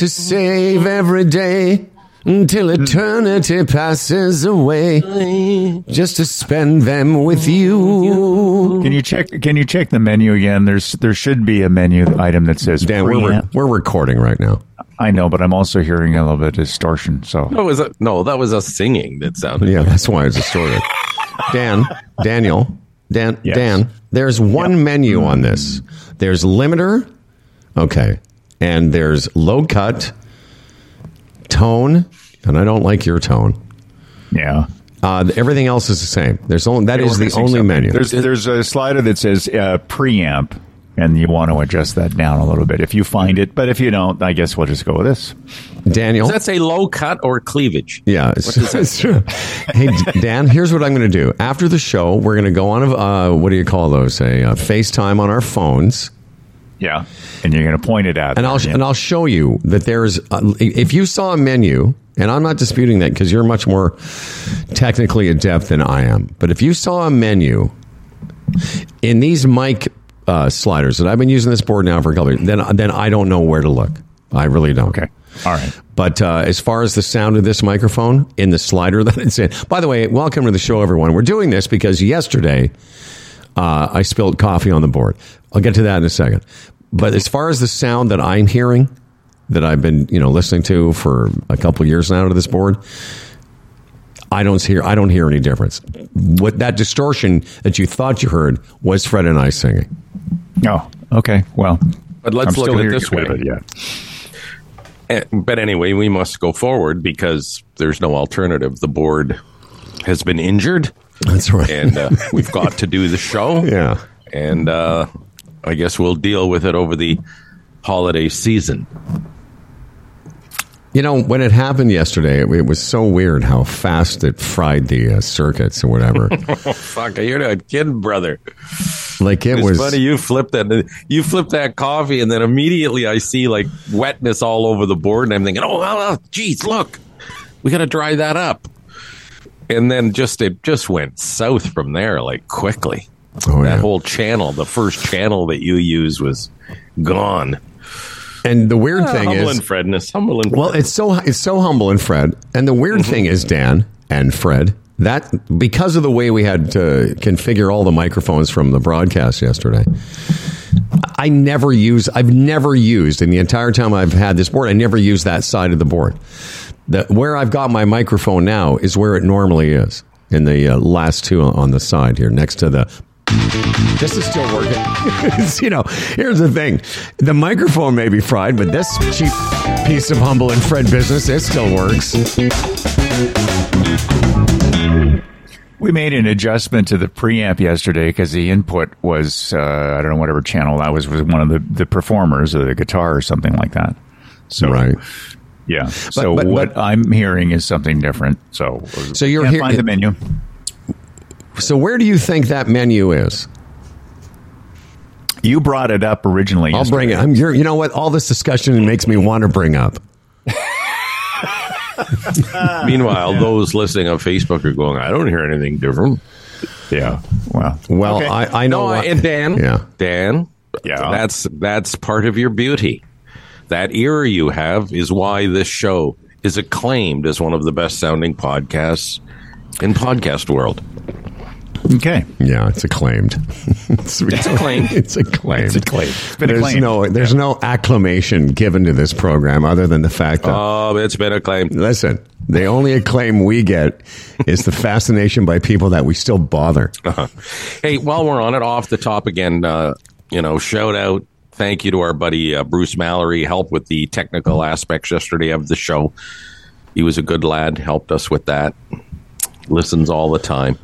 to save every day until eternity passes away just to spend them with you. Can you check? Can you check the menu again? There's there should be a menu item that says Dan, we're, preamp. we're recording right now. I know, but I'm also hearing a little bit of distortion. So No, was a, no, that was us singing that sounded. Yeah, that's why it's distorted. Dan, Daniel, Dan, Yes. Dan. There's one menu on this. There's limiter, okay, and there's low cut, tone, and I don't like your tone. yeah. Uh, everything else is the same. There's only that is the only something. menu. There's there's a slider that says uh, preamp, and you want to adjust that down a little bit if you find it. But if you don't, I guess we'll just go with this. Daniel, Does that say low cut or cleavage? Yeah, it's, it's true. Hey, Dan, here's what I'm going to do. After the show, we're going to go on a uh, what do you call those? A uh, FaceTime on our phones, Yeah, and you're going to point it at, and I'll yeah. and I'll show you that there's uh, if you saw a menu, and I'm not disputing that because you're much more technically adept than I am. But if you saw a menu in these mic uh, sliders that I've been using this board now for a couple, of years, then then I don't know where to look. I really don't. Okay, all right. But uh, as far as the sound of this microphone in the slider that it's in, by the way, welcome to the show, everyone. We're doing this because yesterday uh, I spilled coffee on the board. I'll get to that in a second. But as far as the sound that I'm hearing, that I've been you know listening to for a couple years now to this board, I don't hear I don't hear any difference. What that distortion that you thought you heard was Fred and I singing. Oh, okay. Well, But let's I'm look at it this way. it, yeah. Eh, But anyway, we must go forward because there's no alternative. The board has been injured, That's right. and uh, we've got to do the show. yeah. And uh, I guess we'll deal with it over the holiday season. You know, when it happened yesterday, it, it was so weird how fast it fried the uh, circuits or whatever. Oh, fuck, you're not kidding, brother. like it It's was. funny you flipped that. You flipped that coffee, and then immediately I see like wetness all over the board, and I'm thinking, oh, well, well geez, look, we got to dry that up. And then just it just went south from there, like quickly. Oh, that yeah. whole channel, the first channel that you use, was gone. And the weird thing humble is, and Fredness, humble and well, it's so it's so humble and Fred. And the weird thing is, Dan and Fred, that because of the way we had to configure all the microphones from the broadcast yesterday, I never use. I've never used in the entire time I've had this board. I never used that side of the board. The, where I've got my microphone now is where it normally is in the uh, last two on the side here, next to the this is still working. You know, here's the thing: the microphone may be fried, but this cheap piece of humble and Fred business it still works. We made an adjustment to the preamp yesterday because the input was uh, I don't know whatever channel that was was one of the, the performers or the guitar or something like that. So Right. yeah. so but- what but- I'm hearing is something different. So So you're can't find the menu. So where do you think that menu is? You brought it up originally. I'll bring it. yesterday. I'm. You're, you know what? All this discussion makes me want to bring up. Meanwhile, those listening on Facebook are going, I don't hear anything different. Yeah. Well. Well, Okay. I, I know. No, what- and Dan, Yeah. Dan, Yeah. that's that's part of your beauty. That ear you have is why this show is acclaimed as one of the best sounding podcasts in podcast world. Okay. Yeah, it's acclaimed. it's, acclaimed. It's acclaimed. It's acclaimed. It's been there's acclaimed. no there's no acclamation given to this program other than the fact that Oh, it's been acclaimed. listen, the only acclaim we get is the fascination by people that we still bother. Hey, while we're on it, off the top again, uh, you know, shout out, thank you to our buddy uh, Bruce Mallory, helped with the technical aspects yesterday of the show. He was a good lad, helped us with that. Listens all the time.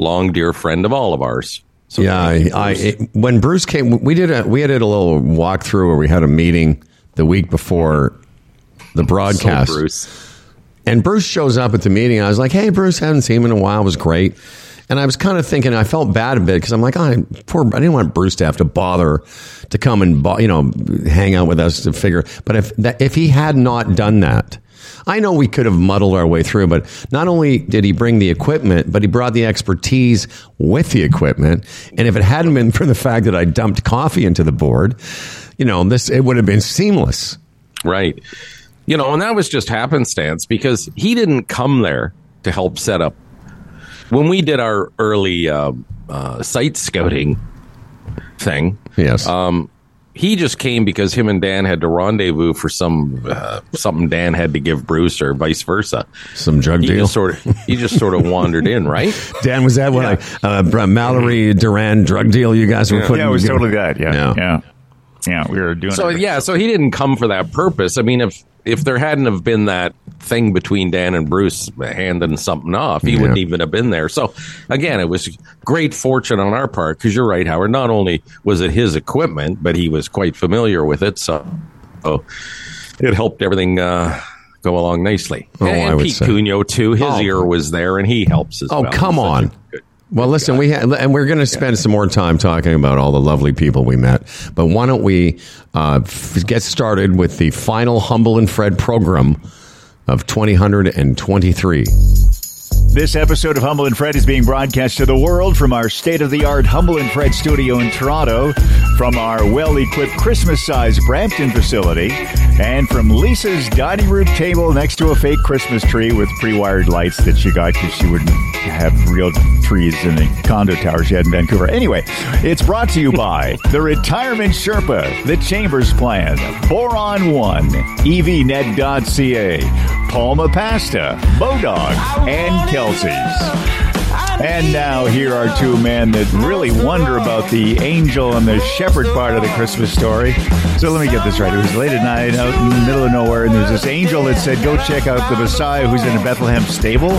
Long dear friend of all of ours. So yeah, I, I when Bruce came, we did a we had a little walkthrough where we had a meeting the week before the So, broadcast. Bruce. And Bruce shows up at the meeting. I was like, "Hey, Bruce, haven't seen him in a while. It was great." And I was kind of thinking, I felt bad a bit because I'm like, oh, poor. I didn't want Bruce to have to bother to come and you know hang out with us to figure. But if that, if he had not done that, I know we could have muddled our way through. But not only did he bring the equipment, but he brought the expertise with the equipment. And if it hadn't been for the fact that I dumped coffee into the board, you know, this it would have been seamless. Right. You know, and that was just happenstance because he didn't come there to help set up. When we did our early uh, uh, site scouting thing, Yes. um, he just came because him and Dan had to rendezvous for some uh, something Dan had to give Bruce or vice versa. Some drug He deal. just sort of he just sort of wandered in, right? Dan, was that what I, uh, Mallory Duran drug deal you guys were putting Yeah, it was together? totally that. Yeah, Yeah. yeah, yeah. we were doing. So it. yeah, so he didn't come for that purpose. I mean, if if there hadn't have been that thing between Dan and Bruce handing something off, he Yeah. wouldn't even have been there. So again, it was great fortune on our part because you're right, Howard. Not only was it his equipment, but he was quite familiar with it, so, so it helped everything uh, go along nicely. Oh, and Pete say. Cunho too. His Oh. ear was there, and he helps as Oh, well. come He's on. good- Well, listen, we ha- and we're going to spend some more time talking about all the lovely people we met. But why don't we uh, f- get started with the final Humble and Fred program of 2023. This episode of Humble and Fred is being broadcast to the world from our state of the art Humble and Fred studio in Toronto, from our well equipped Christmas sized Brampton facility, and from Lisa's dining room table next to a fake Christmas tree with pre wired lights that she got because she wouldn't have real trees in the condo tower she had in Vancouver. Anyway, it's brought to you by the Retirement Sherpa, the Chambers Plan, Boron One, EVNet.ca, Palma Pasta, Bodog, and Kelsey's. And now here are two men that really wonder about the angel and the shepherd part of the Christmas story. So let me get this right. It was late at night out in the middle of nowhere, and there was this angel that said, Go check out the Messiah who's in a Bethlehem stable.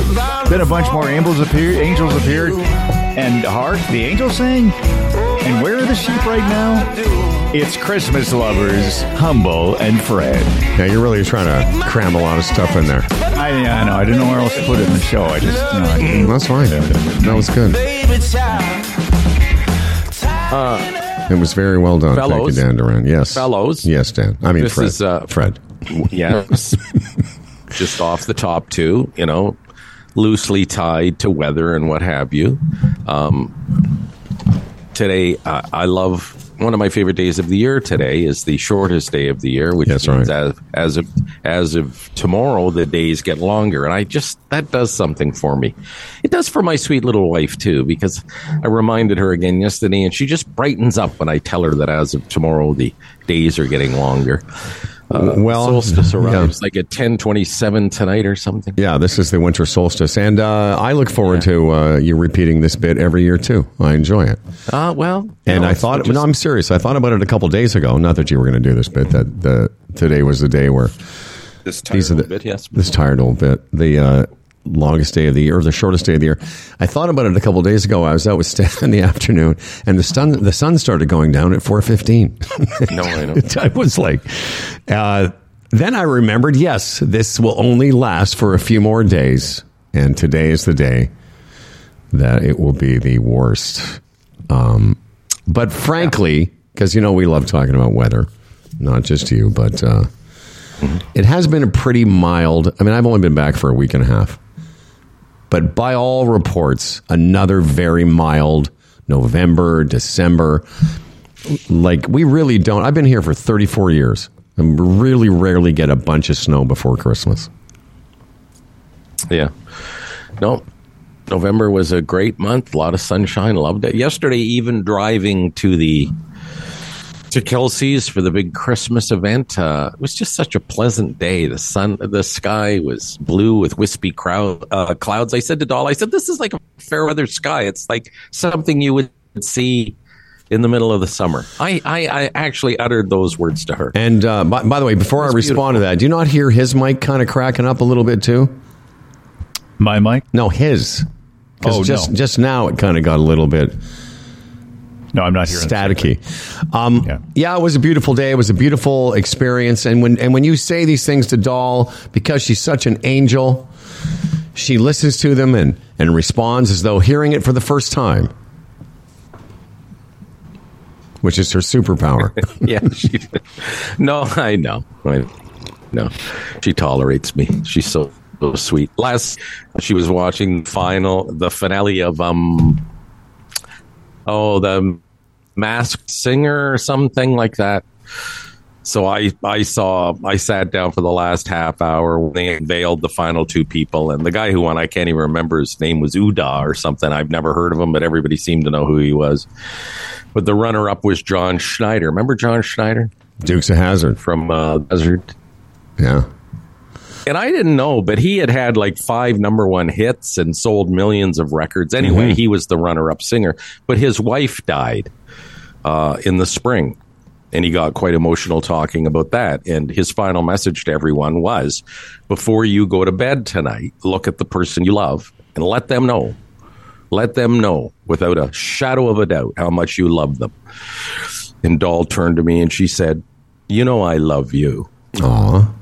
Then a bunch more angels appeared angels appeared, and hark, the angel sang. And where are the sheep right now? It's Christmas lovers, Humble and Fred. Yeah, you're really trying to cram a lot of stuff in there. I, I know. I didn't know where else to put it in the show. I just, you know, I didn't- That's fine. That was good. It was very well done. Thank you, Dan Duran. Yes. Fellows. Yes, Dan. I mean, This Fred. is, uh, Fred. Yes. Just off the top, too, you know, loosely tied to weather and what have you. Um, today, uh, I love one of my favorite days of the year. Today is the shortest day of the year, which That's means right. as, as of as of tomorrow, the days get longer, and I just that does something for me. It does for my sweet little wife too, because I reminded her again yesterday, and she just brightens up when I tell her that as of tomorrow, the days are getting longer. Uh, Well, solstice yeah. arrives like at ten twenty seven tonight or something. Yeah, this is the winter solstice, and uh, I look forward to uh, you repeating this bit every year too. I enjoy it, Uh, well, and no, I thought. just- no, I'm serious. I thought about it a couple days ago. Not that you were going to do this bit. That the today was the day where this these are the bit, yes. this tired old bit. The uh, longest day of the year, or the shortest day of the year. I thought about it a couple days ago. I was out with Stan in the afternoon, and the sun the sun started going down at four fifteen. No, I know. I was like, uh, then I remembered, yes, this will only last for a few more days. And today is the day that it will be the worst. Um, but frankly, because, you know, we love talking about weather, not just you, but uh, it has been a pretty mild. I mean, I've only been back for a week and a half. But by all reports, another very mild November, December like we really don't i've been here for 34 years and really rarely get a bunch of snow before christmas Yeah. No. November was a great month. A lot of sunshine. Loved it. Yesterday, even driving to the to Kelsey's for the big Christmas event, uh, it was just such a pleasant day. The sun, the sky was blue with wispy crowd, uh, clouds. I said to Doll, I said, "This is like a fair weather sky. It's like something you would see in the middle of the summer." I, I, I actually uttered those words to her. and uh, by, by the way before i It's respond to that do you not hear his mic kind of cracking up a little bit too My mic? no his. Oh, just no. just now it kind of got a little bit No, I'm not hearing the same thing. staticky. Um, Yeah. yeah. it was a beautiful day. It was a beautiful experience. And when and when you say these things to Doll, because she's such an angel, she listens to them and and responds as though hearing it for the first time, which is her superpower. yeah, she, no, I know. I, no, she tolerates me. She's so, so sweet. Last, she was watching final, the finale of um, oh, the Masked Singer or something like that. So I, I saw, I sat down for the last half hour when they unveiled the final two people. And the guy who won, I can't even remember his name was Uda or something. I've never heard of him, but everybody seemed to know who he was. But the runner up was John Schneider. Remember John Schneider Dukes of Hazzard. from uh, Desert? Yeah. And I didn't know, but he had had like five number one hits and sold millions of records. Anyway, he was the runner up singer, but his wife died uh, in the spring. And he got quite emotional talking about that. And his final message to everyone was before you go to bed tonight, look at the person you love and let them know. Let them know without a shadow of a doubt how much you love them. And Doll turned to me and she said, You know, I love you. Aw.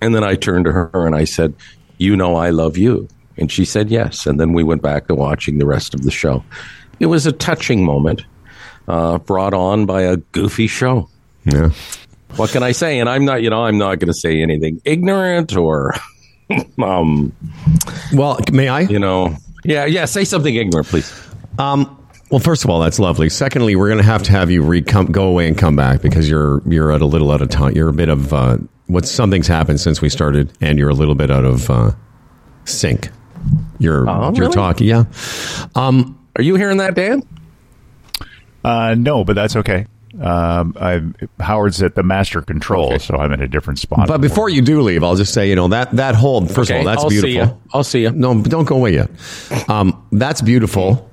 And then I turned to her and I said, You know, I love you. And she said, Yes. And then we went back to watching the rest of the show. It was a touching moment uh, brought on by a goofy show. Yeah. What can I say? And I'm not, you know, I'm not going to say anything ignorant or, um, Well, may I? you know, yeah, yeah, say something ignorant, please. Um, well, first of all, that's lovely. Secondly, we're going to have to have you re- come, go away and come back because you're you're at a little out of time. You're a bit of uh, what something's happened since we started, and you're a little bit out of uh, sync. You're Oh, you're really? talking, yeah. Um, Are you hearing that, Dan? Uh, no, but that's okay. Um, I, Howard's at the master control, so I'm in a different spot. but before you do leave, I'll just say, you know that that hold. First of all, that's I'll beautiful. See. I'll see you. No, don't go away yet. Um, that's beautiful.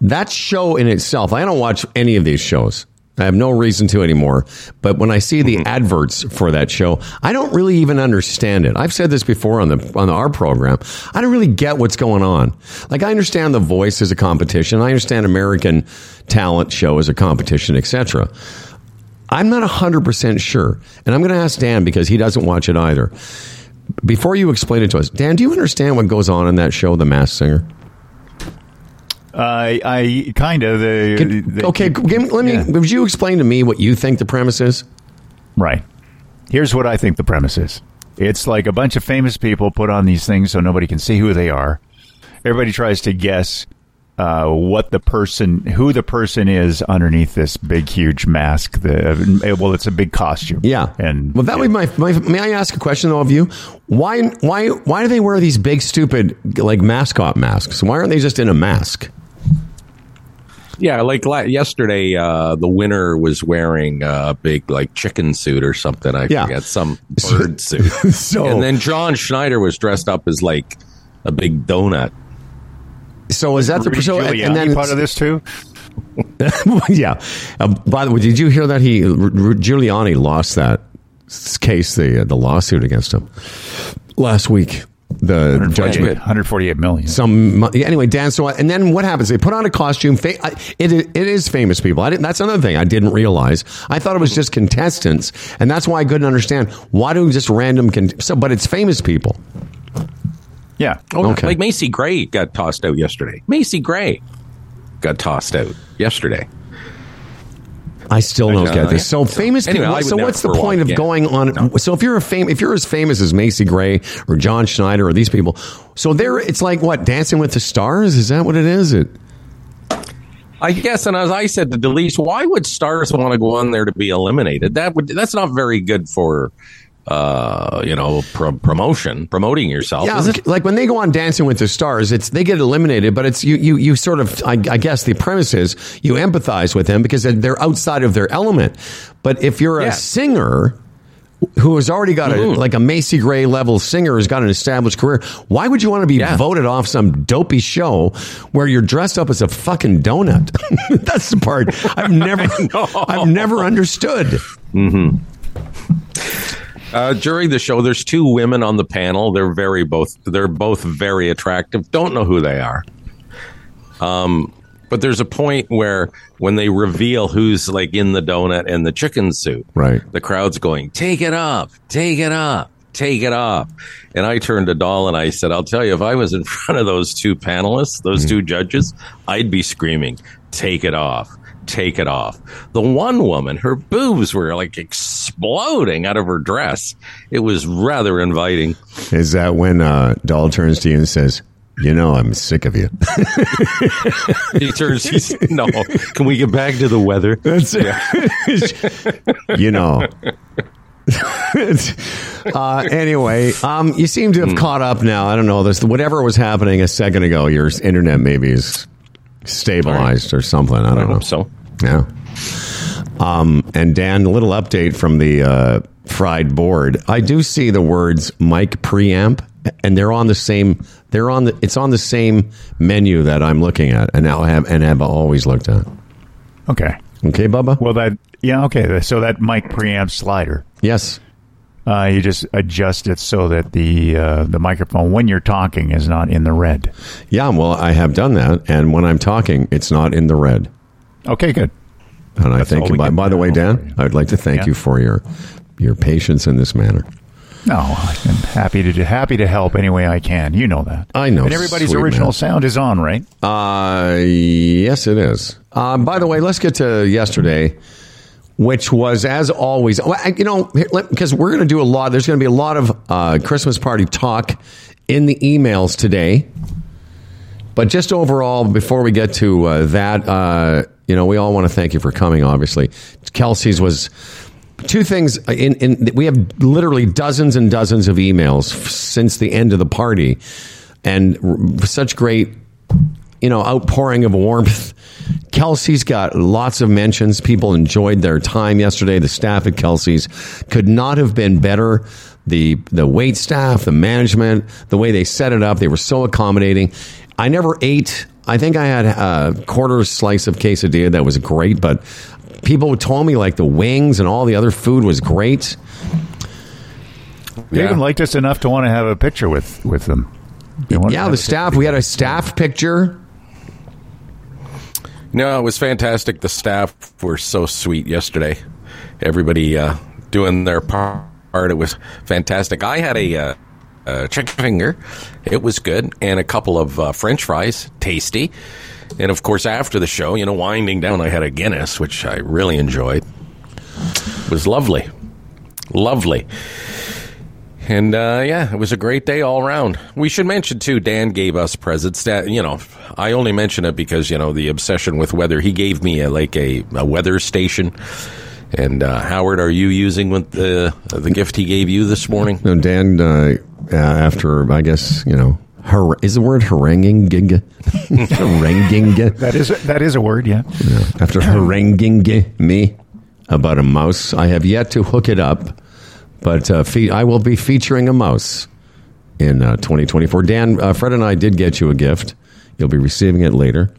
That show in itself, I don't watch any of these shows. I have no reason to anymore. But when I see the mm-hmm. adverts for that show, I don't really even understand it. I've said this before on the on our program. I don't really get what's going on. Like I understand The Voice is a competition. I understand American Talent Show is a competition, etc. I'm not 100% sure. And I'm going to ask Dan because he doesn't watch it either. Before you explain it to us, Dan, do you understand what goes on in that show, The Masked Singer? I, I kind of the, Can- the- okay, give, let me. Yeah. Would you explain to me what you think the premise is? Right. Here's what I think the premise is. It's like a bunch of famous people put on these things so nobody can see who they are. Everybody tries to guess uh, what the person, who the person is underneath this big, huge mask. The well, it's a big costume. Yeah, and well, that yeah. would my, my. May I ask a question though of you? Why, why, why do they wear these big, stupid like mascot masks? Why aren't they just in a mask? Yeah, like la- yesterday, uh, the winner was wearing a big like chicken suit or something. I Yeah. forget some bird suit. So- and then John Schneider was dressed up as like a big donut. So is that the so, Giuliani and then part of this too? yeah. Uh, by the way, did you hear that he Giuliani lost that case, the uh, the lawsuit against him last week? The 148, judgment. 148 million. Some anyway, Dan. So and then what happens? They put on a costume. Fa- I- it it is famous people. I didn't, that's another thing I didn't realize. I thought it was just contestants, and that's why I couldn't understand why do just random. Con- so, but it's famous people. Yeah. Oh, Okay. like Macy Gray got tossed out yesterday. Macy Gray got tossed out yesterday. I still don't get this. So famous Anyway, people. So what's the point while, of yeah. going on? So if you're a fame, if you're as famous as Macy Gray or John Schneider or these people, so there, it's like what Dancing with the Stars. Is that what it is? It. I guess, and as I said to Delise, why would stars want to go on there to be eliminated? That would that's not very good for uh, you know pro- promotion, promoting yourself. Yeah, it? like when they go on Dancing with the Stars, it's they get eliminated, but it's you you you sort of I, I guess the premise is you empathize with them because they're outside of their element. But if you're a Yeah. singer who has already got a Mm-hmm. like a Macy Gray level singer who's got an established career, why would you want to be Yeah. voted off some dopey show where you're dressed up as a fucking donut? That's the part I've never I've never understood. Uh, during the show, there's two women on the panel. They're very both. They're both very attractive. Don't know who they are. Um, but there's a point where when they reveal who's like in the donut and the chicken suit, Right. The crowd's going, "Take it off! Take it off! Take it off!" And I turned to Doll and I said, "I'll tell you, if I was in front of those two panelists, those two judges, I'd be screaming, "Take it off!" Take it off. The one woman, her boobs were like exploding out of her dress. It was rather inviting. Is that when uh, Doll turns to you and says, You know, I'm sick of you. He turns. He's, no, can we get back to the weather? That's it. you know. uh, anyway, um, you seem to have caught up now. I don't know this. Whatever was happening a second ago, your internet maybe is stabilized or something. I I don't know. hope so. Yeah. Um, and Dan, a little update from the uh, fried board. I do see the words mic preamp, and they're on the same. They're on the. It's on the same menu that I'm looking at, and now have and have always looked at. Okay. Okay, Bubba. Well, that yeah. Okay. So that mic preamp slider, Yes. uh, you just adjust it so that the uh, the microphone when you're talking is not in the red. Yeah. Well, I have done that, and when I'm talking, it's not in the red. Okay. Good. And I thank you. By, by the way, Dan. I'd like to thank Yeah. you for your your patience in this manner. No, I'm happy to happy to help any way I can. You know that. I know, And everybody's original man. sound is on, right? Uh, yes, it is. Uh, by the way, let's get to yesterday, which was as always. You know, because we're going to do a lot. There's going to be a lot of uh, Christmas party talk in the emails today. But just overall, before we get to uh, that, uh, you know, we all want to thank you for coming. Obviously, Kelsey's was two things. Uh, in, in we have literally dozens and dozens of emails since the end of the party, and such great, you know, outpouring of warmth. Kelsey's got lots of mentions. People enjoyed their time yesterday. The staff at Kelsey's could not have been better. The the wait staff, the management, the way they set it up, they were so accommodating. I never ate. I think I had a quarter slice of quesadilla that was great, but people told me like the wings and all the other food was great. They Yeah. even liked us enough to want to have a picture with with them. They wanted to Yeah, have the a staff. picture We had a staff picture. No, it was fantastic. The staff were so sweet yesterday. Everybody uh, doing their part. It was fantastic. I had a, uh, a chicken finger. It was good, and a couple of uh, French fries, tasty. And of course, after the show, you know, winding down, I had a Guinness, which I really enjoyed. It was lovely, lovely. And uh, yeah, it was a great day all around. We should mention too. Dan gave us presents. That you know, I only mention it because you know the obsession with weather. He gave me a, like a, a weather station. And uh, Howard, are you using with the the gift he gave you this morning? No, Dan, uh, uh, after I guess you know, har- is the word haranguing gig, haranguing That is that is a word, yeah. after haranguing me about a mouse. I have yet to hook it up, but uh, fe- I will be featuring a mouse in uh, 2024. Dan, uh, Fred, and I did get you a gift. You'll be receiving it later.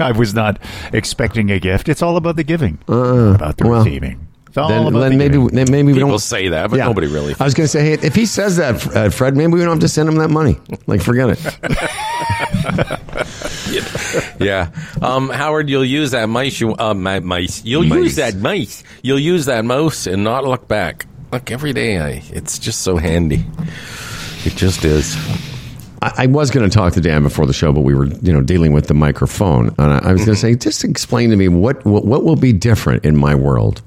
I was not expecting a gift. It's all about the giving, about the Uh, well, receiving. It's all Then, about then the maybe giving. then maybe we People don't say that, but nobody really. I was going to say, hey, if he says that, uh, Fred, maybe we don't have to send him that money. Like, forget it. Yeah, um, Howard, you'll use that mice. You uh, mi- mice. You'll Mice. use that mice. You'll use that mouse and not look back. Look every day. I. It's just so handy. It just is. I, I was going to talk to Dan before the show, but we were, you know, dealing with the microphone, and I, I was going to say, just explain to me what, what what will be different in my world.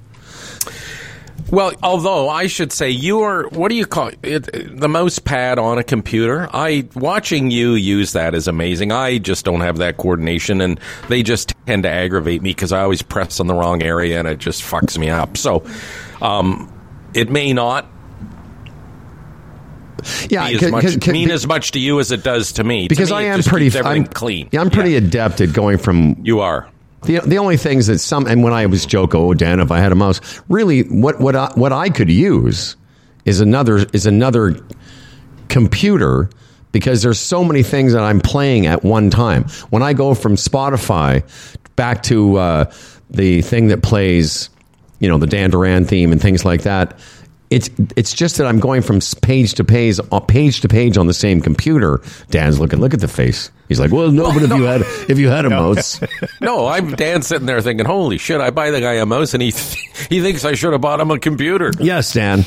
Well, although I should say you are, what do you call it? The mouse pad on a computer. I watching you use that is amazing. I just don't have that coordination, and they just tend to aggravate me because I always press on the wrong area, and it just fucks me up. So, um, it may not Yeah, be as much, c- c- mean as much to you as it does to me. To because me, I am pretty I'm, clean. Yeah, I'm pretty adept at going from You are. the the only things that some and when I was joke, oh Dan, if I had a mouse, really what what I, what I could use is another is another computer because there's so many things that I'm playing at one time. When I go from Spotify back to uh, the thing that plays, you know, the Dan Duran theme and things like that. It's it's just that I'm going from page to page, uh, page to page on the same computer. Dan's looking. Look at the face. He's like, well, no, but if you had if you had a mouse, No, I'm Dan sitting there thinking, "Holy shit! I buy the guy a mouse, and he he thinks I should have bought him a computer." yes, Dan.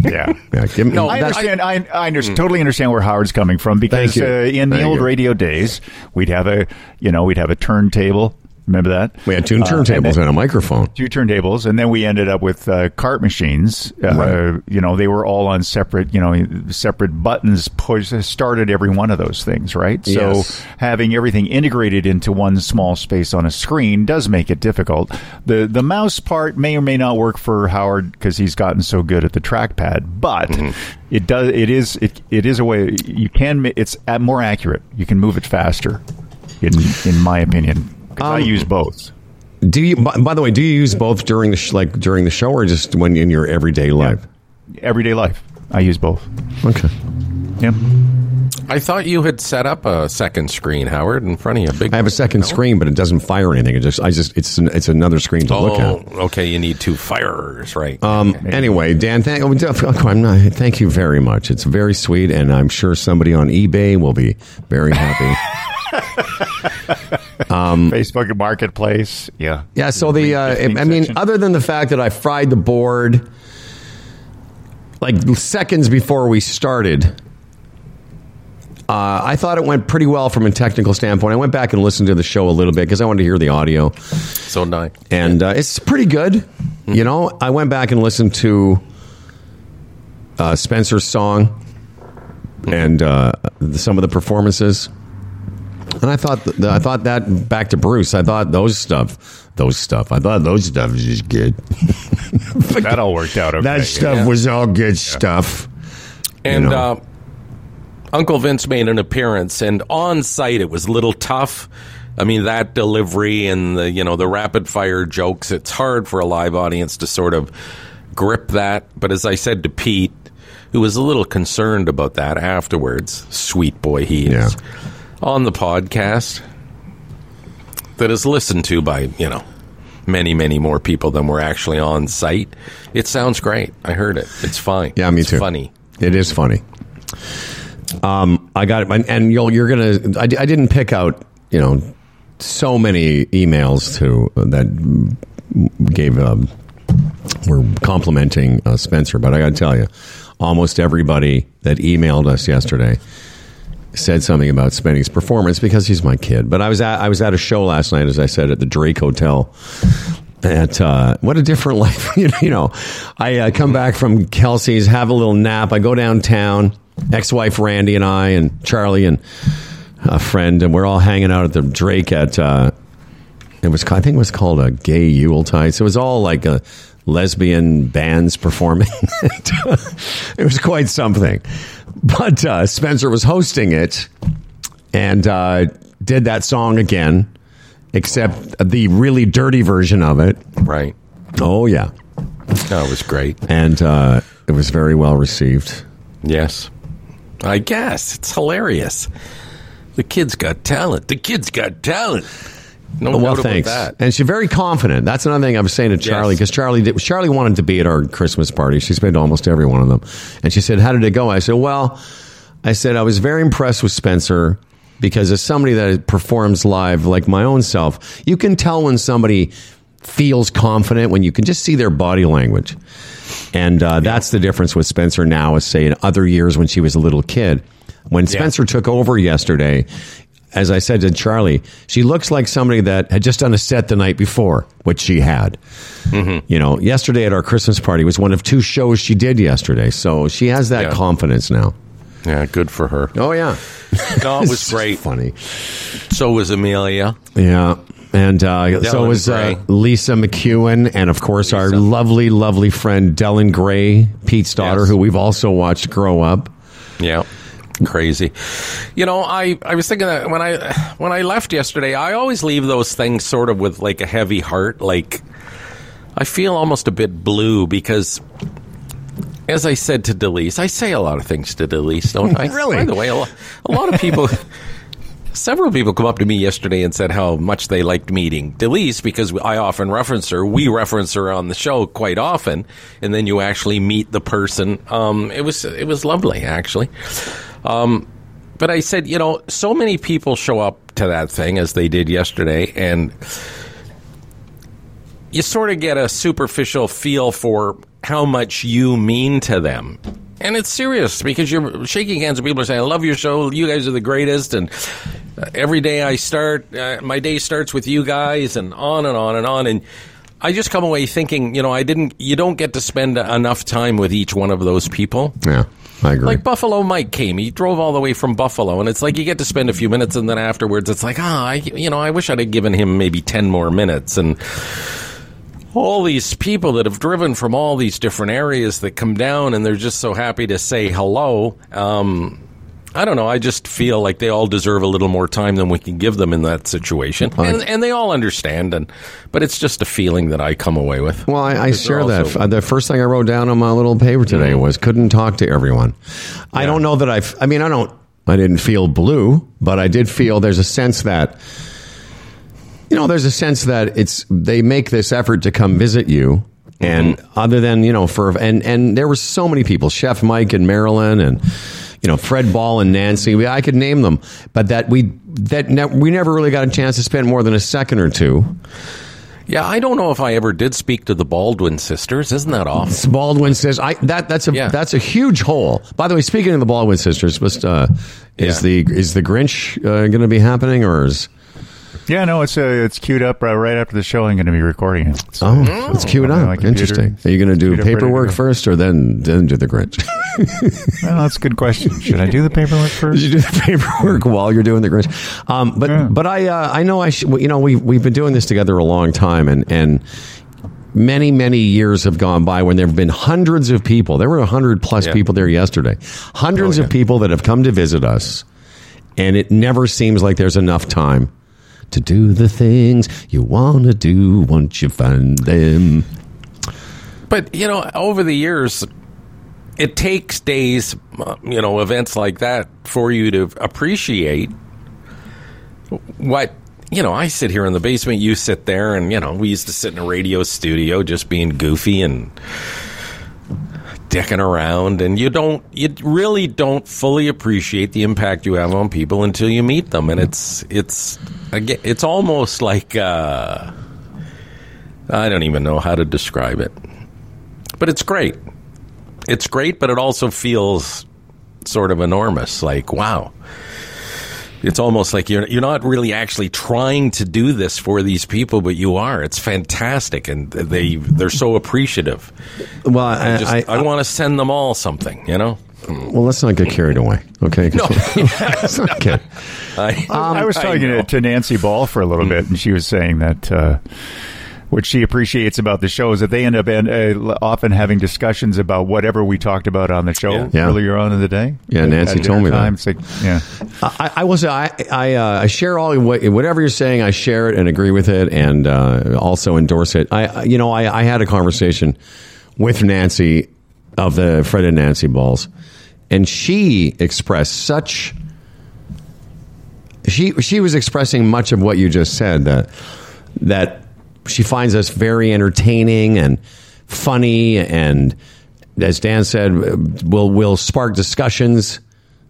yeah. Yeah, give me, No, I understand. I, I under, totally understand where Howard's coming from because uh, in the old you. radio days, we'd have a you know we'd have a turntable Remember that? We had two Uh, turntables and a microphone. two turntables, and then we ended up with uh, cart machines. Uh, Right. You know, they were all on separate, you know, separate buttons. Push started every one of those things, right? So having everything integrated into one small space on a screen does make it difficult. the The mouse part may or may not work for Howard because he's gotten so good at the trackpad, but it does. It is. It, it is a way you can. It's more accurate. You can move it faster. In in my opinion, 'Cause I Um, use both. Do you? By, by the way, do you use both during the sh- like during the show or just when in your everyday life? everyday life. I use both. Okay. Yeah. I thought you had set up a second screen, Howard, in front of you. Big. I have a second screen, but it doesn't fire anything. It just, I just, it's, an, it's another screen to look Oh, at. okay. You need two firers, right? Um, anyway, Dan, thank, oh, def- oh, I'm not, thank you very much. It's very sweet, and I'm sure somebody on eBay will be very happy. Facebook Marketplace. Yeah. yeah. So the, uh, I mean, section. other than the fact that I fried the board like seconds before we started, uh, I thought it went pretty well from a technical standpoint. I went back and listened to the show a little bit because I wanted to hear the audio. so nice. and uh, it's pretty good. You know, I went back and listened to uh, Spencer's song and uh, the, some of the performances, and I thought th- I thought that back to Bruce. I thought those stuff, those stuff. I thought those stuff was just good. That all worked out okay. that stuff was all good stuff. And know. uh, Uncle Vince made an appearance, and on site it was a little tough. I mean, that delivery and the you know the rapid fire jokes. It's hard for a live audience to sort of grip that. But as I said to Pete, who was a little concerned about that afterwards, sweet boy he is, Yeah. On the podcast that is listened to by you know many many more people than were actually on site. It sounds great. I heard it. It's fine. Yeah, me it's too. Funny. It is funny. Um, I got it, and you'll, you're gonna. I, I didn't pick out, you know, so many emails to that gave um, were complimenting uh, Spencer, but I got to tell you, almost everybody that emailed us yesterday said something about Spenny's performance because he's my kid. But I was at I was at a show last night, as I said, at the Drake Hotel. At uh, what a different life, you know. I uh, come back from Kelsey's, have a little nap. I go downtown. Ex-wife Randy and I and Charlie and a friend, and we're all hanging out at the Drake at. Uh, it was I think it was called a gay Yuletide. So it was all like a lesbian bands performing. it was quite something. But uh, Spencer was hosting it and uh, did that song again, except the really dirty version of it. Right. Oh yeah, That was great. and uh, it was very well received. Yes. I guess. It's hilarious. The kid's got talent. The kid's got talent. No well, thanks. And she's very confident. That's another thing I was saying to Charlie Yes. because Charlie did, Charlie wanted to be at our Christmas party. She's been to almost every one of them, and she said, "How did it go?" I said, "Well, I said I was very impressed with Spencer." Because as somebody that performs live, like my own self, you can tell when somebody feels confident when you can just see their body language. And uh, that's the difference with Spencer now, as say in other years when she was a little kid. When Spencer took over yesterday, as I said to Charlie, she looks like somebody that had just done a set the night before, which she had. You know, yesterday at our Christmas party was one of two shows she did yesterday, so she has that Yeah. confidence now. Yeah, good for her. Oh yeah, No, it was great. funny. So was Amelia. Yeah. And uh, so was uh, Lisa McEwen, and of course our lovely, lovely friend Dylan Gray, Pete's daughter, Yes. who we've also watched grow up. Yeah. Crazy. You know, I, I was thinking that when I when I left yesterday, I always leave those things sort of with like a heavy heart. Like I feel almost a bit blue because as I said to Delise, I say a lot of things to Delise, don't I? Really? By the way, a lot, a lot of people Several people come up to me yesterday and said how much they liked meeting Delise because I often reference her. We reference her on the show quite often, and then you actually meet the person. Um, it was it was lovely actually. Um, but I said, you know, so many people show up to that thing as they did yesterday, and you sort of get a superficial feel for how much you mean to them. and it's serious because you're shaking hands with people are saying, "I love your show. You guys are the greatest." And uh, every day I start, uh, my day starts with you guys, and on and on and on. And I just come away thinking, you know, I didn't. You don't get to spend enough time with each one of those people. Yeah, I agree. Like Buffalo Mike came, he drove all the way from Buffalo, and it's like you get to spend a few minutes, and then afterwards, it's like, ah, I, you know, I wish I'd have given him maybe ten more minutes, and all these people that have driven from all these different areas that come down, and they're just so happy to say hello. Um, I don't know. I just feel like they all deserve a little more time than we can give them in that situation, and, and they all understand. And but it's just a feeling that I come away with. Well, I, I share that. also- uh, The first thing I wrote down on my little paper today mm-hmm. was couldn't talk to everyone. I don't know that I've, I mean, I don't, I didn't feel blue, but I did feel there's a sense that, you know, there's a sense that it's, they make this effort to come visit you. And mm-hmm. other than, you know, for, and, and there were so many people, Chef Mike and Marilyn and, you know, Fred Ball and Nancy. We, I could name them, but that we, that ne- we never really got a chance to spend more than a second or two. Yeah, I don't know if I ever did speak to the Baldwin sisters. Isn't that awful? Baldwin says, "I that that's a Yeah. that's a huge hole." By the way, speaking of the Baldwin sisters, was uh, is Yeah. the is the Grinch uh, going to be happening or is Yeah, no, it's uh, it's queued up uh, right after the show. I'm going to be recording it. So, oh it's queued on up? my computer. Interesting. Are you going to do Queued up, ready to paperwork first or then then do the Grinch? well, that's a good question. Should I do the paperwork first? you do the paperwork while you're doing the Grinch. Um, but Yeah. but I uh, I know I sh- you know we we've been doing this together a long time and and. Many, many years have gone by when there have been hundreds of people. There were 100 plus Yeah. people there yesterday. Hundreds Oh, of people that have come to visit us. And it never seems like there's enough time to do the things you want to do once you find them. But you know, over the years, it takes days, you know, events like that for you to appreciate what you know. I sit here in the basement, you sit there, and you know, we used to sit in a radio studio just being goofy and dicking around, and you don't, you really don't fully appreciate the impact you have on people until you meet them, and it's it's again, it's almost like uh, I don't even know how to describe it but it's great. It's great, but it also feels sort of enormous. Like, wow. It's almost like you're you're not really actually trying to do this for these people, but you are. It's fantastic, and they they're so appreciative. Well, I I, just I, I, want to send them all something, you know. well, let's not get carried away, okay? No, let's not get. I, I was talking know. to, to Nancy Ball for a little bit, and she was saying that uh, what she appreciates about the show is that they end up in, uh, often having discussions about whatever we talked about on the show Yeah. Yeah. earlier on in the day. Yeah, At Nancy dinner told me that. time. It's like, yeah, I, I will say I I, uh, I share all what, whatever you're saying. I share it and agree with it, and uh, also endorse it. I I- you know I, I had a conversation with Nancy of the Fred and Nancy balls, and she expressed such. She she was expressing much of what you just said that that she finds us very entertaining and funny and as Dan said will will spark discussions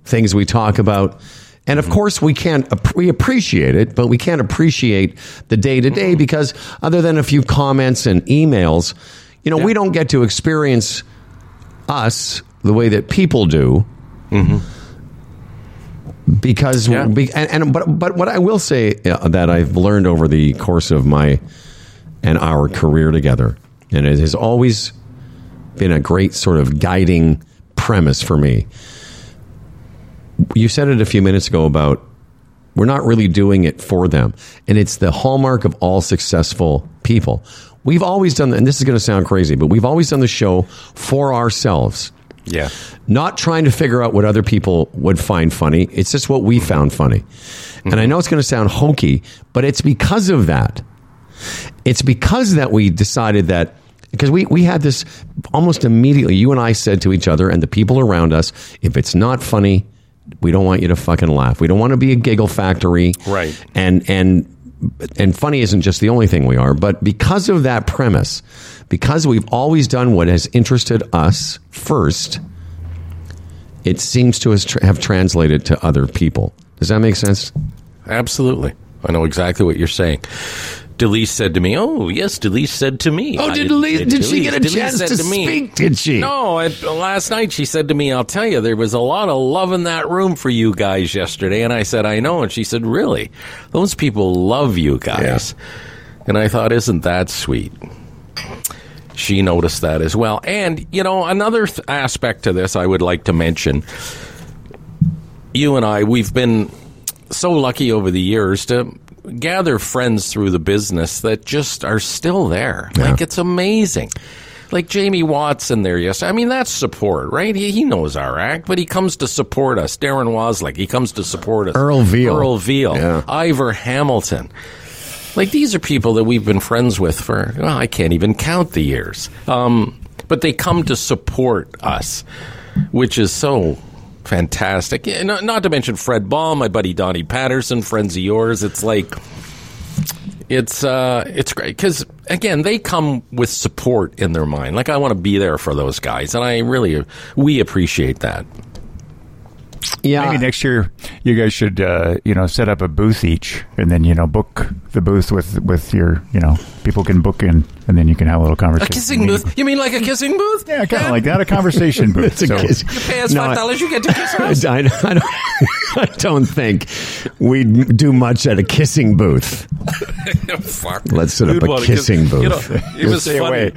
things we talk about. And of course we can't we appreciate it but we can't appreciate the day to day because other than a few comments and emails you know we don't get to experience us the way that people do. Because Yeah. and, and but but what I will say uh, that I've learned over the course of my and our career together, and it has always been a great sort of guiding premise for me. You said it a few minutes ago about we're not really doing it for them, and it's the hallmark of all successful people. We've always done, and this is going to sound crazy, but we've always done the show for ourselves yeah, not trying to figure out what other people would find funny. It's just what we mm-hmm. found funny. And I mm-hmm. know it's going to sound hokey, but it's because of that. It's because that we decided that because we, we had this almost immediately. You and I said to each other and the people around us, if it's not funny, we don't want you to fucking laugh. We don't want to be a giggle factory. Right. And and and funny isn't just the only thing we are, but because of that premise, because we've always done what has interested us first, it seems to tr- have translated to other people. Does that make sense? absolutely. I know exactly what you're saying. Delise said to me, "Oh yes, Delise said to me." Oh, did, Delise, did she get a Delise chance said to, me- speak? Did she? No, it, uh, last night she said to me, "I'll tell you, there was a lot of love in that room for you guys yesterday." And I said, "I know." And she said, "Really? Those people love you guys." And I thought, "Isn't that sweet?" She noticed that as well. And you know, another th- aspect to this I would like to mention. You and I, we've been so lucky over the years to gather friends through the business that just are still there. Like it's amazing. Like Jamie Watson there, yesterday. I mean, that's support, right? He, he knows our act, but he comes to support us. Darren Waslick, he comes to support us. Earl Veal. Earl Veal. Yeah. Ivor Hamilton. Like these are people that we've been friends with for, well, I can't even count the years. Um, but they come to support us, which is so fantastic. Yeah, Not, not to mention Fred Ball, my buddy Donnie Patterson, friends of yours. It's like it's uh, it's great because again they come with support in their mind. Like I want to be there for those guys, and I really we appreciate that. Yeah. Maybe next year you guys should uh, you know set up a booth each, and then you know book the booth with with your you know people can book in, and then you can have a little conversation. A kissing booth? You mean like a kissing booth? Yeah, kind of like that, a conversation booth. It's a So- kiss. You pay us No, five I- dollars, you get to kiss us. I, I don't, I don't think we'd do much at a kissing booth. Fuck. Let's set up You'd a kissing kiss- you know, booth. it was funny. away.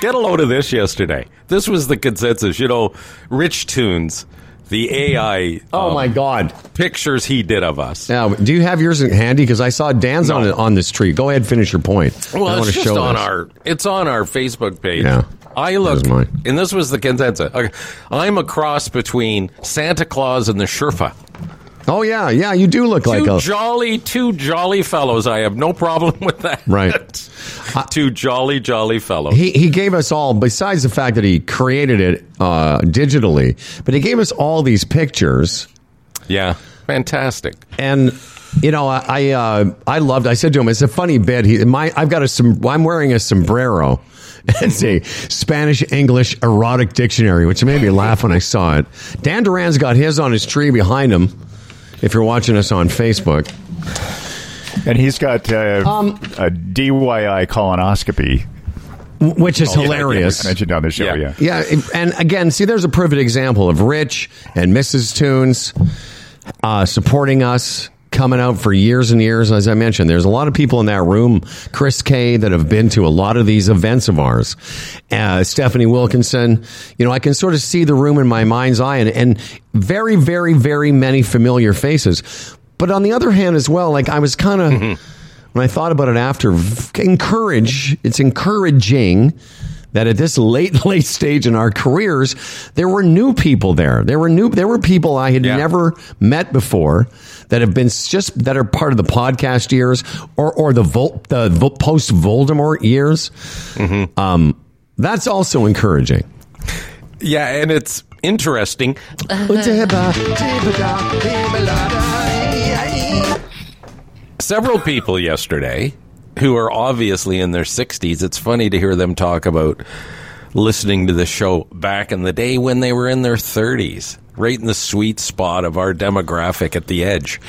Get a load of this yesterday. This was the consensus. You know, Rich Tunes, the AI Oh um, my God! pictures he did of us. Now, do you have yours handy? Because I saw Dan's on No. on this tree. Go ahead, finish your point. Well, want it's just show on this. our it's on our Facebook page. Yeah. I look, Here's mine. and this was the consensus. Okay, I'm a cross between Santa Claus and the Sherpa. Oh yeah, yeah. You do look like two a jolly, two jolly fellows. I have no problem with that. Right. two jolly, jolly fellows. he he gave us all besides the fact that he created it uh, digitally, but he gave us all these pictures yeah, fantastic. and. You know, I I, uh, I loved. I said to him, "It's a funny bit." He, my, I've got a. I'm wearing a sombrero. It's a Spanish English erotic dictionary, which made me laugh when I saw it. Dan Duran's got his on his tree behind him. If you're watching us on Facebook, and he's got uh, Um, a DYI colonoscopy. which is Oh, yeah, hilarious. I mentioned on the show. Yeah. Yeah. Yeah, and again, see, there's a perfect example of Rich and Mrs. Tunes uh, supporting us, coming out for years and years. As I mentioned, there's a lot of people in that room, Chris Kay, that have been to a lot of these events of ours. Uh, Stephanie Wilkinson, you know, I can sort of see the room in my mind's eye, and, and very, very, very many familiar faces. But on the other hand, as well, like I was kind of when I thought about it after, encourage. It's encouraging that at this late, late stage in our careers, there were new people there. There were new. There were people I had Yeah. never met before that have been just that are part of the podcast years or or the Vol, the post Voldemort years. Um, that's also encouraging. Yeah, and it's interesting. Several people yesterday who are obviously in their 60s. It's funny to hear them talk about listening to the show back in the day when they were in their 30s, right in the sweet spot of our demographic at the edge.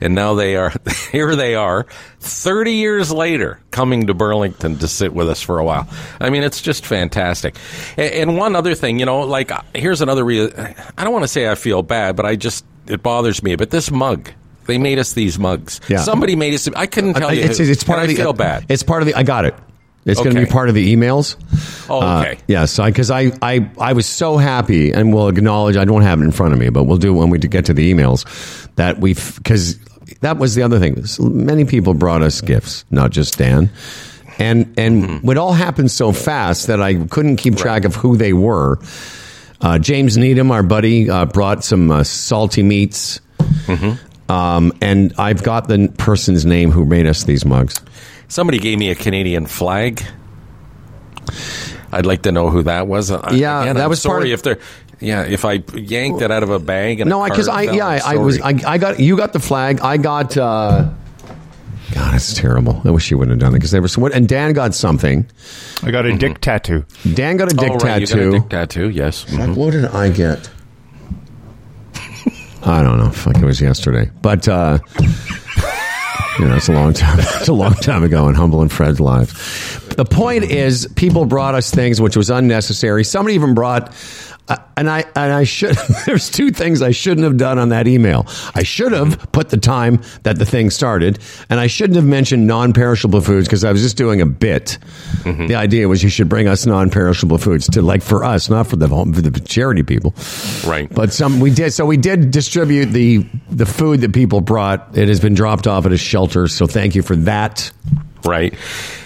And now they are, here they are, 30 years later, coming to Burlington to sit with us for a while. I mean, it's just fantastic. And, one other thing, you know, like, uh, here's another real, I don't want to say I feel bad, but I just, it bothers me. But this mug, they made us these mugs. Yeah. Somebody made us, I couldn't tell you. it's, who, it's part and of I the. feel bad. It's part of the. I got it. It's going to be part of the emails. Oh, Uh, okay. yes, because I, I, I was so happy, and we'll acknowledge. I don't have it in front of me, but we'll do it when we get to the emails. That we've because that was the other thing. Many people brought us gifts, not just Dan, and and Mm-hmm. it all happened so fast that I couldn't keep track of who they were. Uh, James Needham, our buddy, uh, brought some uh, salty meats. Mm-hmm. Um, and I've got the person's name who made us these mugs. Somebody gave me a Canadian flag. I'd like to know who that was. Uh, Yeah, again, that I'm was part sorry of- if they're. Yeah, if I yanked it out of a bag and No, because I yeah I, I'm was. I, I got you got the flag. I got. uh God, it's terrible. I wish you wouldn't have done it because they were so. And Dan got something. I got a dick tattoo. Dan got a dick oh, right, you got a tattoo. dick tattoo. Yes. Mhm. What did I get? I don't know. Fuck, it was yesterday. But uh You know, it's a long time. It's a long time ago in Humble and Fred's lives. The point is, people brought us things which was unnecessary. Somebody even brought. Uh, and I and I should. There's two things I shouldn't have done on that email. I should have put the time that the thing started, and I shouldn't have mentioned non-perishable foods because I was just doing a bit. The idea was you should bring us non-perishable foods to like for us, not for the for the charity people. Right. But some we did. So we did distribute the the food that people brought. It has been dropped off at a shelter. So thank you for that. Right.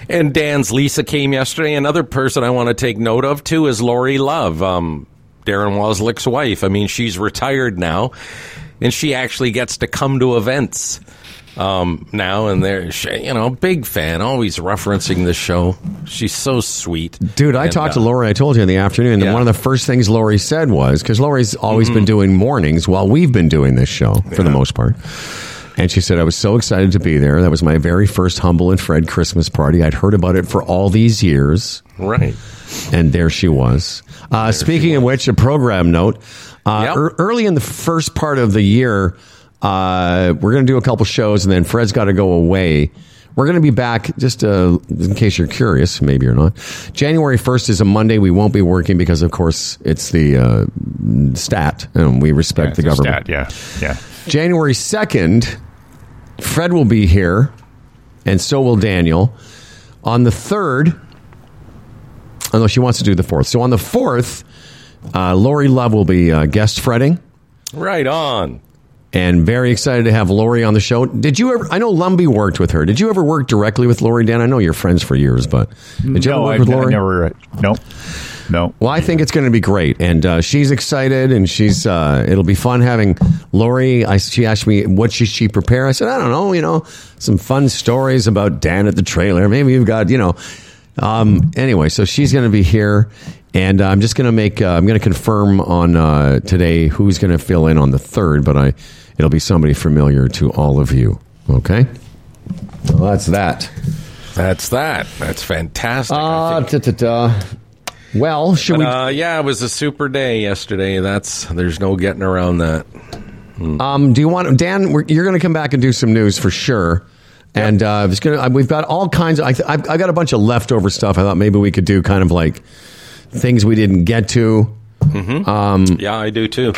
And Dan's Lisa came yesterday. Another person I want to take note of too is Lori Love, um, Darren Waslick's wife. I mean, she's retired now, and she actually gets to come to events um, now. And they're, you know, big fan, always referencing the show. She's so sweet, Dude, I And, talked to uh, Lori. I told you in the afternoon. And Yeah. one of the first things Lori said was because Lori's always Mm-hmm. been doing mornings while we've been doing this show for the most part. And she said, I was so excited to be there. That was my very first Humble and Fred Christmas party. I'd heard about it for all these years. Right. And there she was. Uh, speaking of which, a program note. Uh, Yep. ear- early in the first part of the year, uh, we're going to do a couple shows, and then Fred's got to go away. We're going to be back, just uh, in case you're curious, maybe you're not. January 1st is a Monday. We won't be working because, of course, it's the uh, stat, and we respect the It's a government. stat, yeah, yeah. January 2nd, Fred will be here, and so will Daniel. On the 3rd, although she wants to do the 4th. So on the 4th, uh, Lori Love will be uh, guest fretting, Right on. and very excited to have Lori on the show. Did you ever, I know Lumby worked with her. Did you ever work directly with Lori, Dan? I know you're friends for years, but did you ever work I, with Lori? never. No, no. Well, I think it's going to be great, and uh, she's excited, and she's. Uh, it'll be fun having Lori. I, she asked me what should she prepare. I said, I don't know. You know, some fun stories about Dan at the trailer. Maybe you've got you know. Um, anyway, so she's going to be here, and uh, I'm just going to make. Uh, I'm going to confirm on uh, today who's going to fill in on the third, but I it'll be somebody familiar to all of you. Okay. Well, that's that. That's that. That's fantastic. I Uh, Well, should But, we? uh, yeah, it was a super day yesterday. That's there's no getting around that. Um, do you want Dan? We're, you're going to come back and do some news for sure. And uh, it's gonna, we've got all kinds of. I, th- I've, I got a bunch of leftover stuff. I thought maybe we could do kind of like things we didn't get to. Yeah, I do too.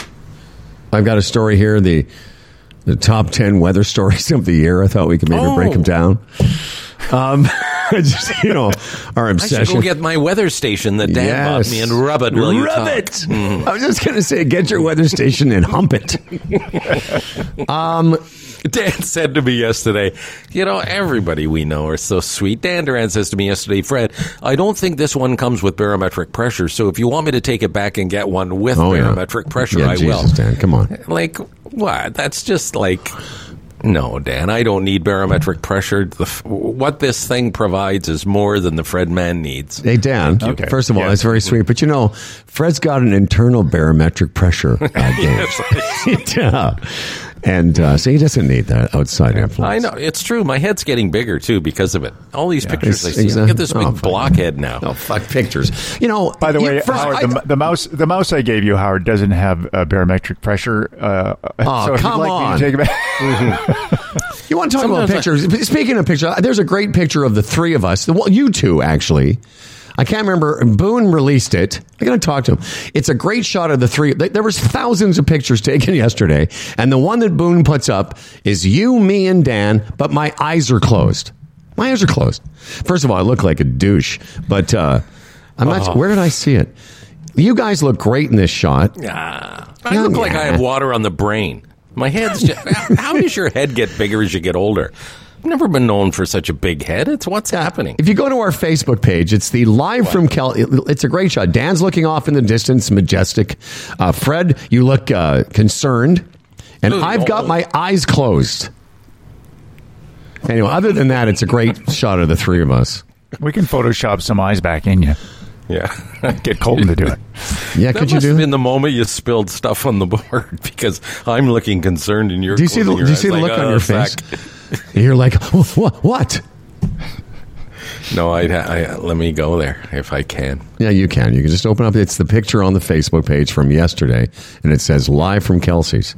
I've got a story here. The the top ten weather stories of the year. I thought we could maybe Oh. break them down. Um, just you know, our obsession. I should go get my weather station that Dan bought me and rub it. You Rub it. I was just going to say, get your weather station and hump it. um, Dan said to me yesterday, you know, everybody we know are so sweet. Dan Duran says to me yesterday, Fred, I don't think this one comes with barometric pressure. So if you want me to take it back and get one with Oh, yeah. barometric pressure, Yeah, I Jesus, will. Dan, come on. Like, what? That's just like. No, Dan, I don't need barometric pressure. The, f- what this thing provides is more than the Fred man needs. Hey Dan, Okay. first of all, Yeah. that's very sweet. But you know, Fred's got an internal barometric pressure. Uh, gauge. yeah. And uh, so he doesn't need that outside influence. I know it's true. My head's getting bigger too because of it. All these pictures I see, exact- look at this big oh, blockhead now. No, fuck pictures. You know, By the you- way, first, Howard, I- the, the mouse the mouse I gave you, Howard, doesn't have uh, barometric pressure. Uh, Oh, so come you'd like on. Me to take it you want to talk about Sometimes pictures? Speaking of pictures, there's a great picture of the three of us. The, Well, you two actually. I can't remember. Boone released it. I got to talk to him. It's a great shot of the three. There was thousands of pictures taken yesterday, and the one that Boone puts up is you, me, and Dan. But my eyes are closed. My eyes are closed. First of all, I look like a douche, but uh, I'm not. Where did I see it? You guys look great in this shot. Ah, I look like I have water on the brain. My head's just. how does your head get bigger as you get older? I've never been known for such a big head. It's what's happening. If you go to our Facebook page, it's the live from Kel. It's a great shot. Dan's looking off in the distance, majestic. Uh, Fred, you look uh, concerned, and Ooh, I've got oh. my eyes closed. Anyway, other than that, it's a great shot of the three of us. we can Photoshop some eyes back in you. Yeah. Get Colton to do it. Yeah, That could you must do? have that? been the moment you spilled stuff on the board because I'm looking concerned and you're. Do you see the? closing Do you see the eyes look like, on "Oh, your face? fuck." You're like, what? What? No, I, I let me go there if I can. Yeah, you can. You can just open up. It's the picture on the Facebook page from yesterday, and it says live from Kelsey's.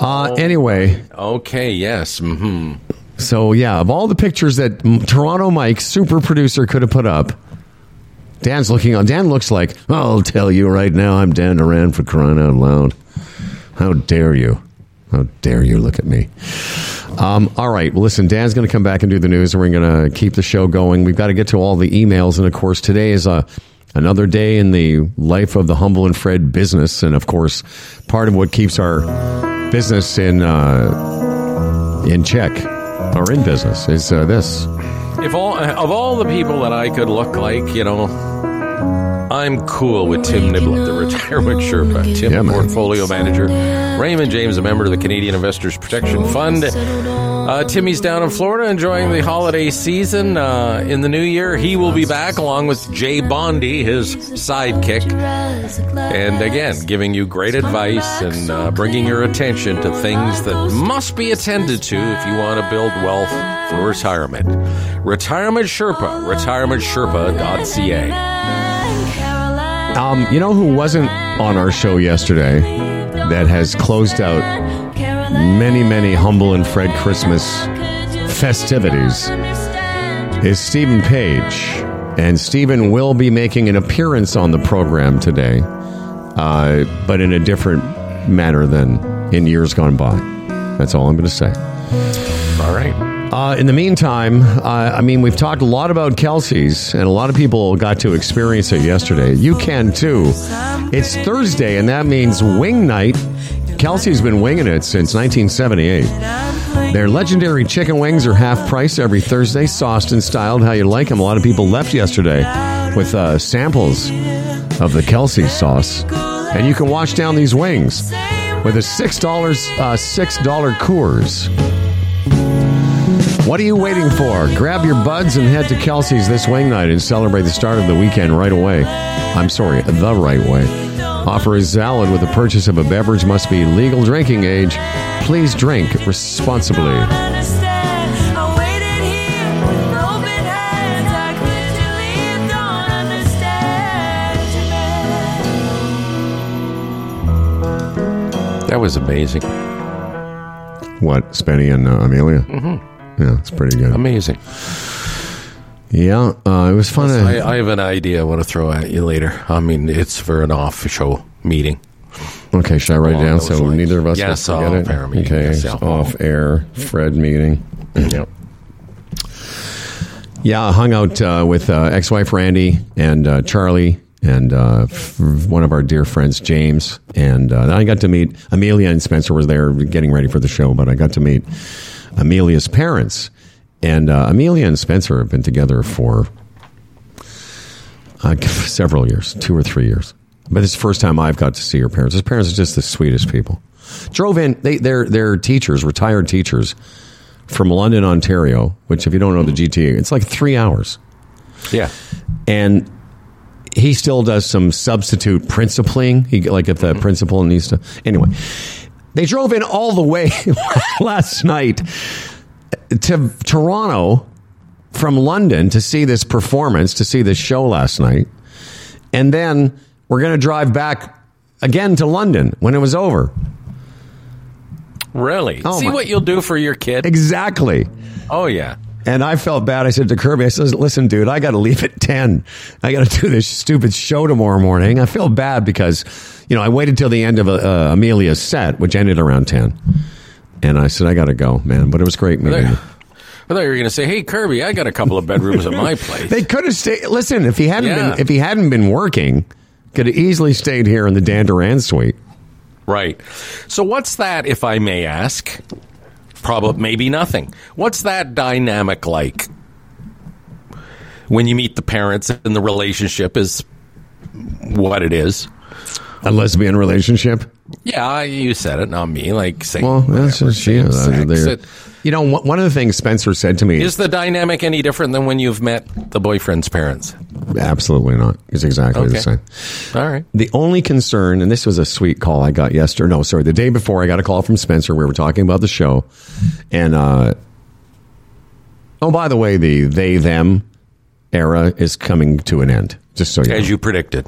Uh, anyway, Okay. Yes. Hmm. So yeah, of all the pictures that M- Toronto Mike, super producer, could have put up, Dan's looking on. Dan looks like I'll tell you right now. I'm Dan Duran for crying out loud. How dare you? How dare you look at me? Um, all right, well, listen, Dan's going to come back and do the news, and we're going to keep the show going. We've got to get to all the emails, and of course, today is a another day in the life of the humble and Fred business, and of course, part of what keeps our business in uh, in check or in business is uh, this. If all of all the people that I could look like, you know, I'm cool with Tim Niblett, the retirement Sherpa, Tim, Yeah, portfolio manager, Raymond James, a member of the Canadian Investors Protection Fund. Uh, Timmy's down in Florida enjoying the holiday season. Uh, in the new year, he will be back along with Jay Bondi, his sidekick, and again, giving you great advice and uh, bringing your attention to things that must be attended to if you want to build wealth for retirement. Retirement Sherpa, retirementsherpa.ca. Um, you know who wasn't on our show yesterday that has closed out many, many humble and Fred Christmas festivities is Steven Page. And Steven will be making an appearance on the program today, uh, but in a different manner than in years gone by. That's all I'm going to say. All right. Uh, in the meantime, uh, I mean, we've talked a lot about Kelsey's, and a lot of people got to experience it yesterday. You can too. It's Thursday, and that means wing night. Kelsey's been winging it since 1978. Their legendary chicken wings are half price every Thursday, sauced and styled how you like them. A lot of people left yesterday with uh, samples of the Kelsey sauce, and you can wash down these wings with a six dollars uh, six dollar Coors. What are you waiting for? Grab your buds and head to Kelsey's this wing night and celebrate the start of the weekend right away. I'm sorry, the right way. Offer is valid with the purchase of a beverage must be legal drinking age. Please drink responsibly. That was amazing. What, Spenny and uh, Amelia? Mm-hmm. Yeah, it's pretty good. Amazing. Yeah, uh, it was fun. I, I have an idea I want to throw at you later. I mean, it's for an off show meeting. okay, should I write it down so lines. neither of us Yes, will forget off it? meeting. Okay, Yes, yeah. off air Fred meeting. Yep. Yeah, I hung out uh, with uh, ex-wife Randy and uh, Charlie and uh, f- one of our dear friends James, and uh, I got to meet Amelia and Spencer was there getting ready for the show, but I got to meet Amelia's parents, and uh, Amelia and Spencer have been together for uh, several years, two or three years. But it's the first time I've got to see her parents. His parents are just the sweetest people. Drove in. They, they're they're teachers, retired teachers from London, Ontario. Which, if you don't know the GTA, it's like three hours. Yeah. And he still does some substitute principling. He like if the principal needs to. Anyway, they drove in all the way last night to Toronto from London to see this performance, to see this show last night. And then we're going to drive back again to London when it was over. Really? Oh, See my- what you'll do for your kid? Exactly. Oh, yeah. And I felt bad. I said to Kirby, I said, listen, dude, I got to leave at 10. I got to do this stupid show tomorrow morning. I feel bad because, you know, I waited till the end of uh, Amelia's set, which ended around 10. And I said, I got to go, man. But it was great meeting you. I thought you were going to say, "Hey, Kirby, I got a couple of bedrooms at my place." They could have stayed. Listen, if he hadn't Yeah. been, if he hadn't been working, could have easily stayed here in the Dan Duran suite. right. So, what's that, if I may ask? Probably, maybe nothing. What's that dynamic like when you meet the parents and the relationship is what it is? A lesbian relationship. Yeah, you said it, not me. Like, say, Well, that's whatever, just she is. same sex. It- You know, one of the things Spencer said to me Is the dynamic any different than when you've met the boyfriend's parents? absolutely not. It's exactly the same. All right. The only concern, and this was a sweet call I got yesterday. No, sorry, the day before I got a call from Spencer. We were talking about the show, and uh, oh, by the way, the they them era is coming to an end. Just so you know. As you predicted.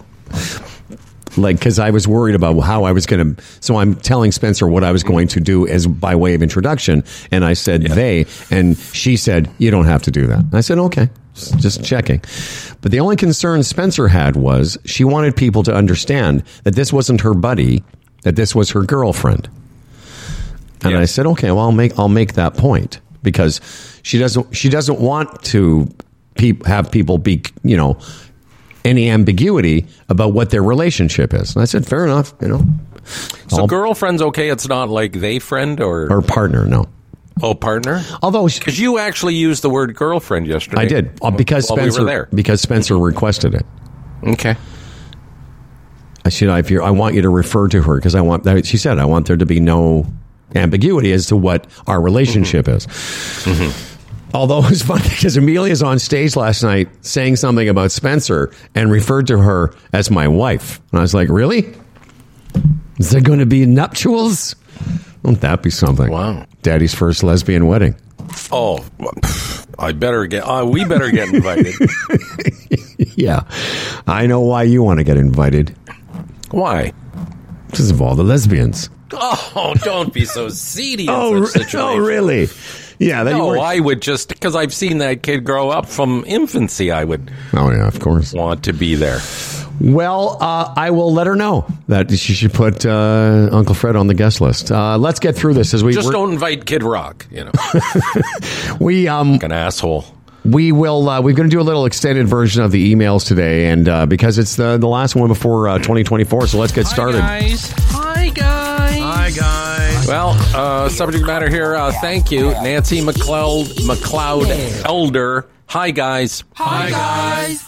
Like because I was worried about how I was going to. So I'm telling Spencer what I was going to do as by way of introduction, and I said they, and she said you don't have to do that. And I said okay, just- checking. But the only concern Spencer had was she wanted people to understand that this wasn't her buddy, that this was her girlfriend. And I said, okay, well, I'll make I'll make that point because she doesn't she doesn't want to peop have people be you know any ambiguity about what their relationship is. And I said, fair enough, you know, So I'll- girlfriend's okay. It's not like they friend or, or partner, no. oh partner. Although Because you actually used the word girlfriend yesterday. I did uh, because while Spencer we were there. because Spencer requested it. Okay. I said, if you I want you to refer to her because I want. She said, I want there to be no ambiguity as to what our relationship is. Although it was funny because Amelia's on stage last night saying something about Spencer and referred to her as my wife, and I was like, really? Is there going to be nuptials? Won't that be something? Wow. Daddy's first lesbian wedding. Oh, I better get. Uh, we better get invited. Yeah, I know why you want to get invited. Why? Because of all the lesbians. Oh, don't be so seedy. In Oh, oh, really? Yeah. Then you No, were- I would just because I've seen that kid grow up from infancy. I would oh, yeah, of course. want to be there. Well, uh, I will let her know that she should put uh, Uncle Fred on the guest list. Uh, let's get through this as we Just we're- don't invite Kid Rock. You know, we um an asshole. We will uh, we're going to do a little extended version of the emails today, and uh, because it's the the last one before uh, 2024, so let's get started. Hi guys. Hi, guys. Hi, guys. Well, uh, subject matter here. Uh, thank you, Nancy McLeod, McLeod Elder. Hi, guys. Hi, guys.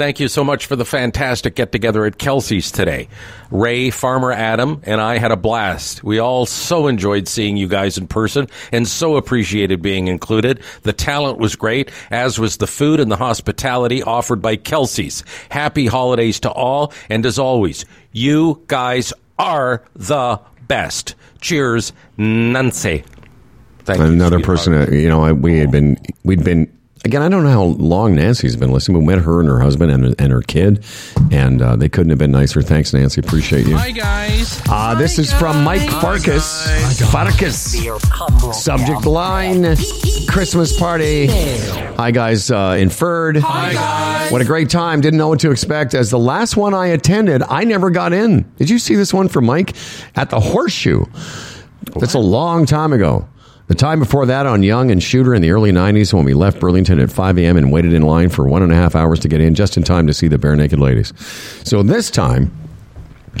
Thank you so much for the fantastic get together at Kelsey's today. Ray, Farmer Adam, and I had a blast. We all so enjoyed seeing you guys in person and so appreciated being included. The talent was great, as was the food and the hospitality offered by Kelsey's. Happy holidays to all, and as always, you guys are the best. Cheers, Nancy. Thank you, Another person, uh, you know, we had been we'd been again. I don't know how long Nancy's been listening. We met her and her husband and, and her kid, and uh, they couldn't have been nicer. Thanks, Nancy. Appreciate you. Hi, guys. Uh, this is from Mike Farkas. Farkas. Subject line Christmas party. Hi, guys. Uh, inferred. Hi, guys. What a great time. Didn't know what to expect. As the last one I attended, I never got in. Did you see this one from Mike? At the Horseshoe. That's a long time ago. The time before that on Yonge and Shuter in the early 90s when we left Burlington at 5 a.m. and waited in line for one and a half hours to get in just in time to see the Barenaked Ladies. So this time,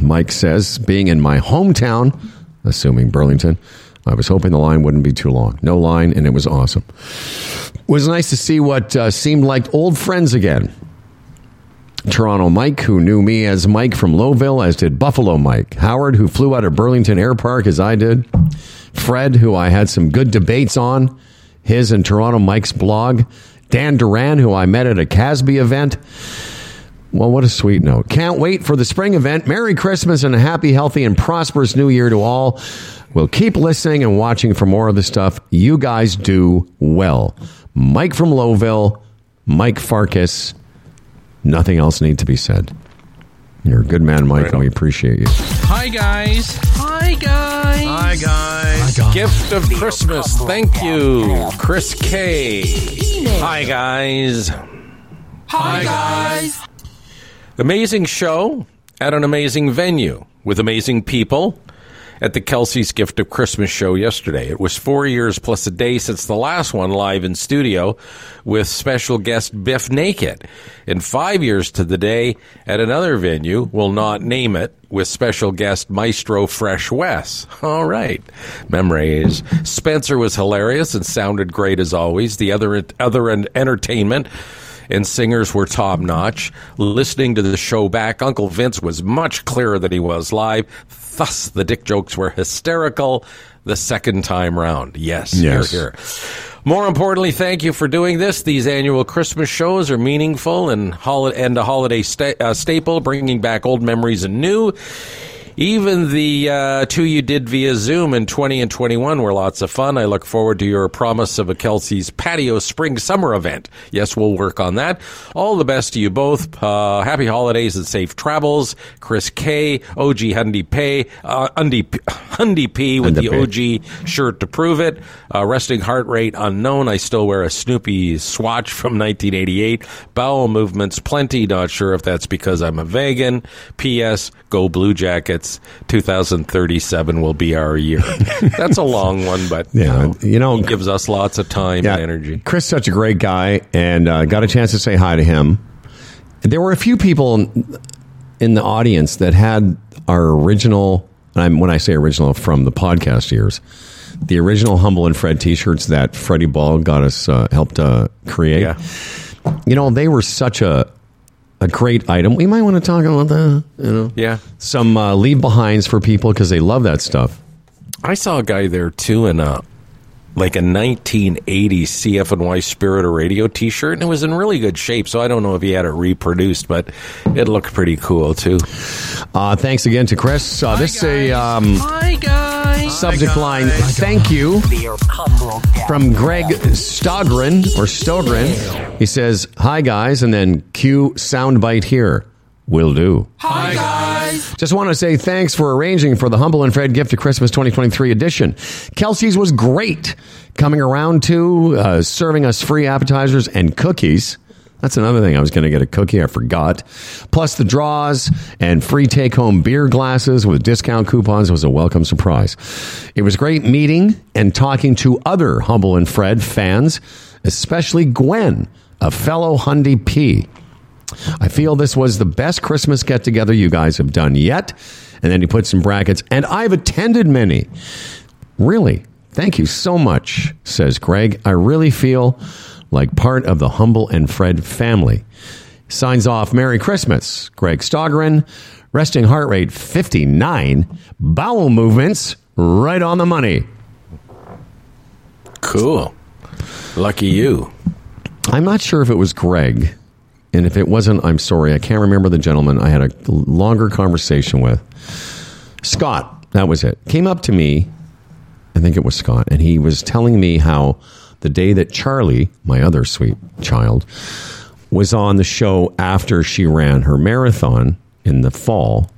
Mike says, being in my hometown, assuming Burlington, I was hoping the line wouldn't be too long. No line, and it was awesome. It was nice to see what uh, seemed like old friends again. Toronto Mike, who knew me as Mike from Lowville, as did Buffalo Mike. Howard, who flew out of Burlington Air Park as I did. Fred, who I had some good debates on, his and Toronto Mike's blog. Dan Duran, who I met at a Casby event. Well, what a sweet note. Can't wait for the spring event. Merry Christmas and a happy, healthy, and prosperous new year to all. We'll keep listening and watching for more of the stuff. You guys do well. Mike from Lowville, Mike Farkas. Nothing else need to be said. You're a good man, Mike, and we appreciate you. Hi, guys. Hi, guys. Hi, guys. Gift of Christmas. Thank you, Chris K. Hi, guys. Hi, guys. Amazing show at an amazing venue with amazing people at the Kelsey's Gift of Christmas show yesterday. It was four years plus a day since the last one live in studio with special guest Bif Naked, and five years to the day at another venue, will not name it, with special guest Maestro Fresh Wes. All right. Memories. Spencer was hilarious and sounded great as always. The other, other entertainment and singers were top notch. Listening to the show back, Uncle Vince was much clearer than he was live. Thus, the dick jokes were hysterical the second time round. Yes, Yes. here, here. More importantly, thank you for doing this. These annual Christmas shows are meaningful and, hol- and a holiday sta- uh, staple, bringing back old memories and new. Even the uh, two you did via Zoom in 20 and 21 were lots of fun. I look forward to your promise of a Kelsey's patio spring summer event. Yes, we'll work on that. All the best to you both. Uh, happy holidays and safe travels. Chris K, OG Hundy P, uh, Hundy, Hundy P with the OG shirt to prove it. Uh, resting heart rate unknown. I still wear a Snoopy swatch from 1988. Bowel movements plenty. Not sure if that's because I'm a vegan. P.S. Go Blue Jackets. 2037 will be our year. that's a long one, but Yeah, you know, you know, gives us lots of time and energy. Chris, such a great guy, and uh, got a chance to say hi to him. There were a few people in, the audience that had our original. And I'm, when I say original, from the podcast years, the original Humble and Fred T-shirts that Freddie Ball got us uh, helped uh, create. Yeah. You know, they were such a a great item. We might want to talk about that. You know, Yeah. some uh, leave behinds for people because they love that stuff. I saw a guy there too in a like a 1980 CFNY Spirit of Radio T-shirt, and it was in really good shape. So I don't know if he had it reproduced, but it looked pretty cool too. Uh, thanks again to Chris. Uh, this is a um, Hi guys. subject line. Thank you from Greg Stogren or Stogren. He says, "Hi guys," and then cue soundbite here. Will do. Hi guys. Just want to say thanks for arranging for the Humble and Fred Gift of Christmas 2023 edition. Kelsey's was great, coming around to uh, serving us free appetizers and cookies. That's another thing. I was going to get a cookie. I forgot. Plus, the draws and free take home beer glasses with discount coupons was a welcome surprise. It was great meeting and talking to other Humble and Fred fans, especially Gwen, a fellow Hundy P. I feel this was the best Christmas get together you guys have done yet. And then he puts in brackets, and I've attended many. Really? Thank you so much, says Greg. I really feel like part of the Humble and Fred family. Signs off Merry Christmas, Greg Stogren. Resting heart rate 59. Bowel movements right on the money. Cool. Lucky you. I'm not sure if it was Greg. And if it wasn't, I'm sorry. I can't remember the gentleman I had a longer conversation with. Scott, that was it. Came up to me, I think it was Scott, and he was telling me how the day that Charlie, my other sweet child, was on the show after she ran her marathon in the fall,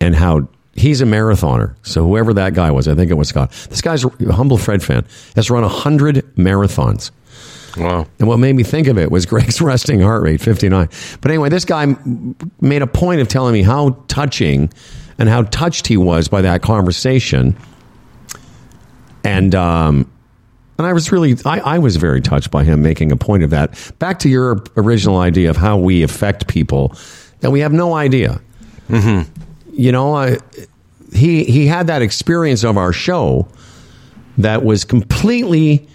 and how he's a marathoner. So whoever that guy was, I think it was Scott. This guy's a humble Fred fan, has run 100 marathons. Wow. And what made me think of it was Greg's resting heart rate, 59. But anyway, this guy made a point of telling me how touching and how touched he was by that conversation. And, um, and I was really, I, I was very touched by him making a point of that. Back to your original idea of how we affect people that we have no idea. You know, I, he he had that experience of our show that was completely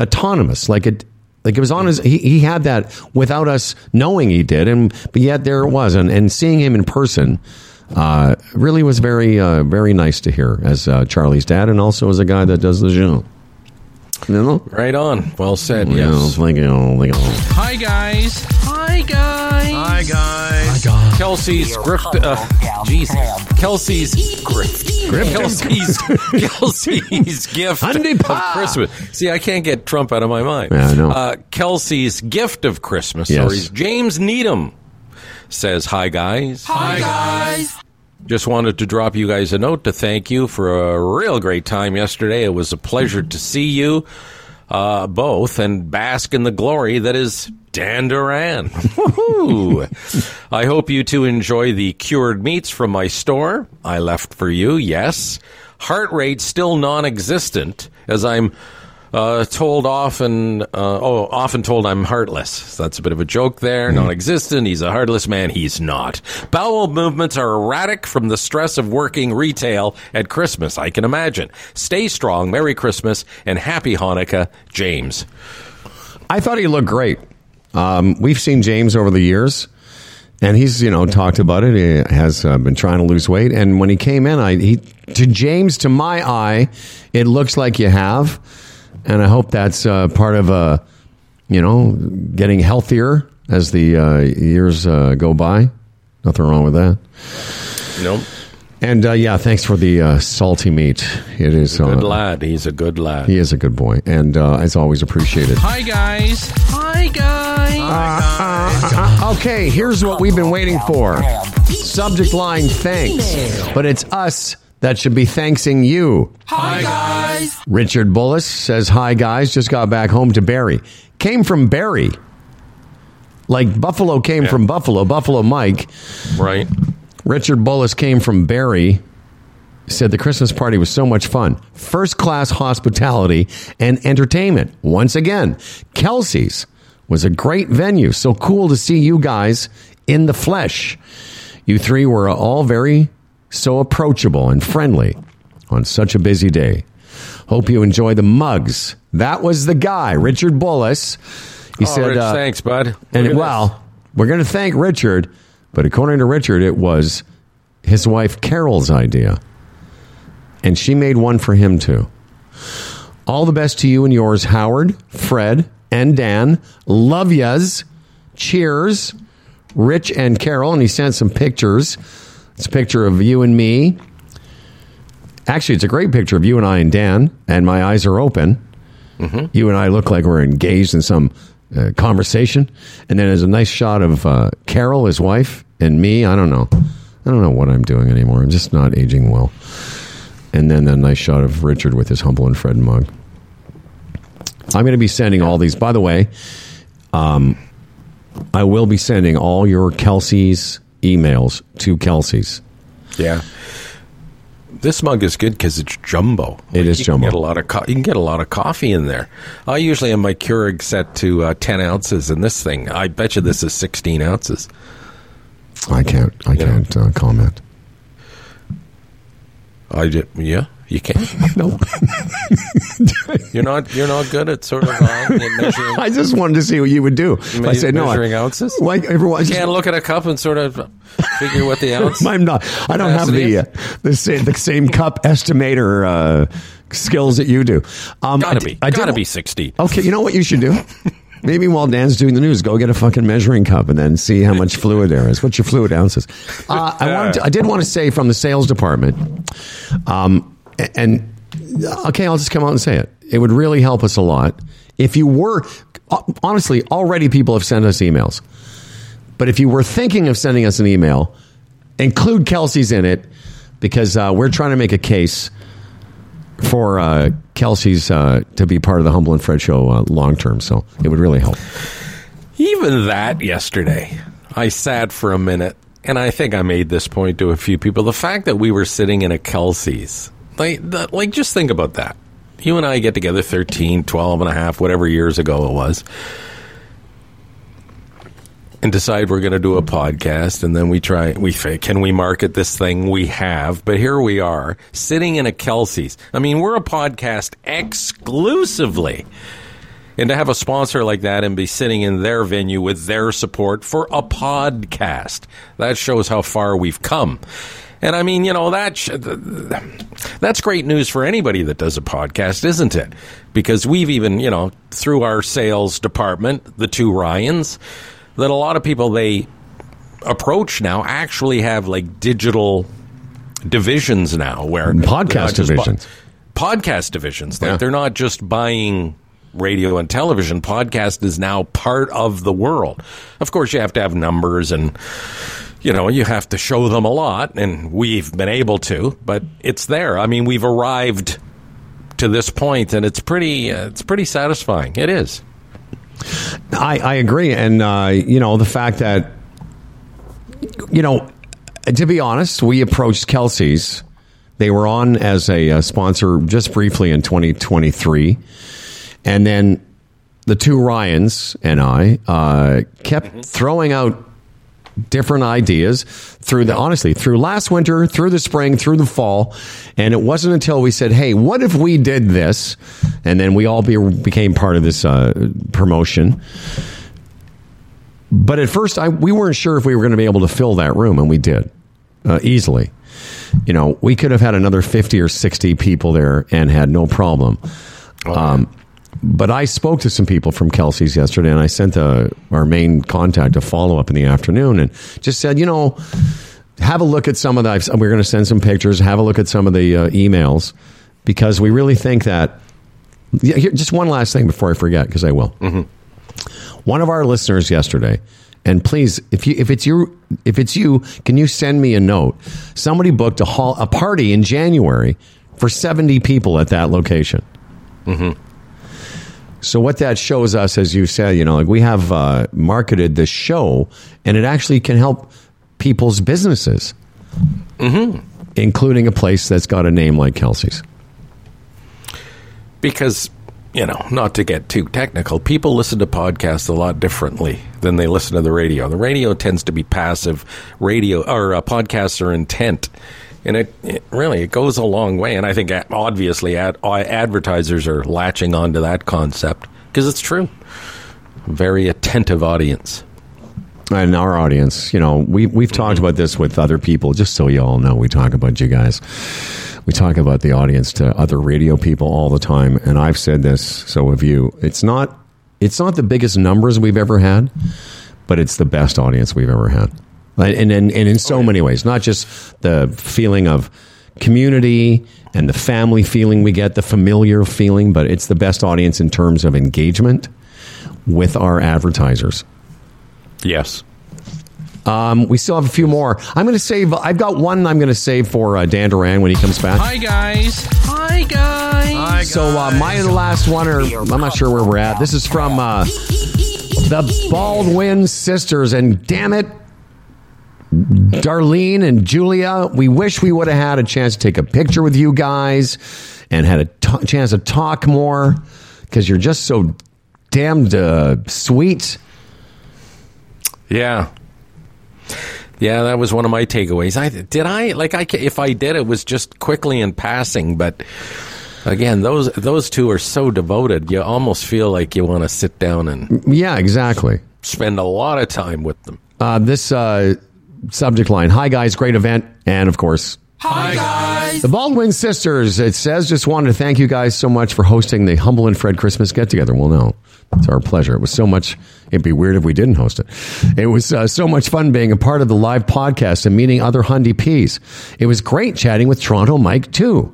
autonomous. Like it, like it was on his. He, he had that without us knowing he did, and but yet there it was, and and seeing him in person. Uh, really was very, uh, very nice to hear as uh, Charlie's dad, and also as a guy that does the show. You know, Right on. Well said. You know, Yes. thank you, thank you. Hi guys. Hi guys. Hi guys. Hi guys. Kelsey's grift. Uh, Jesus. Kelsey's grift. Grift. Kelsey's Kelsey's gift Hundy of. Christmas. See, I can't get Trump out of my mind. Yeah, I know. Uh, Kelsey's gift of Christmas. Yes. Sorry, James Needham says, "Hi guys. Hi guys." Just wanted to drop you guys a note to thank you for a real great time yesterday. It was a pleasure to see you uh, both and bask in the glory that is Dan Duran. I hope you two enjoy the cured meats from my store. I left for you, yes. Heart rate still non existent, as I'm uh, told often, uh, oh, often told I'm heartless. That's a bit of a joke there. Non-existent. He's a heartless man. He's not. Bowel movements are erratic from the stress of working retail at Christmas. I can imagine. Stay strong. Merry Christmas and Happy Hanukkah, James. I thought he looked great. Um, we've seen James over the years, and he's you know talked about it. He has uh, been trying to lose weight, and when he came in, I he to James to my eye, it looks like you have, and I hope that's uh, part of uh, you know getting healthier as the uh, years uh, go by. Nothing wrong with that. Nope. And uh, yeah, thanks for the uh, salty meat. It is. Good Uh, lad. He's a good lad. he is a good boy, and uh, as always, appreciated. Hi guys. Hi guys. Uh, okay, here's what we've been waiting for. Subject line thanks, but it's us that should be thanking you. Hi guys. Richard Bullis says, Hi, guys. Just got back home to Barrie. Came from Barrie. Like Buffalo came from Buffalo. Buffalo Mike. Right. Richard Bullis came from Barrie. Said the Christmas party was so much fun. First class hospitality and entertainment. Once again, Kelsey's was a great venue. So cool to see you guys in the flesh. You three were all very so approachable and friendly on such a busy day. Hope you enjoy the mugs. That was the guy, Richard Bullis. He oh, said, Rich, uh, thanks, bud. and well, we're going to thank Richard, but according to Richard, it was his wife Carol's idea. And she made one for him too. All the best to you and yours, Howard, Fred, and Dan. Love yas. Cheers. Rich and Carol. And he sent some pictures. It's a picture of you and me. Actually, it's a great picture of you and I and Dan, and my eyes are open. You and I look like we're engaged in some uh, conversation. And then there's a nice shot of uh, Carol, his wife, and me. I don't know. I don't know what I'm doing anymore. I'm just not aging well. And then a nice shot of Richard with his Humble and Fred mug. I'm going to be sending all these. By the way, um, I will be sending all your Kelsey's emails to Kelsey's. Yeah. This mug is good because it's jumbo. It is you jumbo. Can get a lot of co- you can get a lot of coffee in there. I usually have my Keurig set to uh, ten ounces, and this thing, I bet you this is sixteen ounces. I can't. I can't uh, comment. I did, yeah, you can. Nope. You're not you're not good at sort of uh, measuring. I just wanted to see what you would do. If I said no. I- measuring ounces? Like everyone, You can't look at a cup and sort of figure what the ounce. I'm not. I don't have the uh, the same the same cup estimator uh, skills that you do. Um, gotta I be, I gotta be sixty. Okay, you know what you should do? Maybe while Dan's doing the news, go get a fucking measuring cup and then see how much fluid there is. What's your fluid ounces? Uh, I wanted to, I did want to say from the sales department, um, and okay, I'll just come out and say it. It would really help us a lot if you were honestly already people have sent us emails, but if you were thinking of sending us an email, include Kelsey's in it because uh, we're trying to make a case for uh, Kelsey's uh, to be part of the Humble and Fred show uh, long term. So it would really help. Even that yesterday, I sat for a minute, and I think I made this point to a few people. The fact that we were sitting in a Kelsey's, like, like just think about that. You and I get together 13, 12 and a half, whatever years ago it was, and decide we're going to do a podcast, and then we try, we can we market this thing? We have, but here we are, sitting in a Kelsey's. I mean, we're a podcast exclusively. And to have a sponsor like that and be sitting in their venue with their support for a podcast, that shows how far we've come. And I mean, you know, that sh- that's great news for anybody that does a podcast, isn't it? Because we've even, you know, through our sales department, the two Ryans, that a lot of people they approach now actually have like digital divisions now where Podcast not just bu- divisions. podcast divisions. Like Yeah. they're not just buying radio and television. Podcast is now part of the world. Of course, you have to have numbers and you know you have to show them a lot, and we've been able to. But it's there. I mean, we've arrived to this point, and it's pretty. Uh, it's pretty satisfying. It is. I, I agree, and uh, you know the fact that you know to be honest, we approached Kelsey's. They were on as a uh, sponsor just briefly in 2023, and then the two Ryans and I uh, kept throwing out different ideas through the honestly through last winter through the spring through the fall. And it wasn't until we said hey what if we did this? And then we all be, became part of this uh, promotion. But at first I, we weren't sure if we were going to be able to fill that room and we did uh, easily. You know we could have had another 50 or 60 people there and had no problem. Um, but I spoke to some people from Kelsey's yesterday, and I sent uh our main contact a follow up in the afternoon, and just said, you know, have a look at some of the. We're going to send some pictures. Have a look at some of the uh, emails because we really think that. Yeah, here, just one last thing before I forget, because I will. One of our listeners yesterday, and please, if you if it's you if it's you, can you send me a note? Somebody booked a hall a party in January for seventy people at that location. So what that shows us, as you said, you know, like we have uh, marketed this show, and it actually can help people's businesses, including a place that's got a name like Kelsey's. because you know not to get too technical people listen to podcasts a lot differently than they listen to the radio. The radio tends to be passive radio or uh, podcasts are intent and it, it really it goes a long way and i think obviously ad, advertisers are latching onto that concept because it's true very attentive audience And our audience, you know, we we've talked about this with other people. Just so you all know, we talk about you guys. We talk about the audience to other radio people all the time, and I've said this. So have you. It's not. It's not the biggest numbers we've ever had, but it's the best audience we've ever had, and and, and in so many ways. Not just the feeling of community and the family feeling we get, the familiar feeling, but it's the best audience in terms of engagement with our advertisers. yes Um, we still have a few more. I'm going to save. I've got one. I'm going to save for uh, Dan Duran when he comes back. Hi guys. Hi guys. So uh, my last one, or I'm not sure where we're at. This is from uh, the Baldwin sisters, and damn it, Darlene and Julia. We wish we would have had a chance to take a picture with you guys and had a t- chance to talk more because you're just so damned uh, sweet. Yeah. Yeah, that was one of my takeaways. I did I like I if I did it was just quickly in passing, but again, those those two are so devoted. You almost feel like you want to sit down and Yeah, exactly. spend a lot of time with them. Uh, this uh, subject line: Hi guys, great event, and of course. Hi guys. The Baldwin sisters, it says, just wanted to thank you guys so much for hosting the Humble and Fred Christmas get together. Well, no, it's our pleasure. It was so much, it'd be weird if we didn't host it. It was uh, so much fun being a part of the live podcast and meeting other Hundy Ps. It was great chatting with Toronto Mike, too.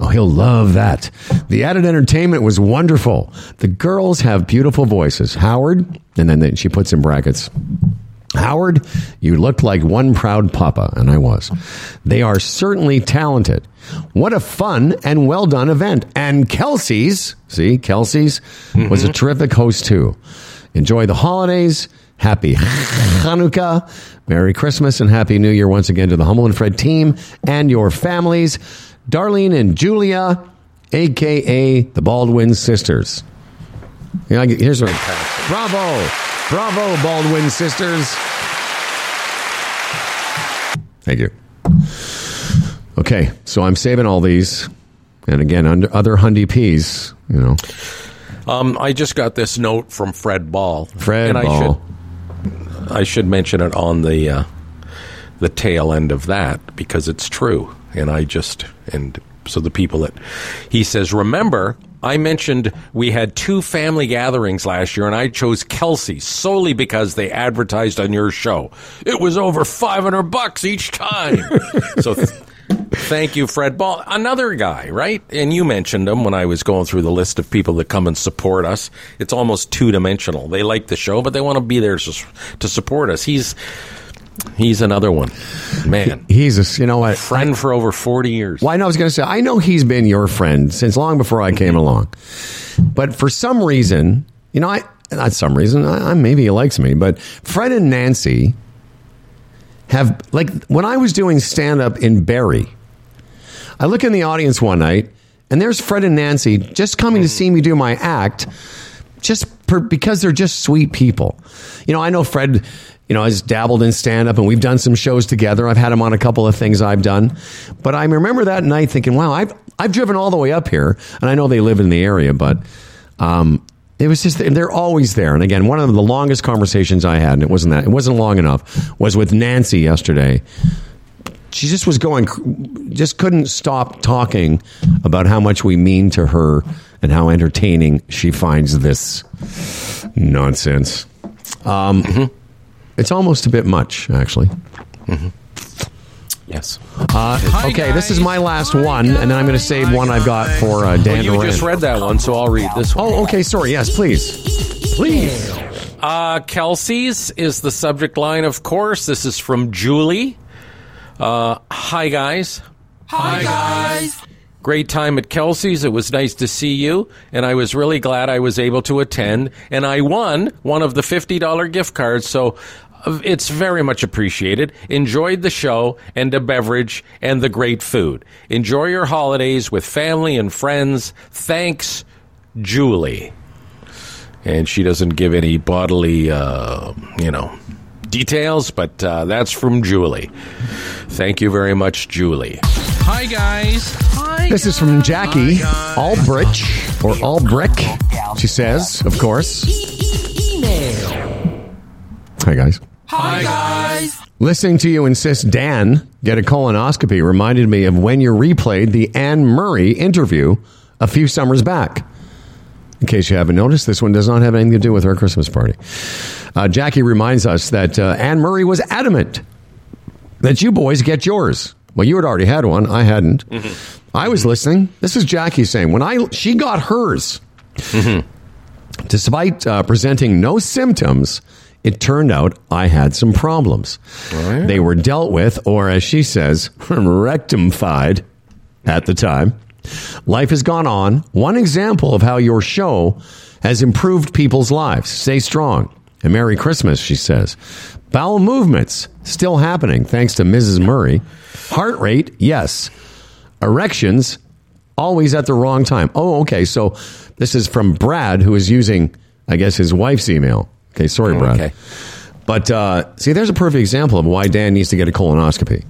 Oh, he'll love that. The added entertainment was wonderful. The girls have beautiful voices. Howard, and then they- she puts in brackets, Howard, you looked like one proud papa, and I was. They are certainly talented. What a fun and well done event. And Kelsey's, see, Kelsey's was a mm-hmm. terrific host too. Enjoy the holidays. Happy Hanukkah. Merry Christmas and Happy New Year once again to the Humble and Fred team and your families. Darlene and Julia, aka the Baldwin sisters. Yeah, I get- here's what. Bravo, bravo, Baldwin sisters. Thank you. Okay, so I'm saving all these, and again, under other Hundy P's, you know, Um, I just got this note from Fred Ball. Fred and I Ball. should I should mention it on the uh, the tail end of that because it's true, and I just and so the people that he says remember. I mentioned we had two family gatherings last year, and I chose Kelsey solely because they advertised on your show. It was over five hundred bucks each time. so, th- thank you, Fred Ball. Another guy, right? And you mentioned him when I was going through the list of people that come and support us. It's almost two dimensional. They like the show, but they want to be there to support us. He's he's another one, man. he's a, you know what, Friend for over forty years. Well, I know I was going to say, I know he's been your friend since long before I came along. But for some reason, you know, I, not some reason, I, I- maybe he likes me, but Fred and Nancy have, like, when I was doing stand up in Barrie, I look in the audience one night and there's Fred and Nancy just coming to see me do my act just per, because they're just sweet people. You know, I know Fred, you know, has dabbled in stand up and we've done some shows together. I've had him on a couple of things I've done. But I remember that night thinking, wow, I've, I've driven all the way up here and I know they live in the area, but, um, it was just they're always there. And again, one of the longest conversations I had, and it wasn't that it wasn't long enough, was with Nancy yesterday she just was going just couldn't stop talking about how much we mean to her and how entertaining she finds this nonsense um, it's almost a bit much actually Yes. Uh, okay, this is my last one, and then I'm going to save one I've got for uh, Dan you Duran. just read that one, so I'll read this one. Oh, okay. Sorry. Yes, please. Please. Uh, Kelsey's is the subject line, of course. This is from Julie. Uh, hi, guys. Hi, guys. Great time at Kelsey's. It was nice to see you, and I was really glad I was able to attend. And I won one of the $50 gift cards, so it's very much appreciated. Enjoyed the show and the beverage and the great food. Enjoy your holidays with family and friends. Thanks, Julie. And she doesn't give any bodily, uh, you know, details, but uh, that's from Julie. Thank you very much, Julie. Hi, guys. Hi. This is from Jackie Albrich or Albrick. She says, of course. Hi, guys. Hi, guys. Listening to you insist Dan get a colonoscopy reminded me of when you replayed the Anne Murray interview a few summers back. In case you haven't noticed, this one does not have anything to do with our Christmas party. Uh, Jackie reminds us that uh, Anne Murray was adamant that you boys get yours. Well, you had already had one. I hadn't. I was listening. This is Jackie saying when I she got hers, despite uh, presenting no symptoms, it turned out I had some problems. Oh, they were dealt with, or as she says, rectified at the time. Life has gone on. One example of how your show has improved people's lives. Stay strong. And Merry Christmas, she says. Bowel movements still happening thanks to Mrs. Murray. Heart rate, yes. Erections, always at the wrong time. Oh, okay. So this is from Brad, who is using, I guess, his wife's email. Okay, sorry, Brad. okay. But uh, see, there's a perfect example of why Dan needs to get a colonoscopy.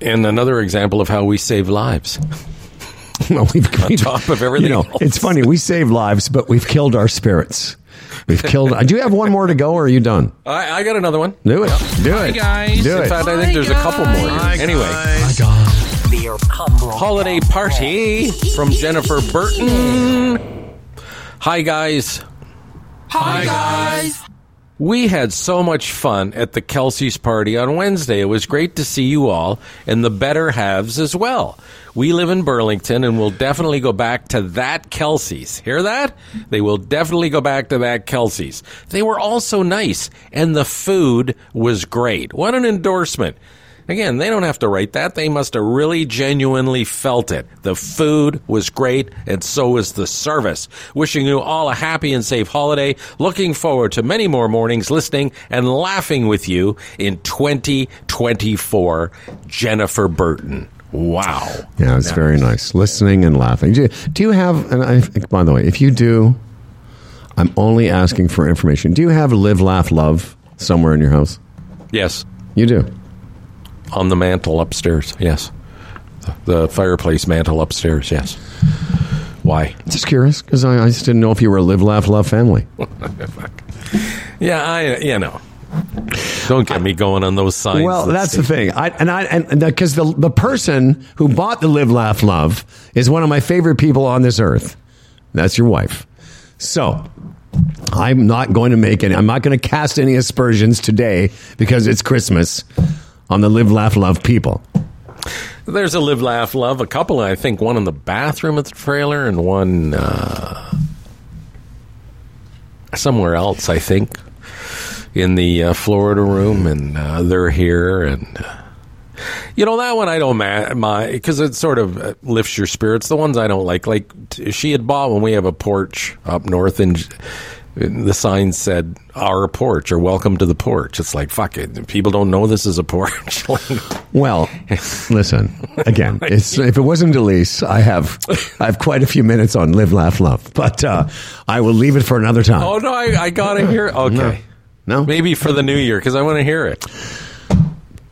And another example of how we save lives. well, we've, On top of everything You know, else. it's funny. We save lives, but we've killed our spirits. We've killed. Do you have one more to go, or are you done? I, I got another one. Do it. Do Hi, it. guys. Do In it. fact, I think there's a couple more. Here. Anyway, holiday party from Jennifer Burton. Hi, guys. Hi, guys. We had so much fun at the Kelsey's party on Wednesday. It was great to see you all and the better halves as well. We live in Burlington and we'll definitely go back to that Kelsey's. Hear that? They will definitely go back to that Kelsey's. They were all so nice and the food was great. What an endorsement. Again, they don't have to write that. They must have really genuinely felt it. The food was great, and so was the service. Wishing you all a happy and safe holiday. Looking forward to many more mornings listening and laughing with you in 2024. Jennifer Burton. Wow. Yeah, it's very nice. Listening and laughing. Do you, do you have? And I, by the way, if you do, I'm only asking for information. Do you have live, laugh, love somewhere in your house? Yes. You do. On the mantle upstairs. Yes. The fireplace mantle upstairs. Yes. Why? Just curious because I, I just didn't know if you were a live, laugh, love family. Yeah, I, you know. Don't get me going on those signs. Well, that's say- the thing. I and I and because the the person who bought the Live Laugh Love is one of my favorite people on this earth. That's your wife. So I'm not going to make any. I'm not going to cast any aspersions today because it's Christmas on the Live Laugh Love people. There's a live, laugh, love. A couple, I think, one in the bathroom at the trailer and one uh, somewhere else. I think in the uh, Florida room, and uh, they're here. And uh, you know that one I don't my because it sort of uh, lifts your spirits. The ones I don't like, like she had bought when we have a porch up north, and the sign said "Our porch" or "Welcome to the porch." It's like fuck it. People don't know this is a porch. Well, listen again. It's, if it wasn't Elise, I have I have quite a few minutes on Live Laugh Love, but uh, I will leave it for another time. Oh no, I, I gotta hear. Okay, no, maybe for the new year because I want to hear it.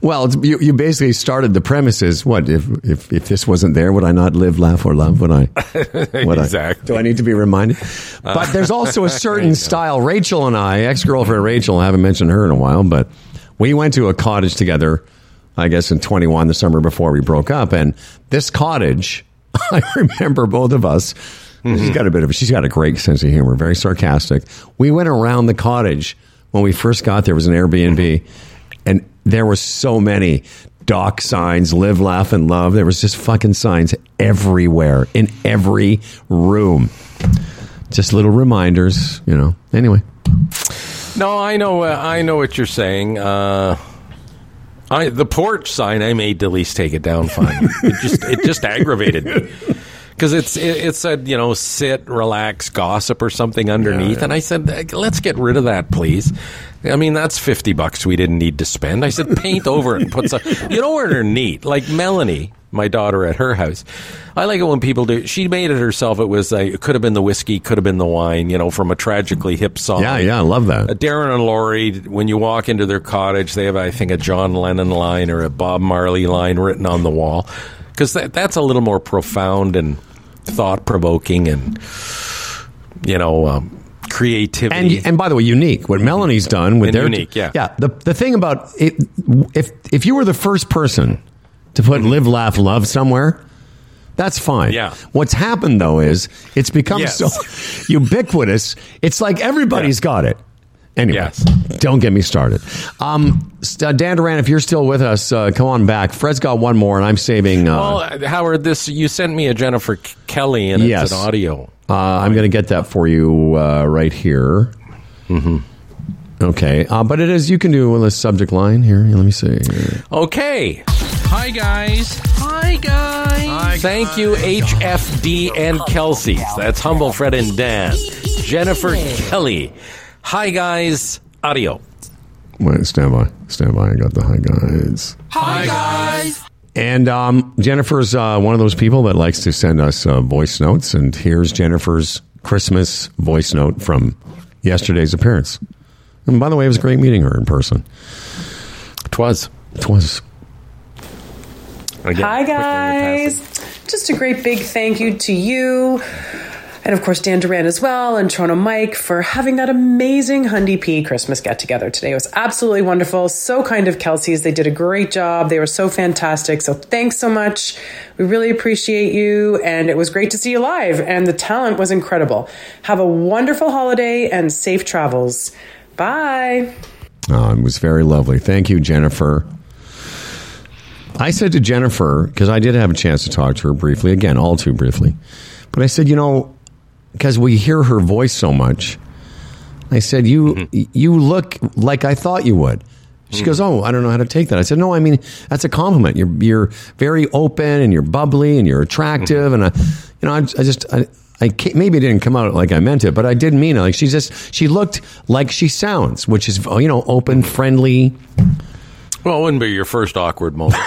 Well, it's, you, you basically started the premises. What if, if if this wasn't there? Would I not live, laugh, or love? Would I? Would Exactly. I, do I need to be reminded? But there's also a certain style. Rachel and I, ex girlfriend Rachel, I haven't mentioned her in a while, but we went to a cottage together. I guess in 21, the summer before we broke up, and this cottage, I remember both of us. She's got a bit of. She's got a great sense of humor, very sarcastic. We went around the cottage when we first got there. It was an Airbnb, and there were so many dock signs, live, laugh, and love. There was just fucking signs everywhere in every room. Just little reminders, you know. Anyway, No, I know. Uh, I know what you're saying. Uh, I the porch sign I made Delise take it down. Fine. it just it just aggravated me because it's it, it said you know sit, relax, gossip or something underneath, and I said "Uh, let's get rid of that, please. I mean that's fifty bucks we didn't need to spend. I said paint over it and put some. You know where they're neat, like Melanie. My daughter at her house. I like it when people do. She made it herself. It was uh, it could have been the whiskey, could have been the wine. You know, from a Tragically Hip song. yeah, yeah, I love Uh, that. Darren and Laurie, when you walk into their cottage, they have, I think, a John Lennon line or a Bob Marley line written on the wall. Because that, that's a little more profound and thought provoking and, you know, um, creativity. And and by the way, unique. What Melanie's done with And their unique, yeah. yeah. The the thing about it, if if you were the first person to put live, laugh, love somewhere. That's fine. Yeah. What's happened though is it's become Yes. so ubiquitous. It's like everybody's got it. Anyway, Yes. don't get me started. Um, uh, Dan Duran, if you're still with us, uh, come on back. Fred's got one more, and I'm saving. Uh, well, uh, Howard, this you sent me a Jennifer K- Kelly and Yes. it's an audio. Uh, I'm going to get that for you uh, right here. Mm-hmm. Okay, uh, but it is you can do the subject line here. Let me see. Okay. Hi guys. Hi guys. Thank you, HFD and Kelsey. That's Humble Fred and Dan. Jennifer Kelly. Hi, guys. Audio. Wait, stand by, stand by. I got the hi, guys. Hi guys. And um, Jennifer's uh, one of those people that likes to send us uh, voice notes. And here's Jennifer's Christmas voice note from yesterday's appearance. And by the way, it was great meeting her in person. Twas. It was. Again, Hi, quick on your guys. Just a great big thank you to you. And of course, Dan Duran as well, and Toronto Mike for having that amazing Hundy P Christmas get together today. It was absolutely wonderful. So kind of Kelsey's. They did a great job. They were so fantastic. So thanks so much. We really appreciate you. And it was great to see you live. And the talent was incredible. Have a wonderful holiday and safe travels. Bye. Oh, it was very lovely. Thank you, Jennifer. I said to Jennifer, because I did have a chance to talk to her briefly, again, all too briefly, but I said, you know, because we hear her voice so much, I said, you mm-hmm. you look like I thought you would. She goes, mm-hmm. oh, I don't know how to take that. I said, no, I mean that's a compliment. You're you're very open and you're bubbly and you're attractive, mm-hmm. and I, you know, I, I just I. I maybe it didn't come out like I meant it, but I did mean it. Like she just, she looked like she sounds, which is, you know, open, friendly. Well, it wouldn't be your first awkward moment.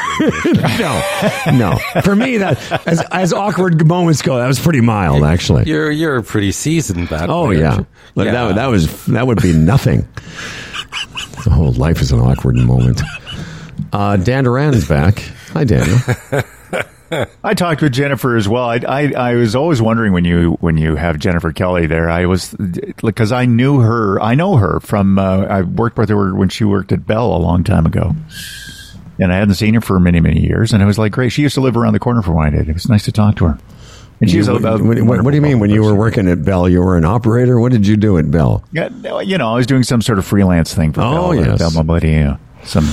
No, no. For me, that as, as awkward moments go, that was pretty mild, actually. you're you're pretty seasoned that. Oh way, yeah, aren't? Look, Yeah. that that was that would be nothing. the whole life is an awkward moment. Uh, Dan Duran is back. Hi, Daniel. I talked with Jennifer as well. I, I, I was always wondering when you when you have Jennifer Kelly there. I was because I knew her. I know her from. Uh, I worked with her when she worked at Bell a long time ago, and I hadn't seen her for many many years. And I was like great. She used to live around the corner from where I did. It was nice to talk to her. And she was You- about. what, what- what do you mean when you were working at Bell? You were an operator. What did you do at Bell? Yeah, you know, I was doing some sort of freelance thing for Oh, Bell. Oh yes. Bell Mobility, yeah. Some.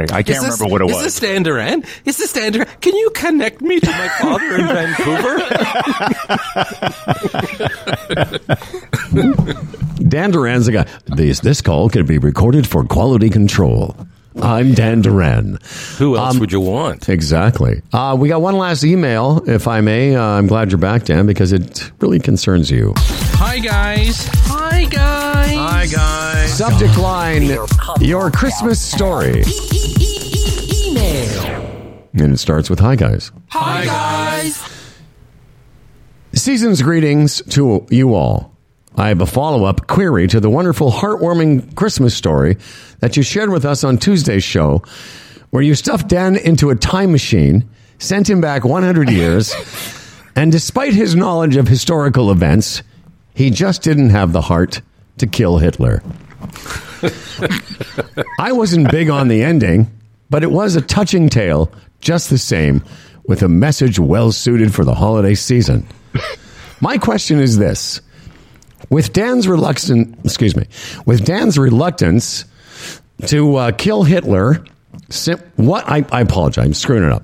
I, I can't this- remember what it Is was. Is this Dan Duran? Is this Dan Duran? Can you connect me to my father in Vancouver? Dan Duran's the guy. This this call can be recorded for quality control. I'm Dan Duran. Who else Um, would you want? Exactly. Uh, we got one last email, if I may. Uh, I'm glad you're back, Dan, because it really concerns you. Hi guys. Hi guys. Hi guys. Subject line Your Christmas story. And it starts with Hi, guys. Hi guys. Season's greetings to you all. I have a follow up query to the wonderful, heartwarming Christmas story that you shared with us on Tuesday's show, where you stuffed Dan into a time machine, sent him back 100 years, and despite his knowledge of historical events, he just didn't have the heart to kill Hitler. I wasn't big on the ending, but it was a touching tale just the same, with a message well suited for the holiday season. My question is this. With Dan's reluctance, excuse me, with Dan's reluctance to uh, kill Hitler. Sim- what I, I apologize, I'm screwing it up.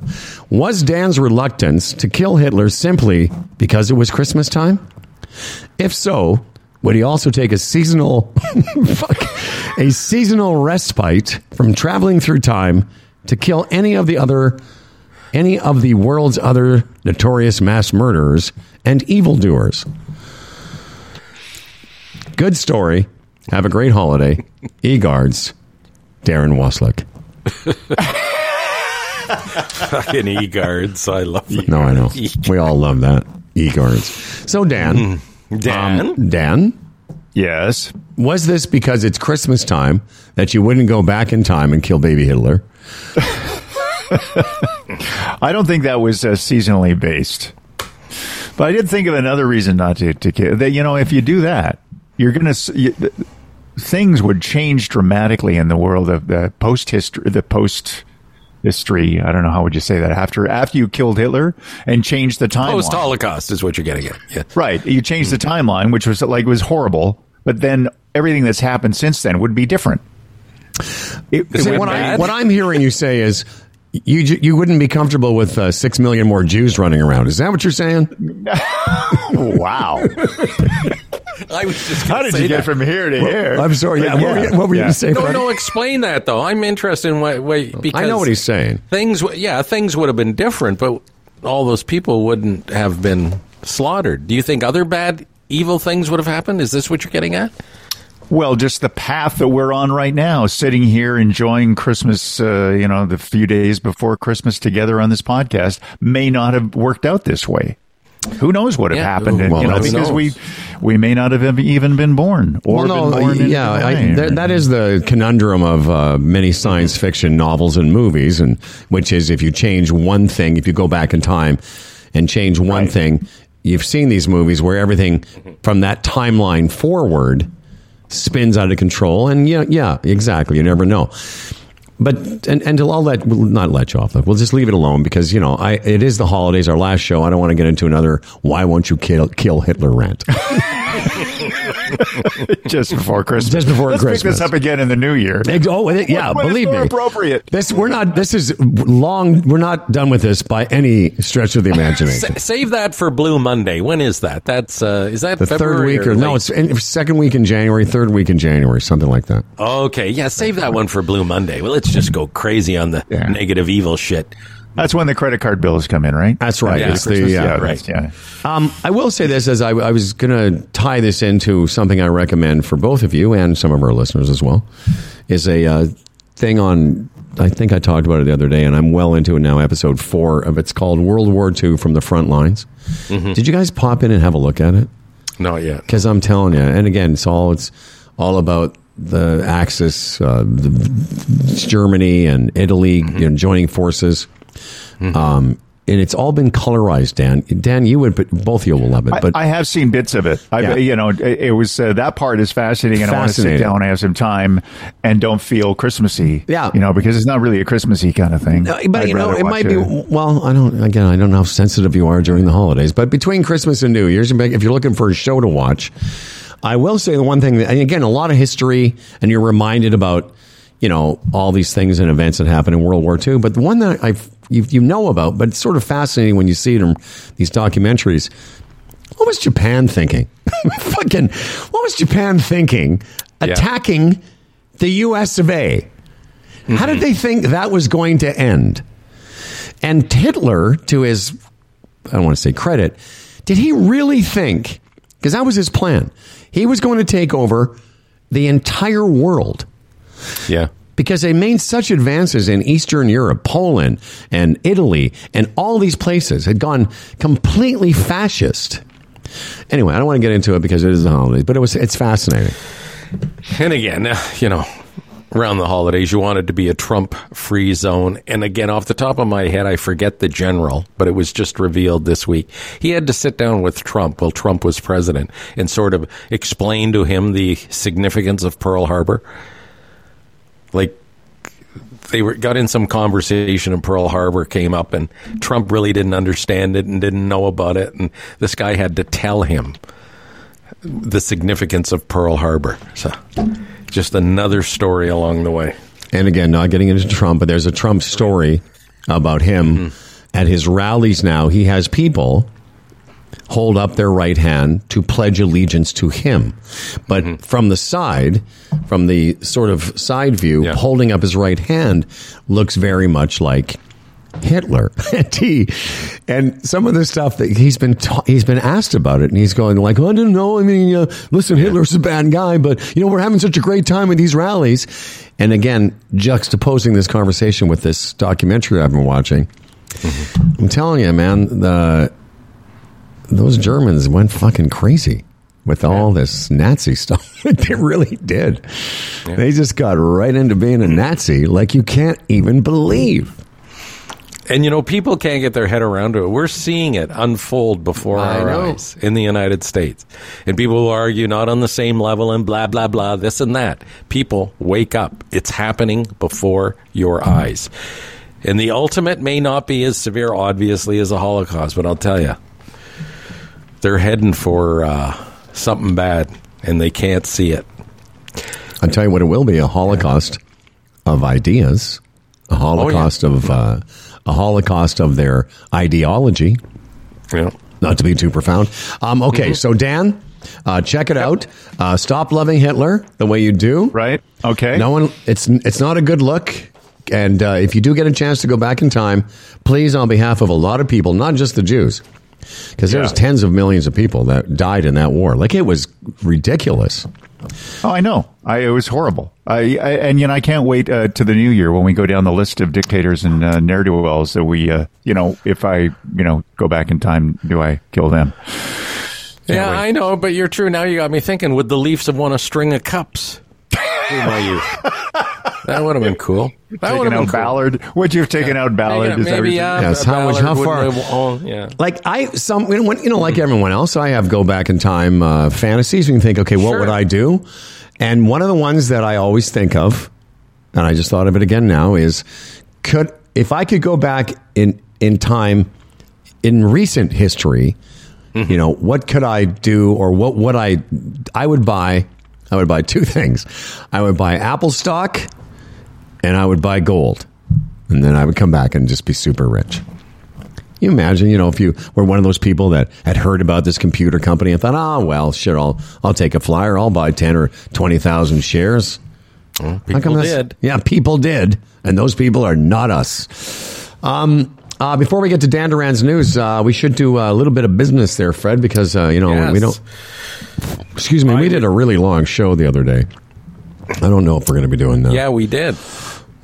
Was Dan's reluctance to kill Hitler simply because it was Christmas time? If so, would he also take a seasonal fuck, a seasonal respite from traveling through time to kill any of the other any of the world's other notorious mass murderers and evildoers? Good story. Have a great holiday. E-guards, Darren Waslick. Fucking e guards. I love it. No, I know. We all love that. E-guards. So, Dan. Dan? um, Dan, Yes. was this because it's Christmas time that you wouldn't go back in time and kill baby Hitler? I don't think that was uh, seasonally based. But I did think of another reason not to, to kill. That, you know, if you do that, you're going to. Things would change dramatically in the world of the post history, the post history. I don't know how would you say that after after you killed Hitler and changed the timeline. Post Holocaust is what you're getting at. Yeah. Right. You changed the timeline, which was like was horrible, but then everything that's happened since then would be different. It, it See, what, I, what I'm hearing you say is you you wouldn't be comfortable with uh, six million more Jews running around. Is that what you're saying? wow. I was just How did you get from here to here? I'm sorry. Yeah, what were you, what were you Yeah. going to say? No, Fred? no, explain that though. I'm interested in what, what because I know what he's saying. things. Yeah, things would have been different, but all those people wouldn't have been slaughtered. Do you think other bad, evil things would have happened? Is this what you're getting at? Well, just the path that we're on right now, sitting here enjoying Christmas, uh, you know, the few days before Christmas together on this podcast may not have worked out this way. Who knows what have Yeah, happened? who- you know, because knows? we may not have even been born or well, been born. yeah, I, that, that is the conundrum of uh, many science fiction novels and movies, and which is if you change one thing, if you go back in time and change one Right. thing, you've seen these movies where everything from that timeline forward spins out of control, and yeah, yeah, exactly. You never know. But and and I'll let we'll not let you off. We'll just leave it alone because you know I it is the holidays, our last show. I don't want to get into another "Why won't you kill kill Hitler" rant. just before Christmas. Just before Christmas. Let's Christmas. pick this up again in the new year. Oh, yeah, When it's believe me. appropriate. This we're not. This is long. We're not done with this by any stretch of the imagination. Sa- save that for Blue Monday. When is that? That's uh, is that the third February week, or no, it's in, second week in January, third week in January, something like that. okay. Yeah, save that one for Blue Monday. Well, let's just go crazy on the Yeah. negative evil shit. That's when the credit card bills come in, right? That's right. After It's the, yeah, yeah, right. Yeah. Um, I will say this as I, I was going to tie this into something I recommend for both of you and some of our listeners as well. Is a uh, thing on. I think I talked about it the other day, and I'm well into it now. Episode four of it's called World War II from the front lines. Did you guys pop in and have a look at it? Not yet. because I'm telling you, and again, it's all it's all about the Axis, uh, the, Germany and Italy you know, joining forces. Um, and it's all been colorized, Dan. Dan, you would, but both of you will love it. But I have seen bits of it. I, Yeah. You know, it, it was uh, that part is fascinating, and I want to sit down and have some time and don't feel Christmassy. Yeah. you know, because it's not really a Christmassy kind of thing. No, but I'd you know, it watch might be. a- Well, I don't. Again, I don't know how sensitive you are during the holidays, but between Christmas and New Year's, if you're looking for a show to watch, I will say the one thing. That, and again, a lot of history, and you're reminded about you know all these things and events that happened in World War II. But the one that I you, you know about, but it's sort of fascinating when you see it in these documentaries. What was Japan thinking? Fucking, what was Japan thinking? Attacking the U.S. of A. How mm-hmm. did they think that was going to end? And Hitler, to his, I don't want to say credit, did he really think, because that was his plan, he was going to take over the entire world Yeah. because they made such advances in Eastern Europe, Poland, and Italy, and all these places had gone completely fascist. Anyway, I don't want to get into it because it is the holidays, but it was it's fascinating. And again, you know, around the holidays, you wanted to be a Trump free zone. And again, off the top of my head, I forget the general, but it was just revealed this week. He had to sit down with Trump while Trump was president and sort of explain to him the significance of Pearl Harbor. Like, they were, got in some conversation and Pearl Harbor came up and Trump really didn't understand it and didn't know about it. And this guy had to tell him the significance of Pearl Harbor. So, just another story along the way. and again, not getting into Trump, but there's a Trump story about him at his rallies now. He has people hold up their right hand to pledge allegiance to him. But mm-hmm. from the side, from the sort of side view, Yeah. holding up his right hand looks very much like Hitler. and he, and some of the stuff that he's been ta- he's been asked about it, and he's going like, "Oh, "I didn't know. I mean, uh, listen, Hitler's a bad guy, but you know, we're having such a great time with these rallies." And again, juxtaposing this conversation with this documentary I've been watching, I'm telling you, man, the those Germans went fucking crazy with all this Nazi stuff. they really did. They just got right into being a Nazi like you can't even believe. And you know, people can't get their head around it. We're seeing it unfold before I our know. eyes in the United States. And people will argue not on the same level and blah, blah, blah, this and that. People, wake up. It's happening before your eyes. And the ultimate may not be as severe, obviously, as the Holocaust, but I'll tell you, they're heading for uh, something bad and they can't see it. I'll tell you what it will be a holocaust of ideas, a holocaust of uh, a holocaust of their ideology. Know? Not to be too profound. Um, okay, so Dan, uh, check it out. Uh, stop loving Hitler the way you do. Right? Okay. No one. It's it's not a good look. And uh, if you do get a chance to go back in time, please, on behalf of a lot of people, not just the Jews, because there's Yeah. tens of millions of people that died in that war. Like it was ridiculous. Oh, I know. I, it was horrible. I, I and you know I can't wait uh, to the new year when we go down the list of dictators and uh, ne'er do wells that we uh, you know if I you know go back in time, do I kill them? Yeah, wait. I know, but you're true. Now you got me thinking. Would the Leafs have won a string of cups through my youth? That would have been cool. That would Taking have been out cool. Ballard. Would you have taken out Ballard? Maybe, maybe what. Yes, how much- Ballard how far- wouldn't have- oh, yeah. Like I some you know, when- you know like everyone else, I have go back in time uh, fantasies. You can think, okay, what Sure. would I do? And one of the ones that I always think of, and I just thought of it again now, is could if I could go back in in time in recent history, you know, what could I do or what would I I would buy I would buy two things. I would buy Apple stock and I would buy gold. And then I would come back and just be super rich. You imagine, you know, if you were one of those people that had heard about this computer company and thought, oh, well, shit, I'll, I'll take a flyer. I'll buy 10 or 20,000 shares. How People did. Yeah, people did. And those people are not us. Um, uh, before we get to Dan Duran's news, uh, we should do a little bit of business there, Fred, because, uh, you know, Yes. we don't. Excuse me, we did a really long show the other day. I don't know if we're going to be doing that. Yeah, we did.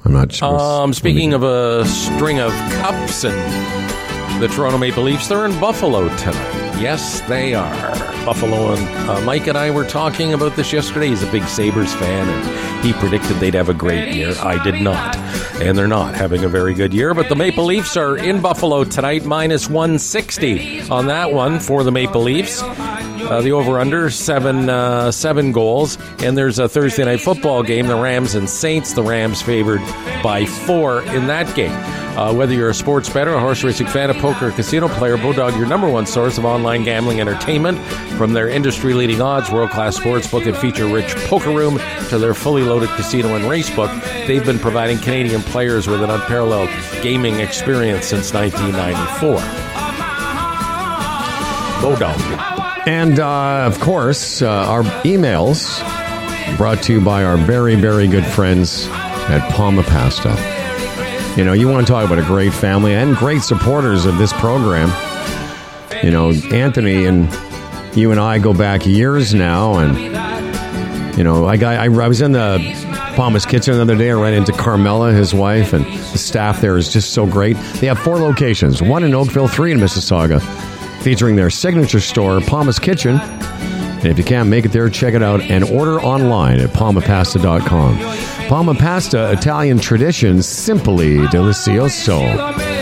I'm not sure. Um, speaking of a string of cups and the Toronto Maple Leafs, they're in Buffalo tonight. Yes, they are. Buffalo and uh, Mike and I were talking about this yesterday. He's a big Sabres fan, and he predicted they'd have a great year. I did not. And they're not having a very good year. But the Maple Leafs are in Buffalo tonight, minus 160 on that one for the Maple Leafs. Uh, the over under seven uh, seven goals, and there's a Thursday night football game. The Rams and Saints. The Rams favored by four in that game. Uh, whether you're a sports bettor, a horse racing fan, a poker casino player, Bodog, your number one source of online gambling entertainment, from their industry-leading odds, world-class sports book, and feature-rich poker room to their fully loaded casino and race book, they've been providing Canadian players with an unparalleled gaming experience since 1994. Bodog. And uh, of course, uh, our emails brought to you by our very, very good friends at Palma Pasta. You know, you want to talk about a great family and great supporters of this program. You know, Anthony and you and I go back years now, and you know, I I, I was in the Palma's kitchen the other day. I ran into Carmela, his wife, and the staff there is just so great. They have four locations: one in Oakville, three in Mississauga, featuring their signature store, Palma's Kitchen. And if you can't make it there, check it out and order online at palmapasta.com. Palma Pasta, Italian tradition, simply delicioso.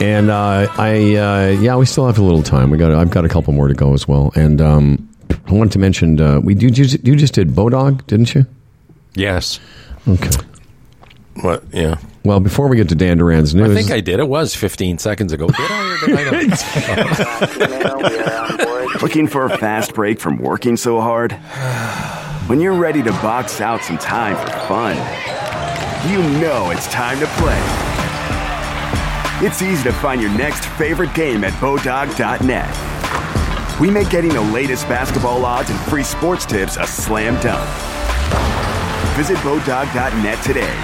And uh, I, uh, yeah, we still have a little time. We got, I've got a couple more to go as well. And um, I wanted to mention, uh, we you, just- you just did Bodog, didn't you? Yes. Okay. What? Yeah. Well, before we get to Dan Duran's news, I think I did. It was 15 seconds ago. Did I or did I? Looking for a fast break from working so hard? When you're ready to box out some time for fun, you know it's time to play. It's easy to find your next favorite game at Bodog.net. We make getting the latest basketball odds and free sports tips a slam dunk. Visit Bodog.net today.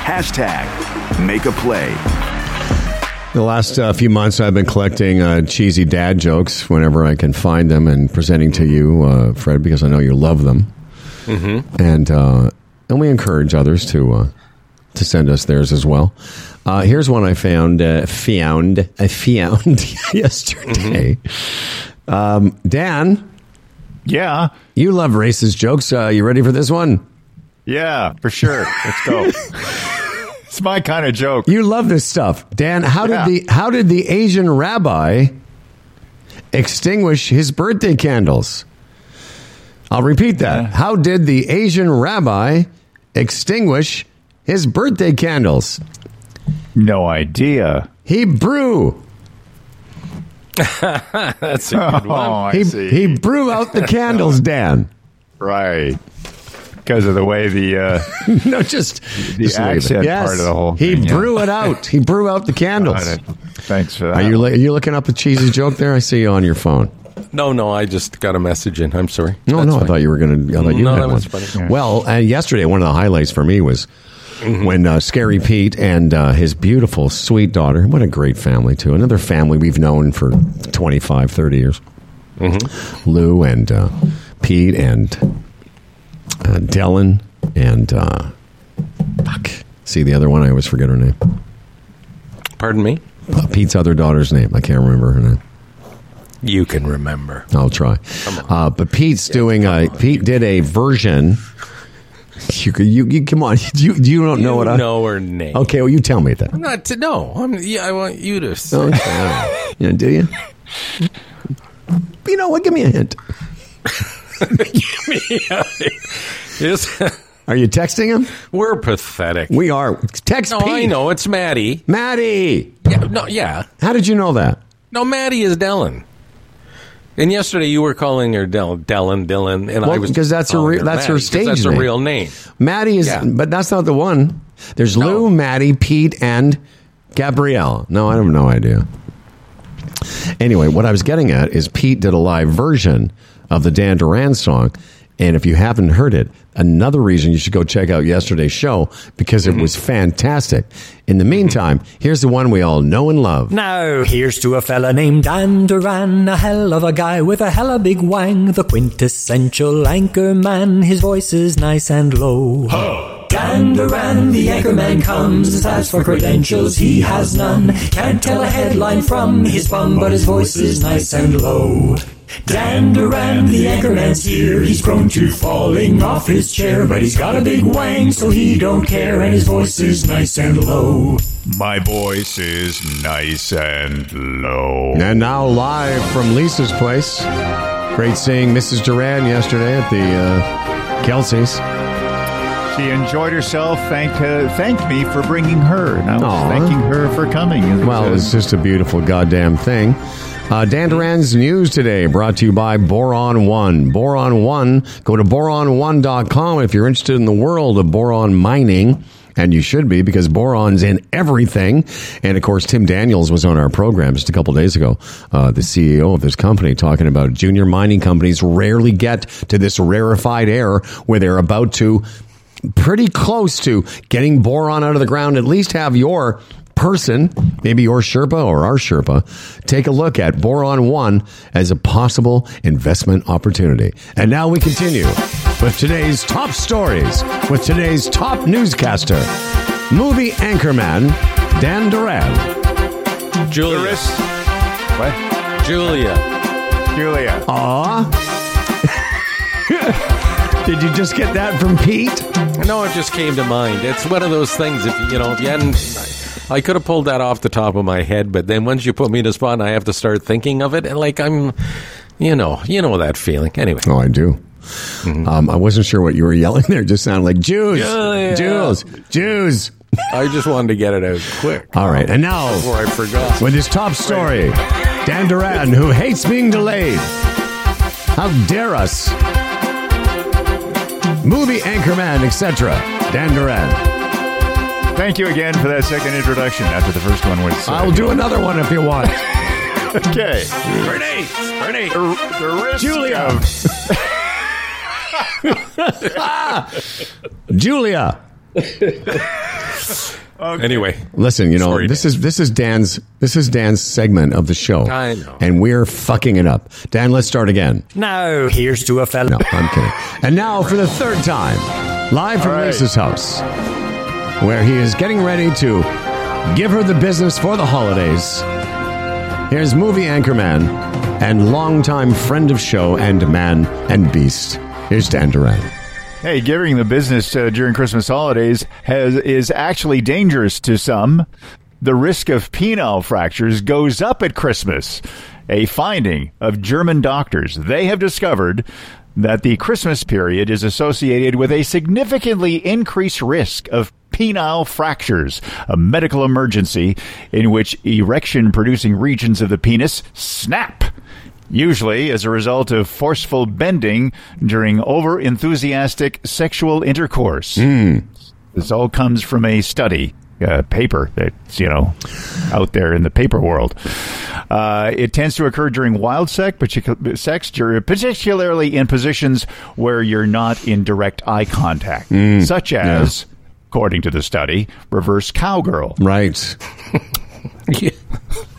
Hashtag make a play. The last uh, few months, I've been collecting uh, cheesy dad jokes whenever I can find them and presenting to you, uh, Fred, because I know you love them, mm-hmm. and uh, and we encourage others to uh, to send us theirs as well. Uh, here's one I found uh, found I found yesterday. Um, Dan, Yeah. you love racist jokes. Uh, you ready for this one? Yeah, for sure. Let's go. it's my kind of joke. You love this stuff, Dan. How Yeah. did the how did the Asian rabbi extinguish his birthday candles? I'll repeat that. Yeah. How did the Asian rabbi extinguish his birthday candles? No idea. He brew. That's a good Oh, one. I He see. he brew out the candles, Dan. right. Because of the way the uh, No, just The just leave it. accent Yes. part of the whole He thing, yeah. brew it out. He brew out the candles. Got it. Thanks for that. Are you li- are you looking up a cheesy joke there? I see you on your phone. No, no, I just got a message in. I'm sorry. No, That's no, I fine. thought you were going to. I thought you No, had that one. was funny. Well, uh, yesterday one of the highlights for me was Mm-hmm. when uh, Scary Pete and uh, his beautiful, sweet daughter. What a great family too. Another family we've known for 25, 30 years. Mm-hmm. Lou and uh, Pete and uh, Dylan and uh, fuck. See the other one? I always forget her name. Pardon me? Uh, Pete's other daughter's name. I can't remember her name. You can remember. I'll try. Uh, but Pete's doing a. Pete did a version. You, you, you come on. You you don't know you what I know her name. Okay, well you tell me that. I'm not to know. I'm, yeah, I want you to. Say. Okay. yeah, do you? You know what? Give me a hint. Yes. Are you texting him? We're pathetic. We are. Text no, Pete. I know it's Maddie. Maddie. Yeah, no, yeah, How did you know that? no, Maddie is Dellen. And yesterday you were calling her Del, Dellen, Dylan, and I Well, was because that's her re- that's her stage That's name. a real name. Maddie is, Yeah. but that's not the one. There's Lou, Maddie, Pete, and Gabrielle. No, I have no idea. Anyway, what I was getting at is Pete did a live version of the Dan Duran song. And if you haven't heard it, another reason you should go check out yesterday's show because it mm-hmm. was fantastic. In the mm-hmm. meantime, here's the one we all know and love. Now, here's to a fella named Dan Duran, a hell of a guy with a hella big wang, the quintessential anchor man. His voice is nice and low. Dan Duran, the anchor man comes. As for credentials, he has none. Can't tell a headline from his bum, but his voice is nice and low. Dan Duran, the anchor man's here. He's prone to falling off his chair, but he's got a big wang, so he don't care, and his voice is nice and low. My voice is nice and low. And now live from Lisa's place. Great seeing Mrs. Duran yesterday at the uh, Kelsey's. She enjoyed herself. Thanked uh, thanked me for bringing her, and I was Aw. thanking her for coming. It Well, it was, was just a beautiful goddamn thing. Uh, Dan Duran's news today brought to you by Boron One. Boron One, go to boron1.com if you're interested in the world of boron mining. And you should be because boron's in everything. And of course, Tim Daniels was on our program just a couple days ago, uh, the CEO of this company, talking about junior mining companies rarely get to this rarefied air where they're about to pretty close to getting boron out of the ground, at least have your person, maybe your Sherpa or our Sherpa, take a look at Boron One as a possible investment opportunity. And now we continue with today's top stories with today's top newscaster, movie anchorman Dan Duran. Julia. what? Julia. Julia. Aw. Did you just get that from Pete? No, it just came to mind. It's one of those things. If you know, if you hadn't, I could have pulled that off the top of my head, but then once you put me in a spot, I have to start thinking of it, and like I'm, you know, you know that feeling. Anyway, Oh, I do. Um, I wasn't sure what you were yelling there. It just sounded like Jews, Yeah, yeah. Jews, Jews. I just wanted to get it out quick. All right, and now Before I forgot. with his top story, Dan Duran, who hates being delayed. How dare us? Movie anchorman, etc. Dan Duran. Thank you again for that second introduction. After the first one was, uh, I'll do another one if you want. okay. Bernie, Bernie. The, the risk Julia. of Julia. Anyway, Listen, you know Sorry, this Dan. is this is Dan's this is Dan's segment of the show. I know. and we're fucking it up. Dan, let's start again. No, here's to a fella. No, I'm kidding. And now for the third time, live from All right. Lisa's house, where he is getting ready to give her the business for the holidays. Here's movie anchorman and longtime friend of show and man and beast. Here's Dan Duran. Hey, giving the business uh, during Christmas holidays has is actually dangerous to some. The risk of penile fractures goes up at Christmas. A finding of German doctors. They have discovered that the Christmas period is associated with a significantly increased risk of penile fractures, a medical emergency in which erection producing regions of the penis snap usually as a result of forceful bending during over enthusiastic sexual intercourse. This all comes from a study. Uh, paper that's you know out there in the paper world. Uh, it tends to occur during wild sex, particu- sex, particularly in positions where you're not in direct eye contact, such as, according to the study, reverse cowgirl. Right.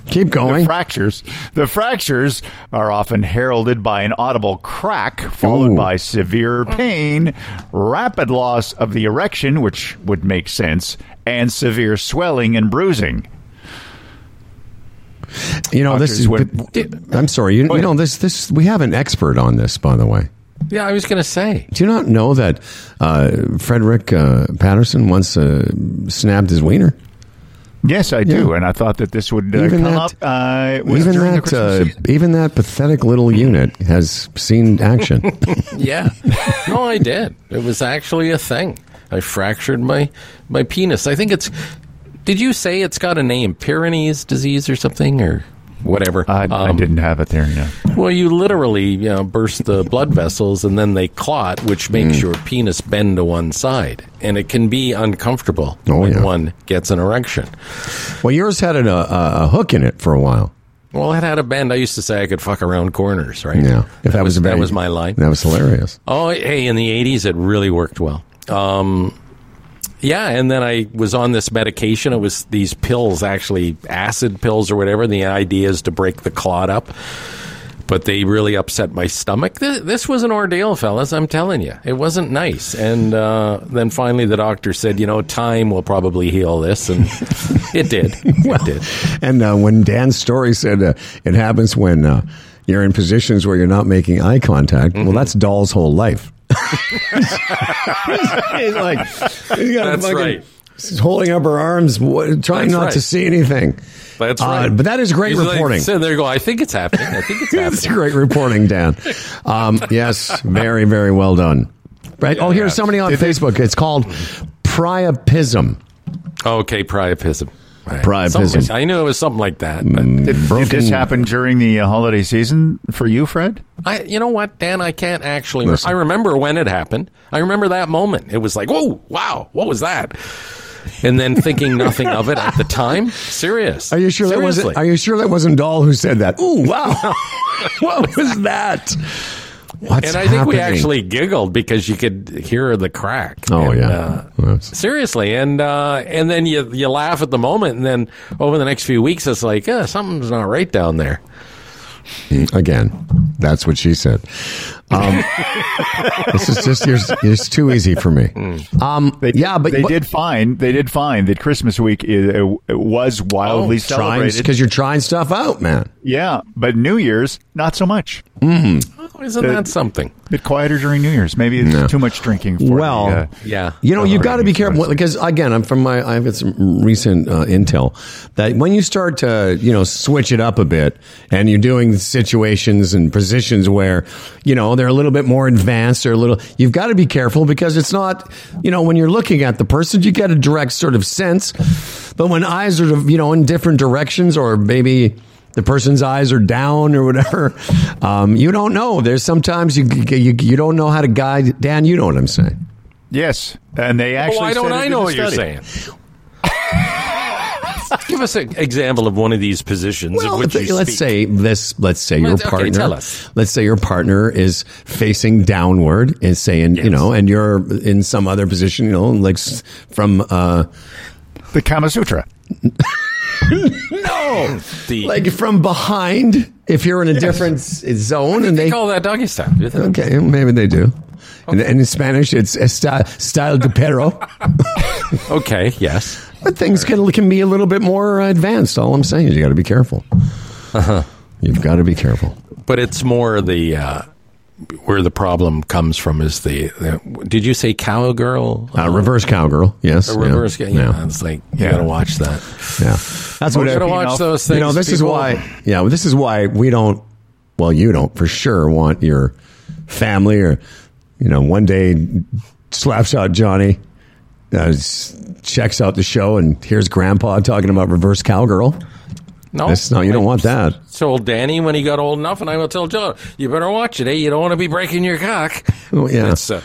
Keep going. The fractures. The fractures are often heralded by an audible crack, followed Ooh. by severe pain, rapid loss of the erection, which would make sense, and severe swelling and bruising. you know this is. Doctors I'm sorry. You, you know this. This we have an expert on this, by the way. Yeah, I was going to say. Do you not know that uh, Frederick uh, Patterson once uh, snapped his wiener? Yes, I do, Yeah. and I thought that this would uh, Even come that- up. Uh, was Even during the that, uh, even that pathetic little unit has seen action. Yeah. No, I did. It was actually a thing. I fractured my my penis. I think it's. Did you say it's got a name? Peyronie's disease or something or whatever? I, I Um, didn't have it there. Well, you literally you know, burst the blood vessels and then they clot, which makes Mm. your penis bend to one side, and it can be uncomfortable Oh, when yeah. one gets an erection. well, yours had an, a, a hook in it for a while. Well, it had a bend. I used to say I could fuck around corners, right? Yeah, if that, was, a that was my line. That was hilarious. Oh, hey, in the 80s, it really worked well. Um, yeah, and then I was on this medication. It was these pills, actually acid pills or whatever. The idea is to break the clot up, but they really upset my stomach. This, this was an ordeal, fellas. I'm telling you, it wasn't nice. And uh, then finally, the doctor said, "You know, time will probably heal this," and it did. It did. And uh, when Dan's story said uh, it happens when uh, you're in positions where you're not making eye contact, Mm-hmm. well, that's Doll's whole life. He's like, he's got a That's fucking- right. She's holding up her arms, trying That's not right. to see anything. That's Uh, right. but that is great He's like, reporting. so there you go. I think it's happening. I think it's That's happening. great reporting, Dan. Um, yes, very, very well done. Right. Oh, here's somebody on Facebook. It's called priapism. Okay, priapism. Right. Priapism. Something- I knew it was something like that. But Did, did this happen during the uh, holiday season for you, Fred? I, you know what, Dan? I can't actually. Listen. I remember when it happened. I remember that moment. It was like, whoa, wow, what was that? And then thinking nothing of it at the time. Serious? Are you sure that wasn't? Are you sure that wasn't Doll who said that? Ooh, wow! what was that? What's and I think we actually giggled because you could hear the crack. Oh And, yeah. uh, seriously, and uh, and then you you laugh at the moment, and then over the next few weeks, it's like, uh, something's not right down there. Again, that's what she said. Um, this is just you're, it's too easy for me. Um, They, yeah, but they but- did find they did find that Christmas week is, uh, was wildly celebrated. because you're trying stuff out, man. yeah, but New Year's not so much. Oh, isn't The- that something? A bit quieter during New Year's. Maybe it's No. too much drinking. For Well, the, uh, Yeah. You know, Oh, you right. got to be careful because again, I'm from my. I've got some recent uh, intel that when you start to you know switch it up a bit and you're doing doing situations and positions where you know they're a little bit more advanced or a little. You've got to be careful because it's not you know when you're looking at the person, you get a direct sort of sense, but when eyes are you know in different directions or maybe the person's eyes are down or whatever. Um, you don't know. There's sometimes you, you you don't know how to guide. Dan, you know what I'm saying. Yes, and they actually. Why don't said it I know the what you're saying? Give us an example of one of these positions of which you let's speak. say this. Let's say your Let's- okay, partner. tell us. Let's say your partner is facing downward and saying, you know, and you're in some other position, you know, like from uh, The Kama Sutra. no, The- like from behind. If you're in a different zone, and they they call that doggy style. do they? okay, maybe they do. And, and in Spanish, it's estyle, style de perro. Okay, yes. But things can can be a little bit more advanced. All I'm saying is you got to be careful. Uh-huh. You've got to be careful. But it's more the uh, where the problem comes from is the, the did you say cowgirl? Uh, reverse cowgirl, yes. A reverse, yeah, yeah. It's like you Yeah. got to watch that. Yeah, that's what You got to watch those things. You know, this is why. Yeah, well, this is why we don't. Well, you don't for sure want your family or you know one day slaps out Johnny, uh, checks out the show, and hears Grandpa talking about reverse cowgirl. No, That's, no, you don't want that. Told Danny when he got old enough, and I will tell Joe, you better watch it. Eh? You don't want to be breaking your cock. Oh, yeah. It's, uh,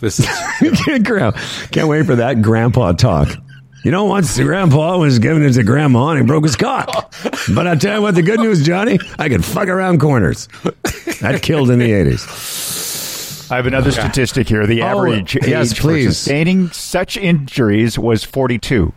this is Can't wait for that Grandpa talk. You know, once the Grandpa was giving it to Grandma and he broke his cock. But I tell you what, the good news, Johnny, I could fuck around corners. That killed in the eighties. I have another statistic here. The Oh, average yes, age please. for sustaining such injuries was 42.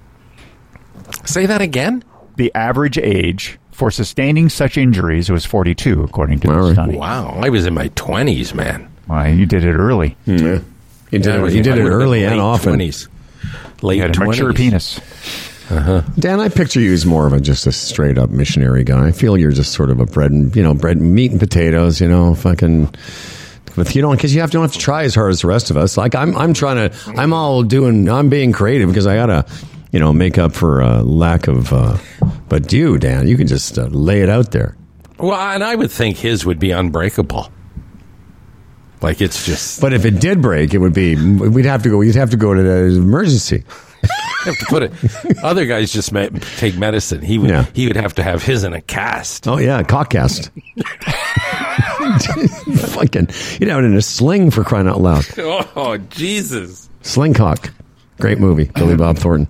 say that again. The average age for sustaining such injuries was 42, according to All the study. Wow, I was in my twenties, man. Why, you did it early. You did I it, you did it early and late often. 20s. Late You had a mature 20s. penis. Uh-huh. Dan, I picture you as more of a just a straight up missionary guy. I feel you're just sort of a bread and you know bread meat and potatoes. You know, fucking. With you don't because you have to don't have to try as hard as the rest of us. Like I'm, I'm trying to. I'm all doing. I'm being creative because I gotta, you know, make up for uh, lack of. Uh, but you, Dan, you can just uh, lay it out there. Well, and I would think his would be unbreakable. Like it's just But if it did break, it would be. We'd have to go. You'd have to go to the emergency. have to put it. Other guys just ma- take medicine. He would. Yeah. He would have to have his in a cast. Oh yeah, cockcast. Fucking, you know, in a sling for crying out loud. Oh Jesus! Slingcock. Great movie, Billy Bob Thornton.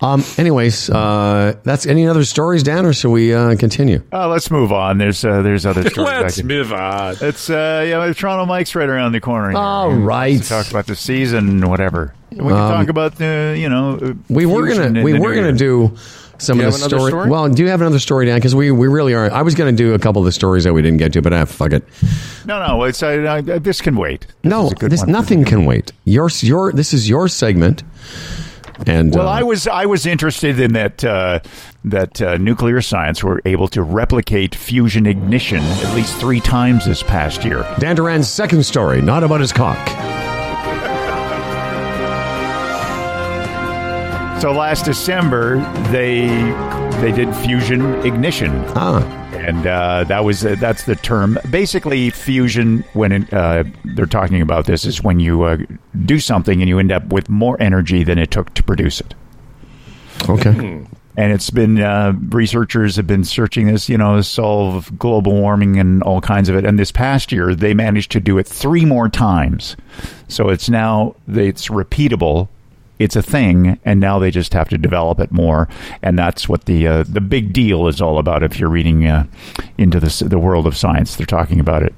Um, anyways, uh, that's any other stories, Dan, or should we uh, continue? Uh, let's move on. There's uh, there's other stories. Let's could- move on. It's uh, yeah, the Toronto Mike's right around the corner. here. All We right. talk about the season, whatever. We can talk about the you know. We were gonna we were gonna year. do some Do of the story. story? Well, do you have another story, Dan? Because we, we really are. I was gonna do a couple of the stories that we didn't get to, but ah, fuck it. No, no, it's uh, this can wait. This No, is a good this nothing can wait. Your your this is your segment. And Well, uh, I was I was interested in that uh, that uh, nuclear science were able to replicate fusion ignition at least three times this past year. Dan Duran's second story, not about his cock. So last December they they did fusion ignition. Ah, and uh, that was uh, that's the term. Basically, fusion. When it, uh, they're talking about this, is when you uh, do something and you end up with more energy than it took to produce it. okay. And it's been uh, researchers have been searching this, you know, solve global warming and all kinds of it. And this past year, they managed to do it three more times. So it's now it's repeatable. It's a thing, and now they just have to develop it more, and that's what the uh, the big deal is all about. If you're reading uh, into the the world of science, they're talking about it.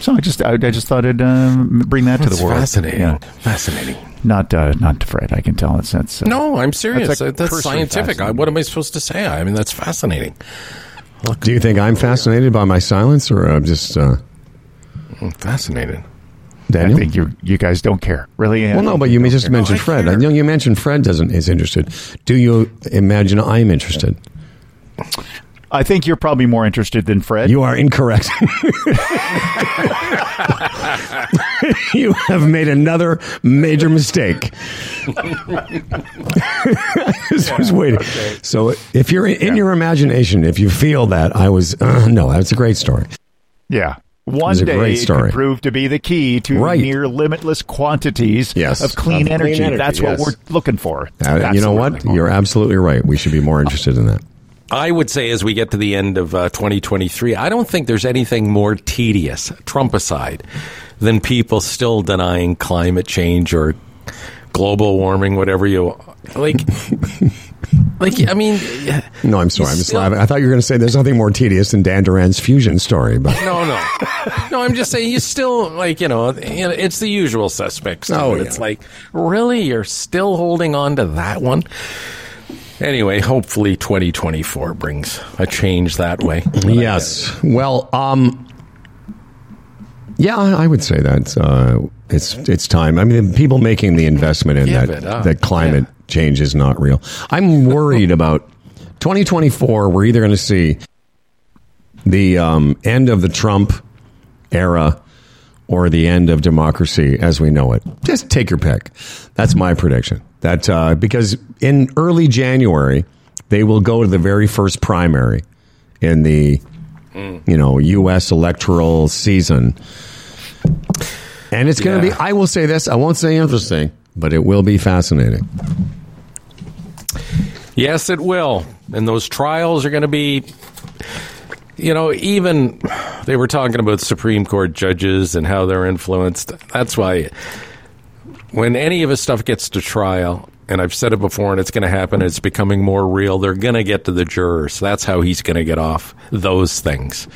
So I just I, I just thought I'd um, bring that to the world. fascinating. Yeah. Fascinating. Not uh, not to Fred. I can tell it's that's uh, No, I'm serious. That's That's, like cursory scientific. I, what am I supposed to say? I mean, that's fascinating. Look, Do you think I'm fascinated by my silence, or I'm just uh, Fascinating. Daniel? I think you you guys don't care, really. well, no, but you just mentioned I Fred. care. I know you mentioned Fred doesn't is interested. Do you imagine I'm interested? I think you're probably more interested than Fred. You are incorrect. you have made another major mistake. I just was waiting. So if you're in, in your imagination, if you feel that I was, uh, no, that's a great story. Yeah. One It's day great it could prove to be the key to Right. near limitless quantities Yes. of clean Of clean energy. energy, That's yes. what we're looking for. Uh, you know what? You're absolutely right. We should be more interested in that. I would say as we get to the end of uh, 2023, I don't think there's anything more tedious, Trump aside, than people still denying climate change or global warming, whatever you like. like, I mean, No, I'm sorry. I'm just still- laughing. I thought you were going to say there's nothing more tedious than Dan Duran's fusion story, but no, no, no. I'm just saying you still like you know, it's the usual suspects. Oh, yeah. It's like really you're still holding on to that one. Anyway, hopefully 2024 brings a change that way. yes. Well, um, yeah, I would say that uh, it's it's time. I mean, people making the investment in Give that that climate change is not real. I'm worried about 2024. We're either going to see the um, end of the Trump era or the end of democracy as we know it. Just take your pick. That's my prediction. That uh, because in early January they will go to the very first primary in the you know U.S. electoral season, and it's going to Yeah. be. I will say this. I won't say interesting, but it will be fascinating. Yes, it will. And those trials are going to be, you know, even they were talking about Supreme Court judges and how they're influenced. That's why when any of his stuff gets to trial, and I've said it before and it's going to happen, it's becoming more real, they're going to get to the jurors. That's how he's going to get off those things.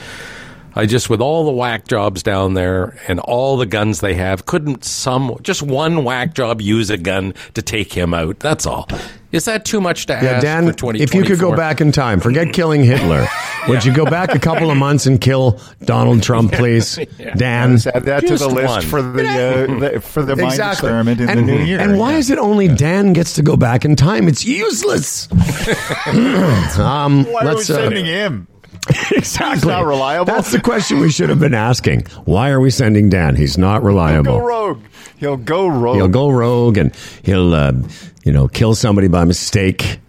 I just, with all the whack jobs down there and all the guns they have, couldn't some, just one whack job use a gun to take him out? That's all. Is that too much to Yeah, ask Dan. for If you could go back in time, forget killing Hitler. Would you go back a couple of months and kill Donald Trump, please, Dan? Let's add that to Just the list one. for the, uh, the for the mind experiment in and, the new year. And why Yeah. is it only Dan gets to go back in time? It's useless. um, Why are we let's, uh, sending him? exactly. He's not reliable. That's the question we should have been asking. Why are we sending Dan? He's not reliable. Go rogue. He'll go rogue. He'll go rogue and he'll, uh, you know, kill somebody by mistake.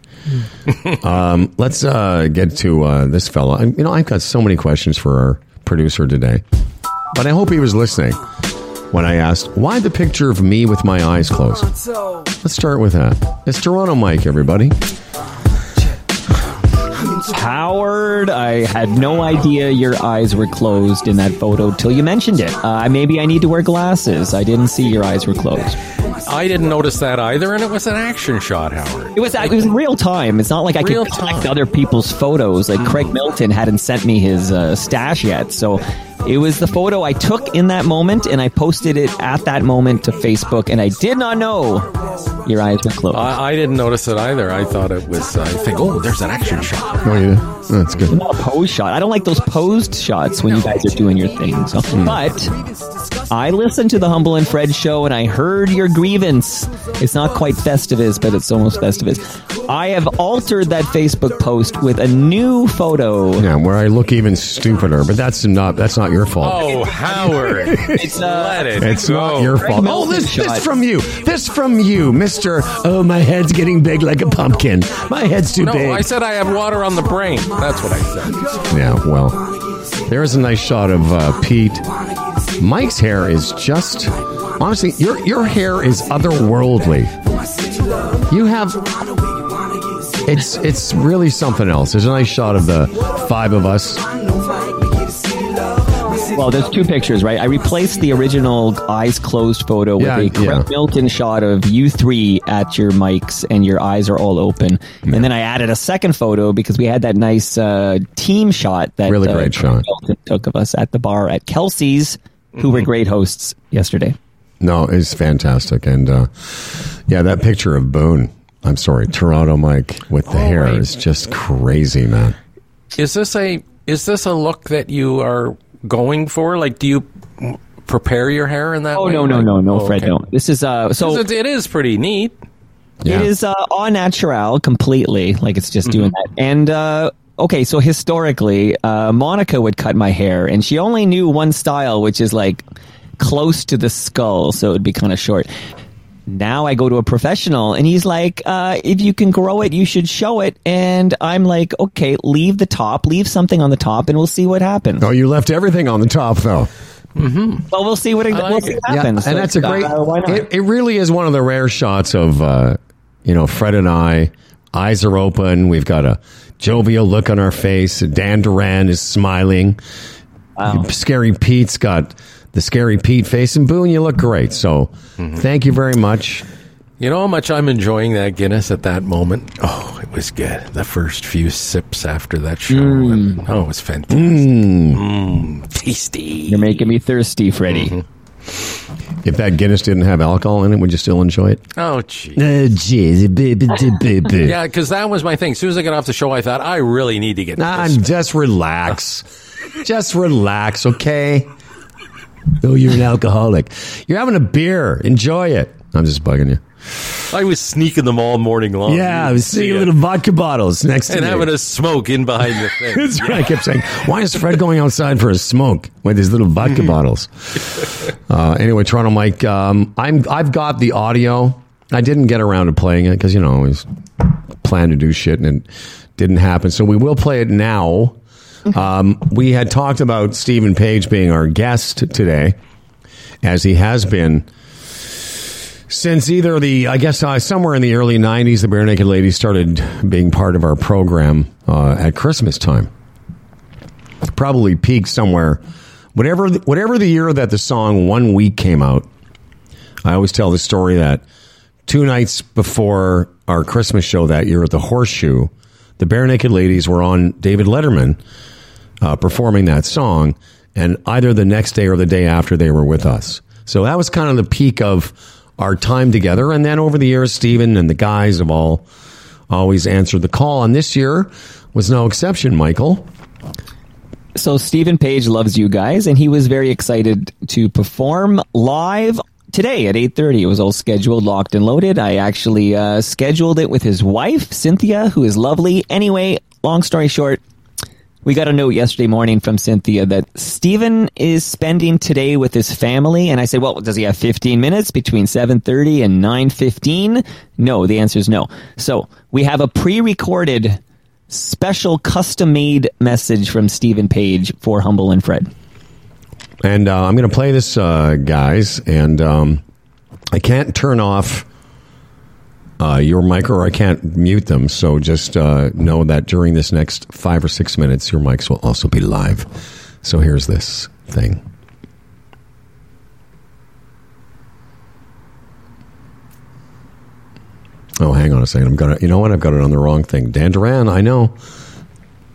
um, let's uh, get to uh, this fellow. I- You know, I've got so many questions for our producer today, but I hope he was listening when I asked why the picture of me with my eyes closed. Let's start with that. It's Toronto Mike, everybody. Howard, I had no idea your eyes were closed in that photo till you mentioned it. Uh, maybe I need to wear glasses. I didn't see your eyes were closed. I didn't notice that either, and it was an action shot, Howard. It was it was real time. It's not like I Real could collect time. other people's photos. Like Craig Milton hadn't sent me his uh, stash yet, so it was the photo I took in that moment, and I posted it at that moment to Facebook, and I did not know your eyes were closed. I, I didn't notice it either. I thought it was. I think, oh, there's an action shot. Oh, yeah, that's good. not a pose shot. I don't like those posed shots when you guys are doing your things. So, but I listened to the Humble and Fred show and I heard your grievance. It's not quite Festivus, but it's almost Festivus. I have altered that Facebook post with a new photo. Yeah, where I look even stupider, but that's not that's not your fault. Oh, Howard, It's uh, let it It's go. not your fault. Oh, this, shot. this from you. This from you, Mister. Oh, my head's getting big like a pumpkin. My head's too No, big. I said I have water on the brain. That's what I said. yeah, well, there is a nice shot of uh, Pete. Mike's hair is just honestly, your your hair is otherworldly. You have it's it's really something else. There's a nice shot of the five of us. Well, there's two pictures, right? I replaced the original eyes closed photo with Yeah, a Craig yeah. Milton shot of you three at your mics and your eyes are all open. And then I added a second photo because we had that nice uh, team shot that Really uh, great Craig shot. Milton took of us at the bar at Kelsey's, who were great hosts yesterday. No, it's fantastic, and uh, yeah, that picture of Boon. I'm sorry, Toronto Mike with the hair right. is just crazy, man. Is this a is this a look that you are going for? Like, do you prepare your hair in that? Oh way? no no no no, Oh, Fred, okay. no. This is uh, so it, it is pretty neat. Yeah. It is uh, au natural completely, like it's just doing that. And uh, okay, so historically, uh, Monica would cut my hair, and she only knew one style, which is like close to the skull, so it would be kind of short. Now I go to a professional, and he's like, uh, "If you can grow it, you should show it." And I'm like, "Okay, leave the top, leave something on the top, and we'll see what happens." Oh, you left everything on the top, though. Well, we'll see what, it, we'll see what happens. and that's a great. uh, why not? it, it really is one of the rare shots of, uh, you know, Fred and I. Eyes are open. We've got a jovial look on our face. Dan Duran is smiling. Scary Pete's got the scary Pete face, and Boon, you look great. So, Mm-hmm. thank you very much. You know how much I'm enjoying that Guinness at that moment? Oh, it was good. The first few sips after that show. and- oh, it was fantastic. Mm, tasty. You're making me thirsty, Freddie. Mm-hmm. If that Guinness didn't have alcohol in it, would you still enjoy it? Oh, gee. Geez, baby, baby. Yeah, because that was my thing. As soon as I got off the show, I thought, I really need to get Nah, this. just relax. just relax, okay? Oh, you're an alcoholic. You're having a beer. Enjoy it. I'm just bugging you. I was sneaking them all morning long. yeah, I was it. little vodka bottles next to you. and me. having a smoke in behind the thing. That's right. I kept saying, why is Fred going outside for a smoke with his little vodka bottles? Uh, anyway, Toronto Mike, um, I'm, I've got the audio. I didn't get around to playing it because, you know, I was planned to do shit and it didn't happen. So we will play it now. Um, we had talked about Steven Page being our guest today, as he has been since either the I guess uh, somewhere in the early '90s, the Barenaked Ladies started being part of our program uh, at Christmas time. Probably peaked somewhere, whatever whatever the year that the song "One Week" came out. I always tell the story that two nights before our Christmas show that year at the Horseshoe, the Barenaked Ladies were on David Letterman uh, performing that song, and either the next day or the day after they were with us. So that was kind of the peak of our time together. And then over the years, Steven and the guys have all always answered the call. And this year was no exception, Michael. So Steven Page loves you guys, and he was very excited to perform live today at 8.30 it was all scheduled locked and loaded i actually uh, scheduled it with his wife cynthia who is lovely anyway long story short we got a note yesterday morning from cynthia that steven is spending today with his family. And i said well does he have 15 minutes between 7.30 and 9.15 no the answer is no. So we have a pre-recorded special custom-made message from steven page for humble and fred. And uh, I'm going to play this, uh, guys. And um, I can't turn off uh, your mic or I can't mute them. So just uh, know that during this next five or six minutes, your mics will also be live. So here's this thing. Oh, hang on a second. I'm gonna. You know what? I've got it on the wrong thing. Dan Duran. I know.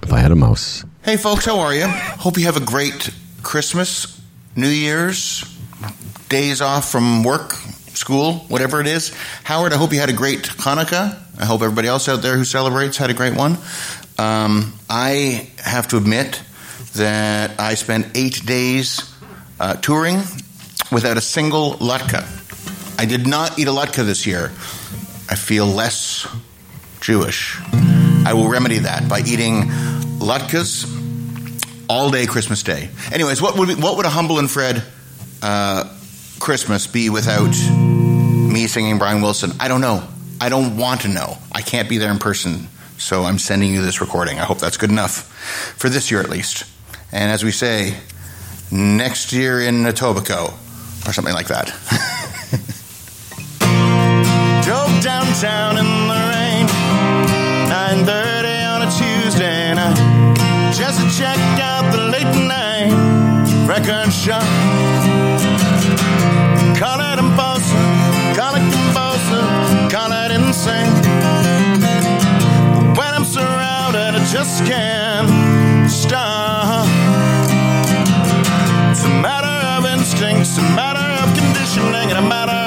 If I had a mouse. Hey, folks, how are you? Hope you have a great Christmas, New Year's, days off from work, school, whatever it is. Howard, I hope you had a great Hanukkah. I hope everybody else out there who celebrates had a great one. Um, I have to admit that I spent eight days uh, touring without a single latke. I did not eat a latke this year. I feel less Jewish. I will remedy that by eating latkes all day Christmas Day. Anyways, what would what would a humble and Fred uh, Christmas be without me singing Brian Wilson? I don't know. I don't want to know. I can't be there in person, so I'm sending you this recording. I hope that's good enough for this year at least. And as we say, next year in Etobicoke or something like that. Drove downtown in the rain, 9:30 on a Tuesday night, just to check out the late night record shop. Just can't stop. It's a matter of instinct, it's a matter of conditioning, and a matter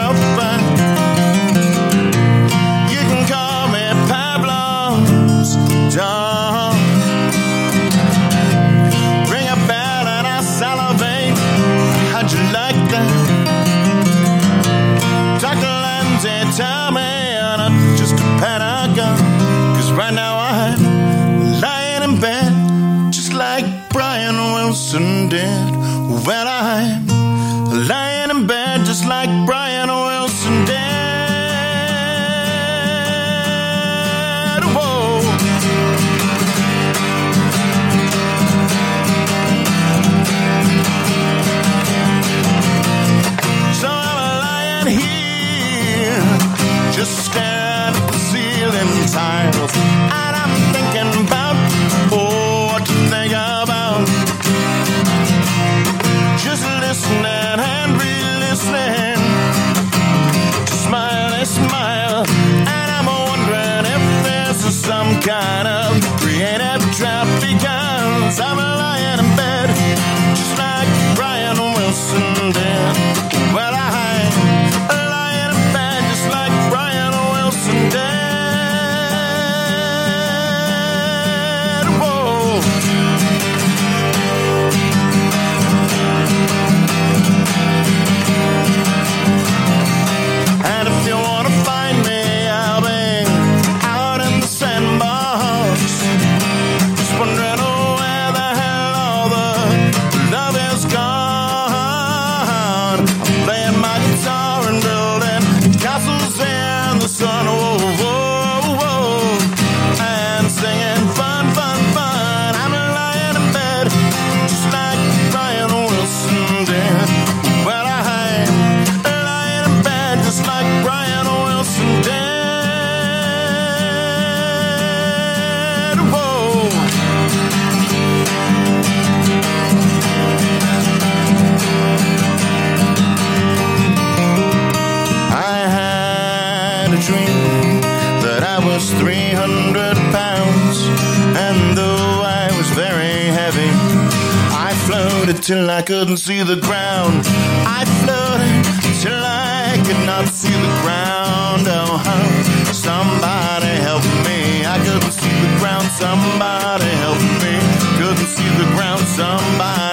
till I couldn't see the ground. I floated till I could not see the ground. Oh, somebody help me! I couldn't see the ground. Somebody help me! Couldn't see the ground. Somebody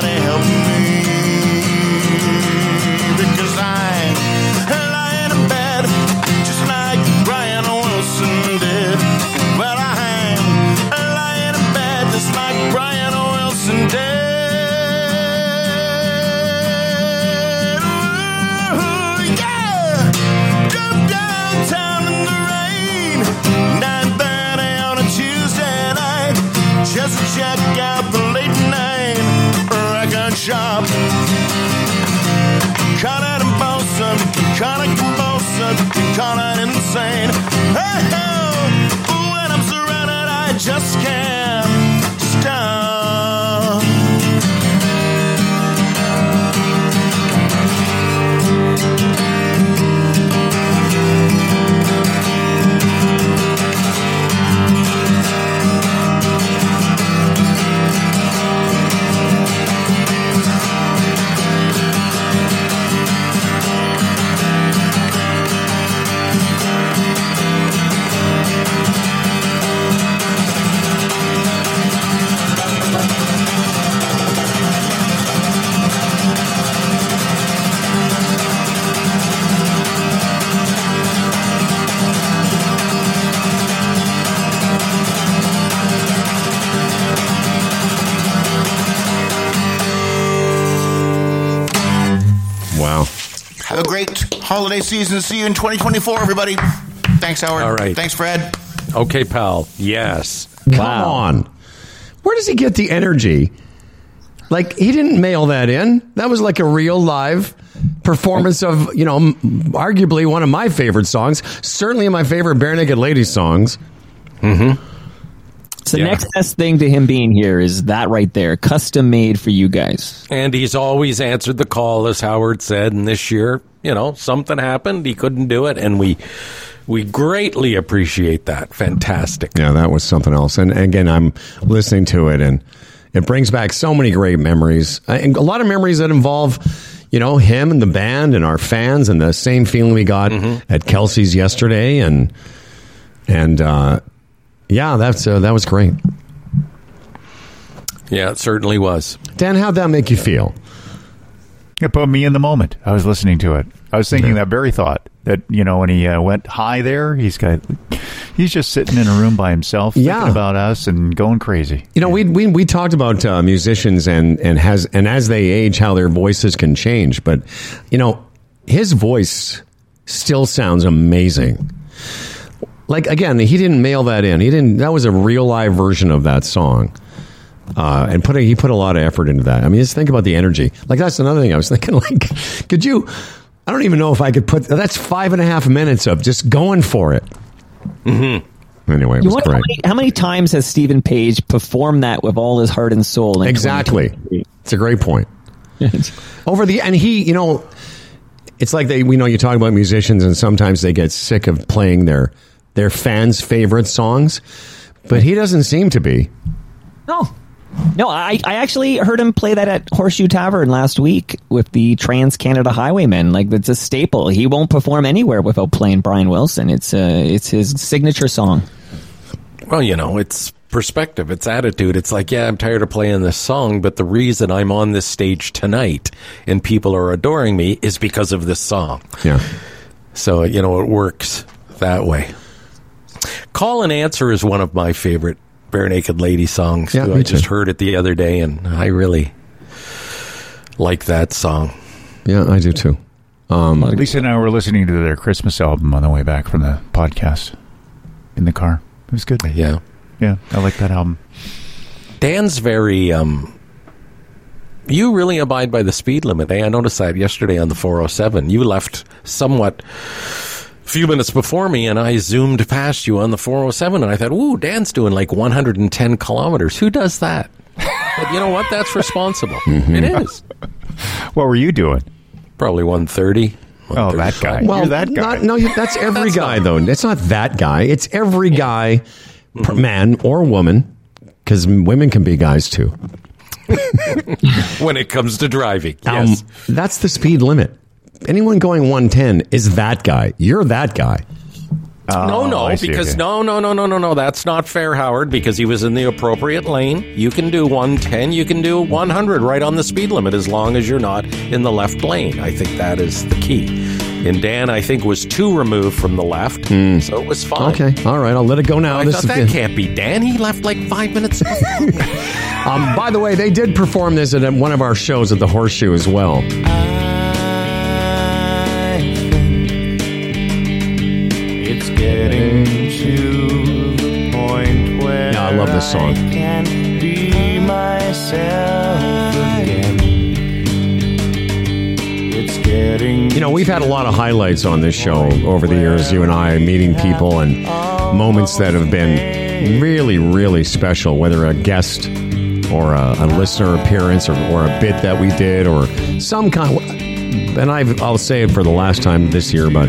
holiday season. See you in 2024, everybody. Thanks, Howard. All right. Thanks, Fred. Okay, pal. Yes. Come on. Where does he get the energy? Like he didn't mail that in. That was like a real live performance of, you know, arguably one of my favorite songs, certainly my favorite Barenaked Ladies songs. Mm-hmm. So Yeah. next best thing to him being here is that right there, custom made for you guys. And he's always answered the call, as Howard said. And this year, you know, something happened. He couldn't do it, and we we greatly appreciate that. Fantastic. Yeah, that was something else. And again, I'm listening to it and it brings back so many great memories. And a lot of memories that involve, you know, him and the band and our fans and the same feeling we got at Kelsey's yesterday. And, and, uh, yeah, that's, uh, that was great. Yeah, it certainly was. Dan, how'd that make you feel? It put me in the moment. I was listening to it. I was thinking that very thought that you know when he uh, went high there, he's got he's just sitting in a room by himself, Yeah. thinking about us and going crazy. You know, we we we talked about uh, musicians and and has and as they age, how their voices can change. But you know, his voice still sounds amazing. Like again, he didn't mail that in. He didn't. That was a real live version of that song. Uh, and put a, he put a lot of effort into that. I mean, just think about the energy. Like that's another thing I was thinking. Like, could you? I don't even know if I could put. That's five and a half minutes of just going for it. Mm-hmm. Anyway, it You was wonder how great. many, how many times has Steven Page performed that with all his heart and soul? in Exactly. It's a great point. Over the and he, you know, it's like they we know you talk about musicians and sometimes they get sick of playing their their fans' favorite songs, but he doesn't seem to be. No. No, I, I actually heard him play that at Horseshoe Tavern last week with the Trans Canada Highwaymen. Like it's a staple. He won't perform anywhere without playing Brian Wilson. It's uh, it's his signature song. Well, you know, it's perspective, it's attitude. It's like, yeah, I'm tired of playing this song, but the reason I'm on this stage tonight and people are adoring me is because of this song. Yeah. So, you know, it works that way. Call and Answer is one of my favorite Barenaked Lady songs. Yeah, too. me I just too. heard it the other day and I really like that song. Yeah, I do too. Um, Lisa and I were listening to their Christmas album on the way back from the podcast in the car. It was good. Yeah. Yeah, I like that album. Dan's very um you really abide by the speed limit. Eh? I noticed that yesterday on the 407. You left somewhat a few minutes before me and I zoomed past you on the 407 and I thought, "Ooh, Dan's doing like 110 kilometers. Who does that?" but you know what? That's responsible. It is. What were you doing? Probably 130. Oh, that guy. well, You're that guy. Not, no, that's every That's guy not- though. It's not that guy. It's every guy, per man or woman, because women can be guys too. when it comes to driving. Um, Yes. that's the speed limit. Anyone going 110 is that guy. You're that guy. no, no, Oh, because no, no, no, no, no, no. That's not fair, Howard. Because he was in the appropriate lane. You can do 110. You can do 100 right on the speed limit as long as you're not in the left lane. I think that is the key. And Dan, I think, was too removed from the left, so it was fine. Okay, all right. I'll let it go now. I This thought is- that can't be Dan. He left like five minutes. before. Um, by the way, they did perform this at one of our shows at the Horseshoe as well. It's this song. can be myself again. It's getting You know, we've had a lot of highlights on this show over the years, you and I, meeting people and moments that have been really, really special, whether a guest or a, a listener appearance or, or a bit that we did or some kind. And I've, I'll say it for the last time this year, but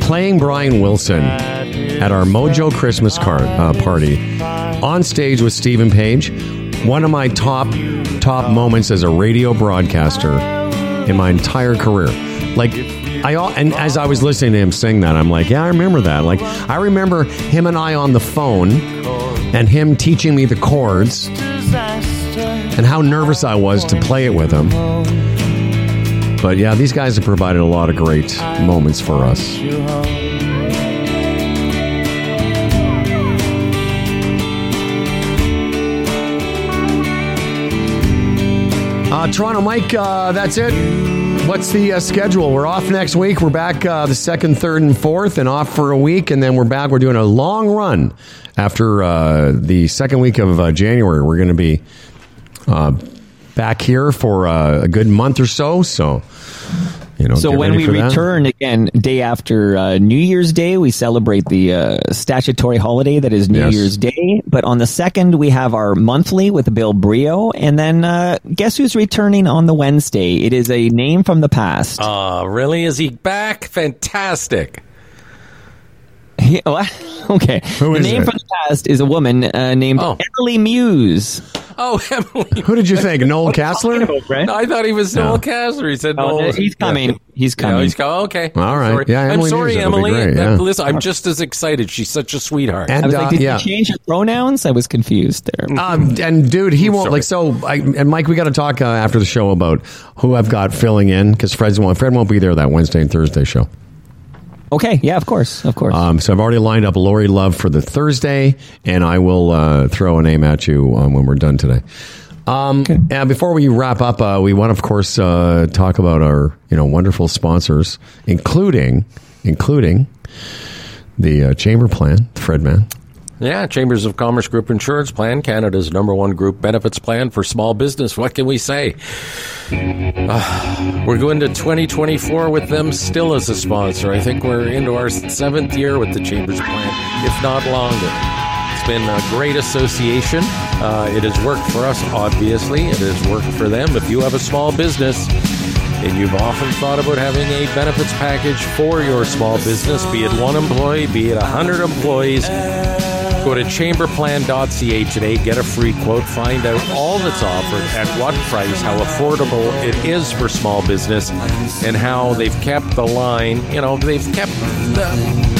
playing Brian Wilson at our Mojo Christmas card, uh, party on stage with Steven Page, one of my top, top moments as a radio broadcaster in my entire career. Like I al- and as I was listening to him sing that, I'm like, yeah, I remember that. Like I remember him and I on the phone and him teaching me the chords and how nervous I was to play it with him. But yeah, these guys have provided a lot of great moments for us. Uh, Toronto Mike, uh, that's it. What's the uh, schedule? We're off next week. We're back uh, the second, third, and fourth, and off for a week, and then we're back. We're doing a long run after uh, the second week of uh, January. We're going to be back here for a good month or so. So, you know, So when we for that. return again, day after uh, New Year's Day, we celebrate the uh, statutory holiday that is New Yes. Year's Day. But on the second, we have our monthly with Bill Brioux, and then uh, guess who's returning on the Wednesday? It is a name from the past. uh, really? Is he back? Fantastic. He- what? okay, Who the is name it? from the past is a woman uh, named Oh. Emily Muse. Oh, Emily. Who did you think? Noel Castler? No, I thought he was Noel Castler. He said Oh, Noel. he's coming. He's Yeah, coming. he's co- okay. All right. Sorry. Yeah, I'm Emily sorry, News, that'll be Emily. great, Uh, yeah. Listen, I'm just as excited. She's such a sweetheart. And I was like, uh, did yeah. you change your pronouns? I was confused there. Um, and dude, he won't like so. I, and Mike, we got to talk uh, after the show about who I've got filling in because Fred's won't. Fred won't be there that Wednesday and Thursday show. Okay, yeah, of course, of course. Um, so I've already lined up Lori Love for the Thursday, and I will uh, throw a name at you um, when we're done today. Um, And before we wrap up, uh, we want, of course, uh, talk about our you know wonderful sponsors, including including the uh, Chamber Plan, Fred Man. Yeah, Chambers of Commerce Group Insurance Plan, Canada's number one group benefits plan for small business. What can we say? Uh, we're going to 2024 with them still as a sponsor. I think we're into our seventh year with the Chambers plan, if not longer. It's been a great association. Uh, it has worked for us, obviously. It has worked for them. If you have a small business and you've often thought about having a benefits package for your small business, be it one employee, be it a hundred employees, go to chamberplan.ca today, get a free quote, find out all that's offered, at what price, how affordable it is for small business, and how they've kept the line. You know, they've kept the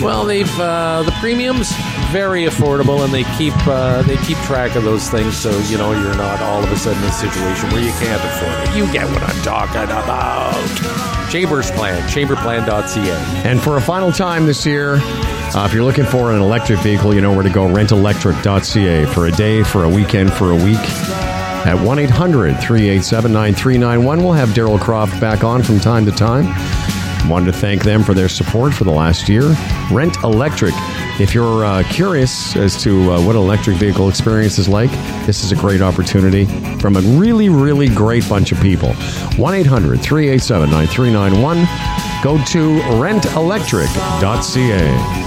well, they've uh, the premiums very affordable, and they keep uh, they keep track of those things, so you know you're not all of a sudden in a situation where you can't afford it. You get what I'm talking about. Chambers Plan, chamberplan.ca. And for a final time this year, uh, if you're looking for an electric vehicle, you know where to go rentelectric.ca for a day, for a weekend, for a week. At 1 800 387 9391. We'll have Daryl Croft back on from time to time. Wanted to thank them for their support for the last year. Rent Electric. If you're uh, curious as to uh, what electric vehicle experience is like, this is a great opportunity from a really, really great bunch of people. 1 800 387 9391. Go to rentelectric.ca.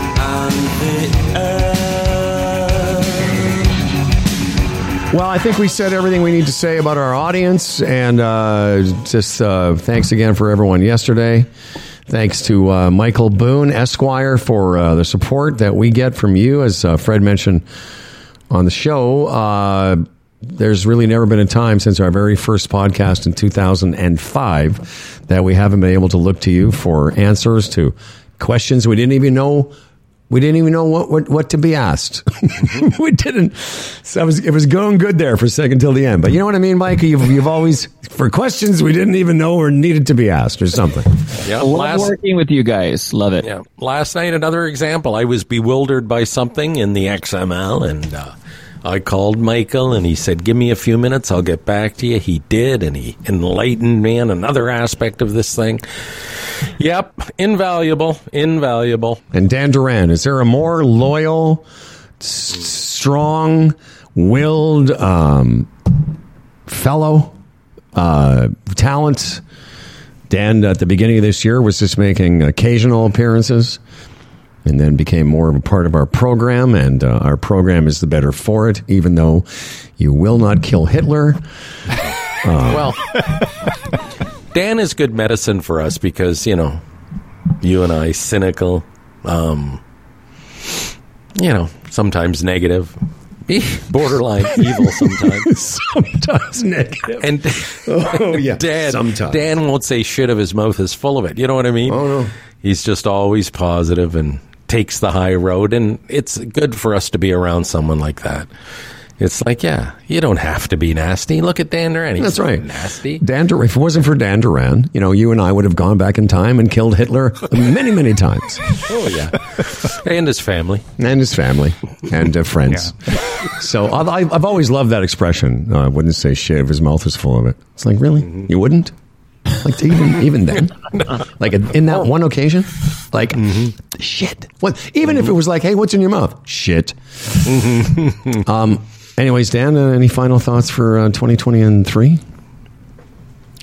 Well, I think we said everything we need to say about our audience, and uh, just uh, thanks again for everyone yesterday. Thanks to uh, Michael Boon, Esquire, for uh, the support that we get from you, as uh, Fred mentioned on the show. Uh, there's really never been a time since our very first podcast in 2005 that we haven't been able to look to you for answers to questions we didn't even know we didn't even know what what, what to be asked. we didn't. So it was, it was going good there for a second till the end. But you know what I mean, Mike? You've, you've always for questions we didn't even know or needed to be asked or something. Yeah, Love last, working with you guys. Love it. yeah, last night another example. I was bewildered by something in the XML, and uh, I called Michael, and he said, "Give me a few minutes, I'll get back to you." He did, and he enlightened me on another aspect of this thing. Yep, invaluable, invaluable. And Dan Duran, is there a more loyal, s- strong willed um, fellow uh, talent? Dan, at the beginning of this year, was just making occasional appearances and then became more of a part of our program. And uh, our program is the better for it, even though you will not kill Hitler. Well, Dan is good medicine for us because you know, you and I cynical, um, you know, sometimes negative, borderline evil sometimes. Sometimes negative. And Oh, yeah. Dan, Sometimes. Dan won't say shit if his mouth is full of it. You know what I mean? Oh, no. He's just always positive and takes the high road, and it's good for us to be around someone like that. It's like, yeah, you don't have to be nasty. Look at Dan Duran. That's right. Nasty. Dan Duran, if it wasn't for Dan Duran, you know, you and I would have gone back in time and killed Hitler many, many times. Oh yeah, and his family. and his family and uh, friends. So I've, I've I've always loved that expression. Uh, I wouldn't say shit if his mouth was full of it. It's like, really? Mm-hmm. You wouldn't? Like even even then, like in that one occasion, like Mm-hmm. shit. What? Even if it was like, hey, what's in your mouth? Shit. Mm-hmm. um. Anyways, Dan, uh, any final thoughts for uh, 2023?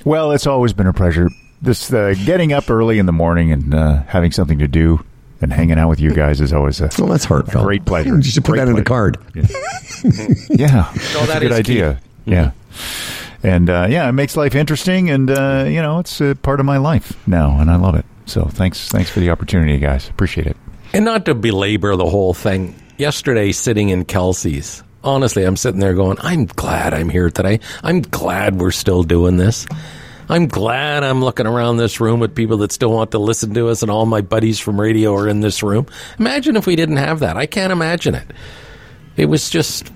Well, it's always been a pleasure. This uh, getting up early in the morning and uh, having something to do and hanging out with you guys is always a Well, that's heartfelt. great pleasure. You should put Great that in a pleasure. card. Yeah, No, that's that a good is key. idea. Yeah, and uh, yeah, it makes life interesting, and uh, you know, it's a part of my life now, and I love it. So thanks, thanks for the opportunity, guys. Appreciate it. And not to belabor the whole thing, yesterday sitting in Kelsey's, honestly, I'm sitting there going, I'm glad I'm here today. I'm glad we're still doing this. I'm glad I'm looking around this room with people that still want to listen to us, and all my buddies from radio are in this room. Imagine if we didn't have that. I can't imagine it. It was just,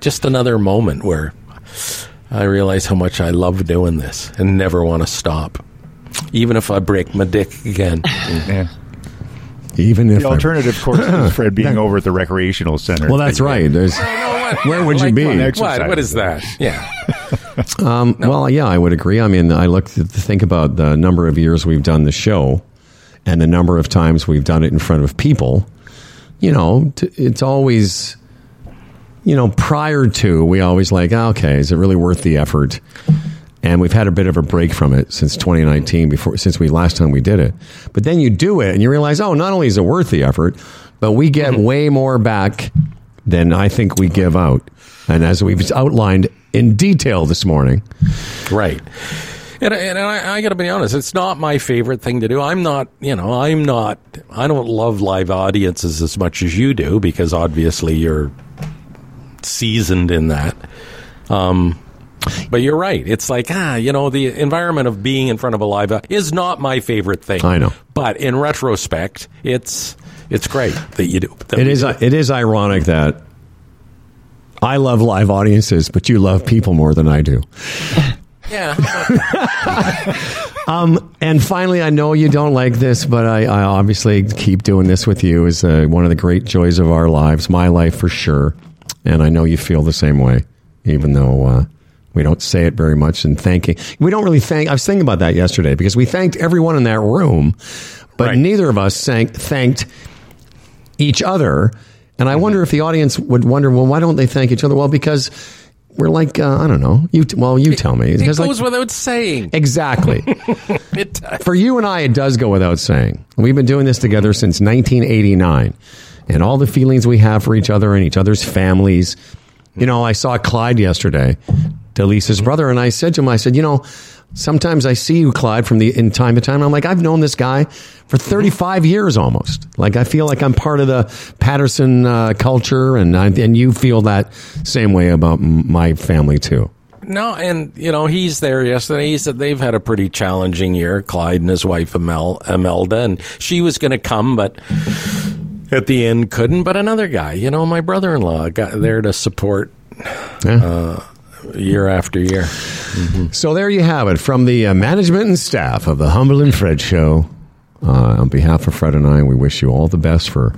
just another moment where I realize how much I love doing this and never want to stop, even if I break my dick again. Yeah. Even if The alternative, of course, is Fred being over at the recreational center. well, that's right. There's Where would you Like be? What? What, what is that? Yeah. Um, Well, yeah, I would agree. I mean, I look to think about the number of years we've done the show and the number of times we've done it in front of people. You know, t- it's always, you know, prior to, we always like, "Ah, okay, is it really worth the effort? And we've had a bit of a break from it since 2019, before since we last time we did it. But then you do it and you realize, oh, not only is it worth the effort, but we get way more back than I think we give out. And as we've outlined in detail this morning, Right. And, and I, I got to be honest, it's not my favorite thing to do. I'm not, you know, I'm not, I don't love live audiences as much as you do because obviously you're seasoned in that. Um, but you're right. It's like, ah, you know, the environment of being in front of a live is not my favorite thing. I know. But in retrospect, it's it's great that you do. that It is. do. It is ironic that I love live audiences, but you love people more than I do. Yeah. Um, and finally, I know you don't like this, but I, I obviously keep doing this with you is uh, one of the great joys of our lives, my life for sure. And I know you feel the same way, even though uh, we don't say it very much. And thanking, we don't really thank. I was thinking about that yesterday because we thanked everyone in that room, but Right. neither of us thank, thanked each other. And I wonder if the audience would wonder, well, why don't they thank each other? Well, because we're like, uh, I don't know. You, t- well, you tell me. it goes like, without saying. exactly. It, For you and I, it does go without saying. We've been doing this together since 1989, and all the feelings we have for each other and each other's families. You know, I saw Clyde yesterday, Delisa's brother, and I said to him, I said, you know, sometimes I see you, Clyde, from the in time to time. I'm like, I've known this guy for 35 years almost. Like, I feel like I'm part of the Patterson uh, culture, and I, and you feel that same way about m- my family too. No, and you know he's there yesterday. He said they've had a pretty challenging year. Clyde and his wife Amel, Imelda, and she was going to come, but at the end couldn't. But another guy, you know, my brother-in-law, got there to support Yeah. uh, year after year. So there you have it from the uh, management and staff of the Humble and Fred Show. Uh, on behalf of Fred and I, we wish you all the best for,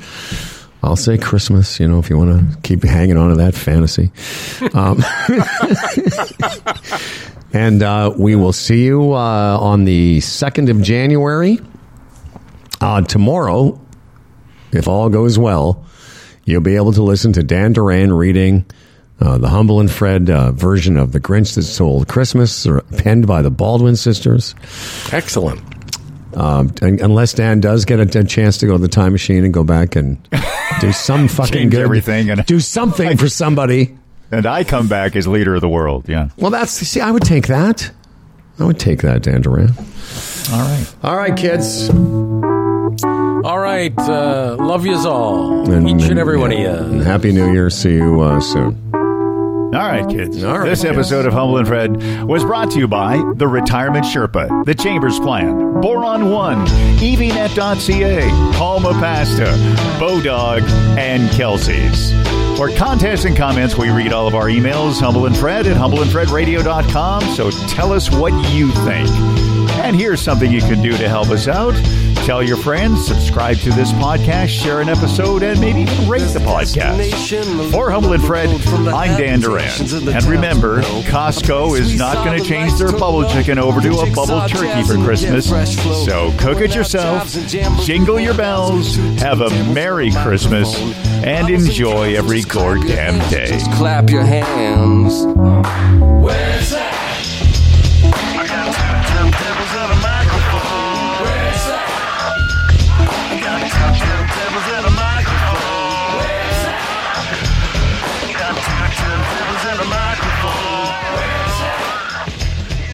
I'll say Christmas. You know, if you want to keep hanging on to that fantasy, um, and uh, we will see you uh, on the second of January uh, tomorrow. If all goes well, you'll be able to listen to Dan Duran reading uh, the Humble and Fred uh, version of The Grinch That Stole Christmas, or penned by the Baldwin sisters. Excellent. Um, and, unless Dan does get a, a chance to go to the time machine and go back and do some fucking good, everything and- do something for somebody. And I come back as leader of the world. Yeah. Well, that's see, I would take that. I would take that, Dan Duran. All right. All right, kids. All right, uh, love yous all, And- each and every yeah. one of you. And Happy New Year. See you uh, soon. All right, kids. All right, this kids. episode of Humble and Fred was brought to you by the Retirement Sherpa, the Chambers Plan, Boron One, EVNet.ca, Palma Pasta, Bodog, and Kelsey's. For contests and comments, we read all of our emails, Humble and Fred at humbleandfredradio.com. So tell us what you think. And here's something you can do to help us out. Tell your friends, subscribe to this podcast, share an episode, and maybe even rate the podcast. For Humble and Fred, I'm Dan Duran. And remember, Costco is not going to change their bubble chicken over to a bubble turkey for Christmas. So cook it yourself, jingle your bells, have a Merry Christmas, and enjoy every goddamn day. Clap your hands. Where's that?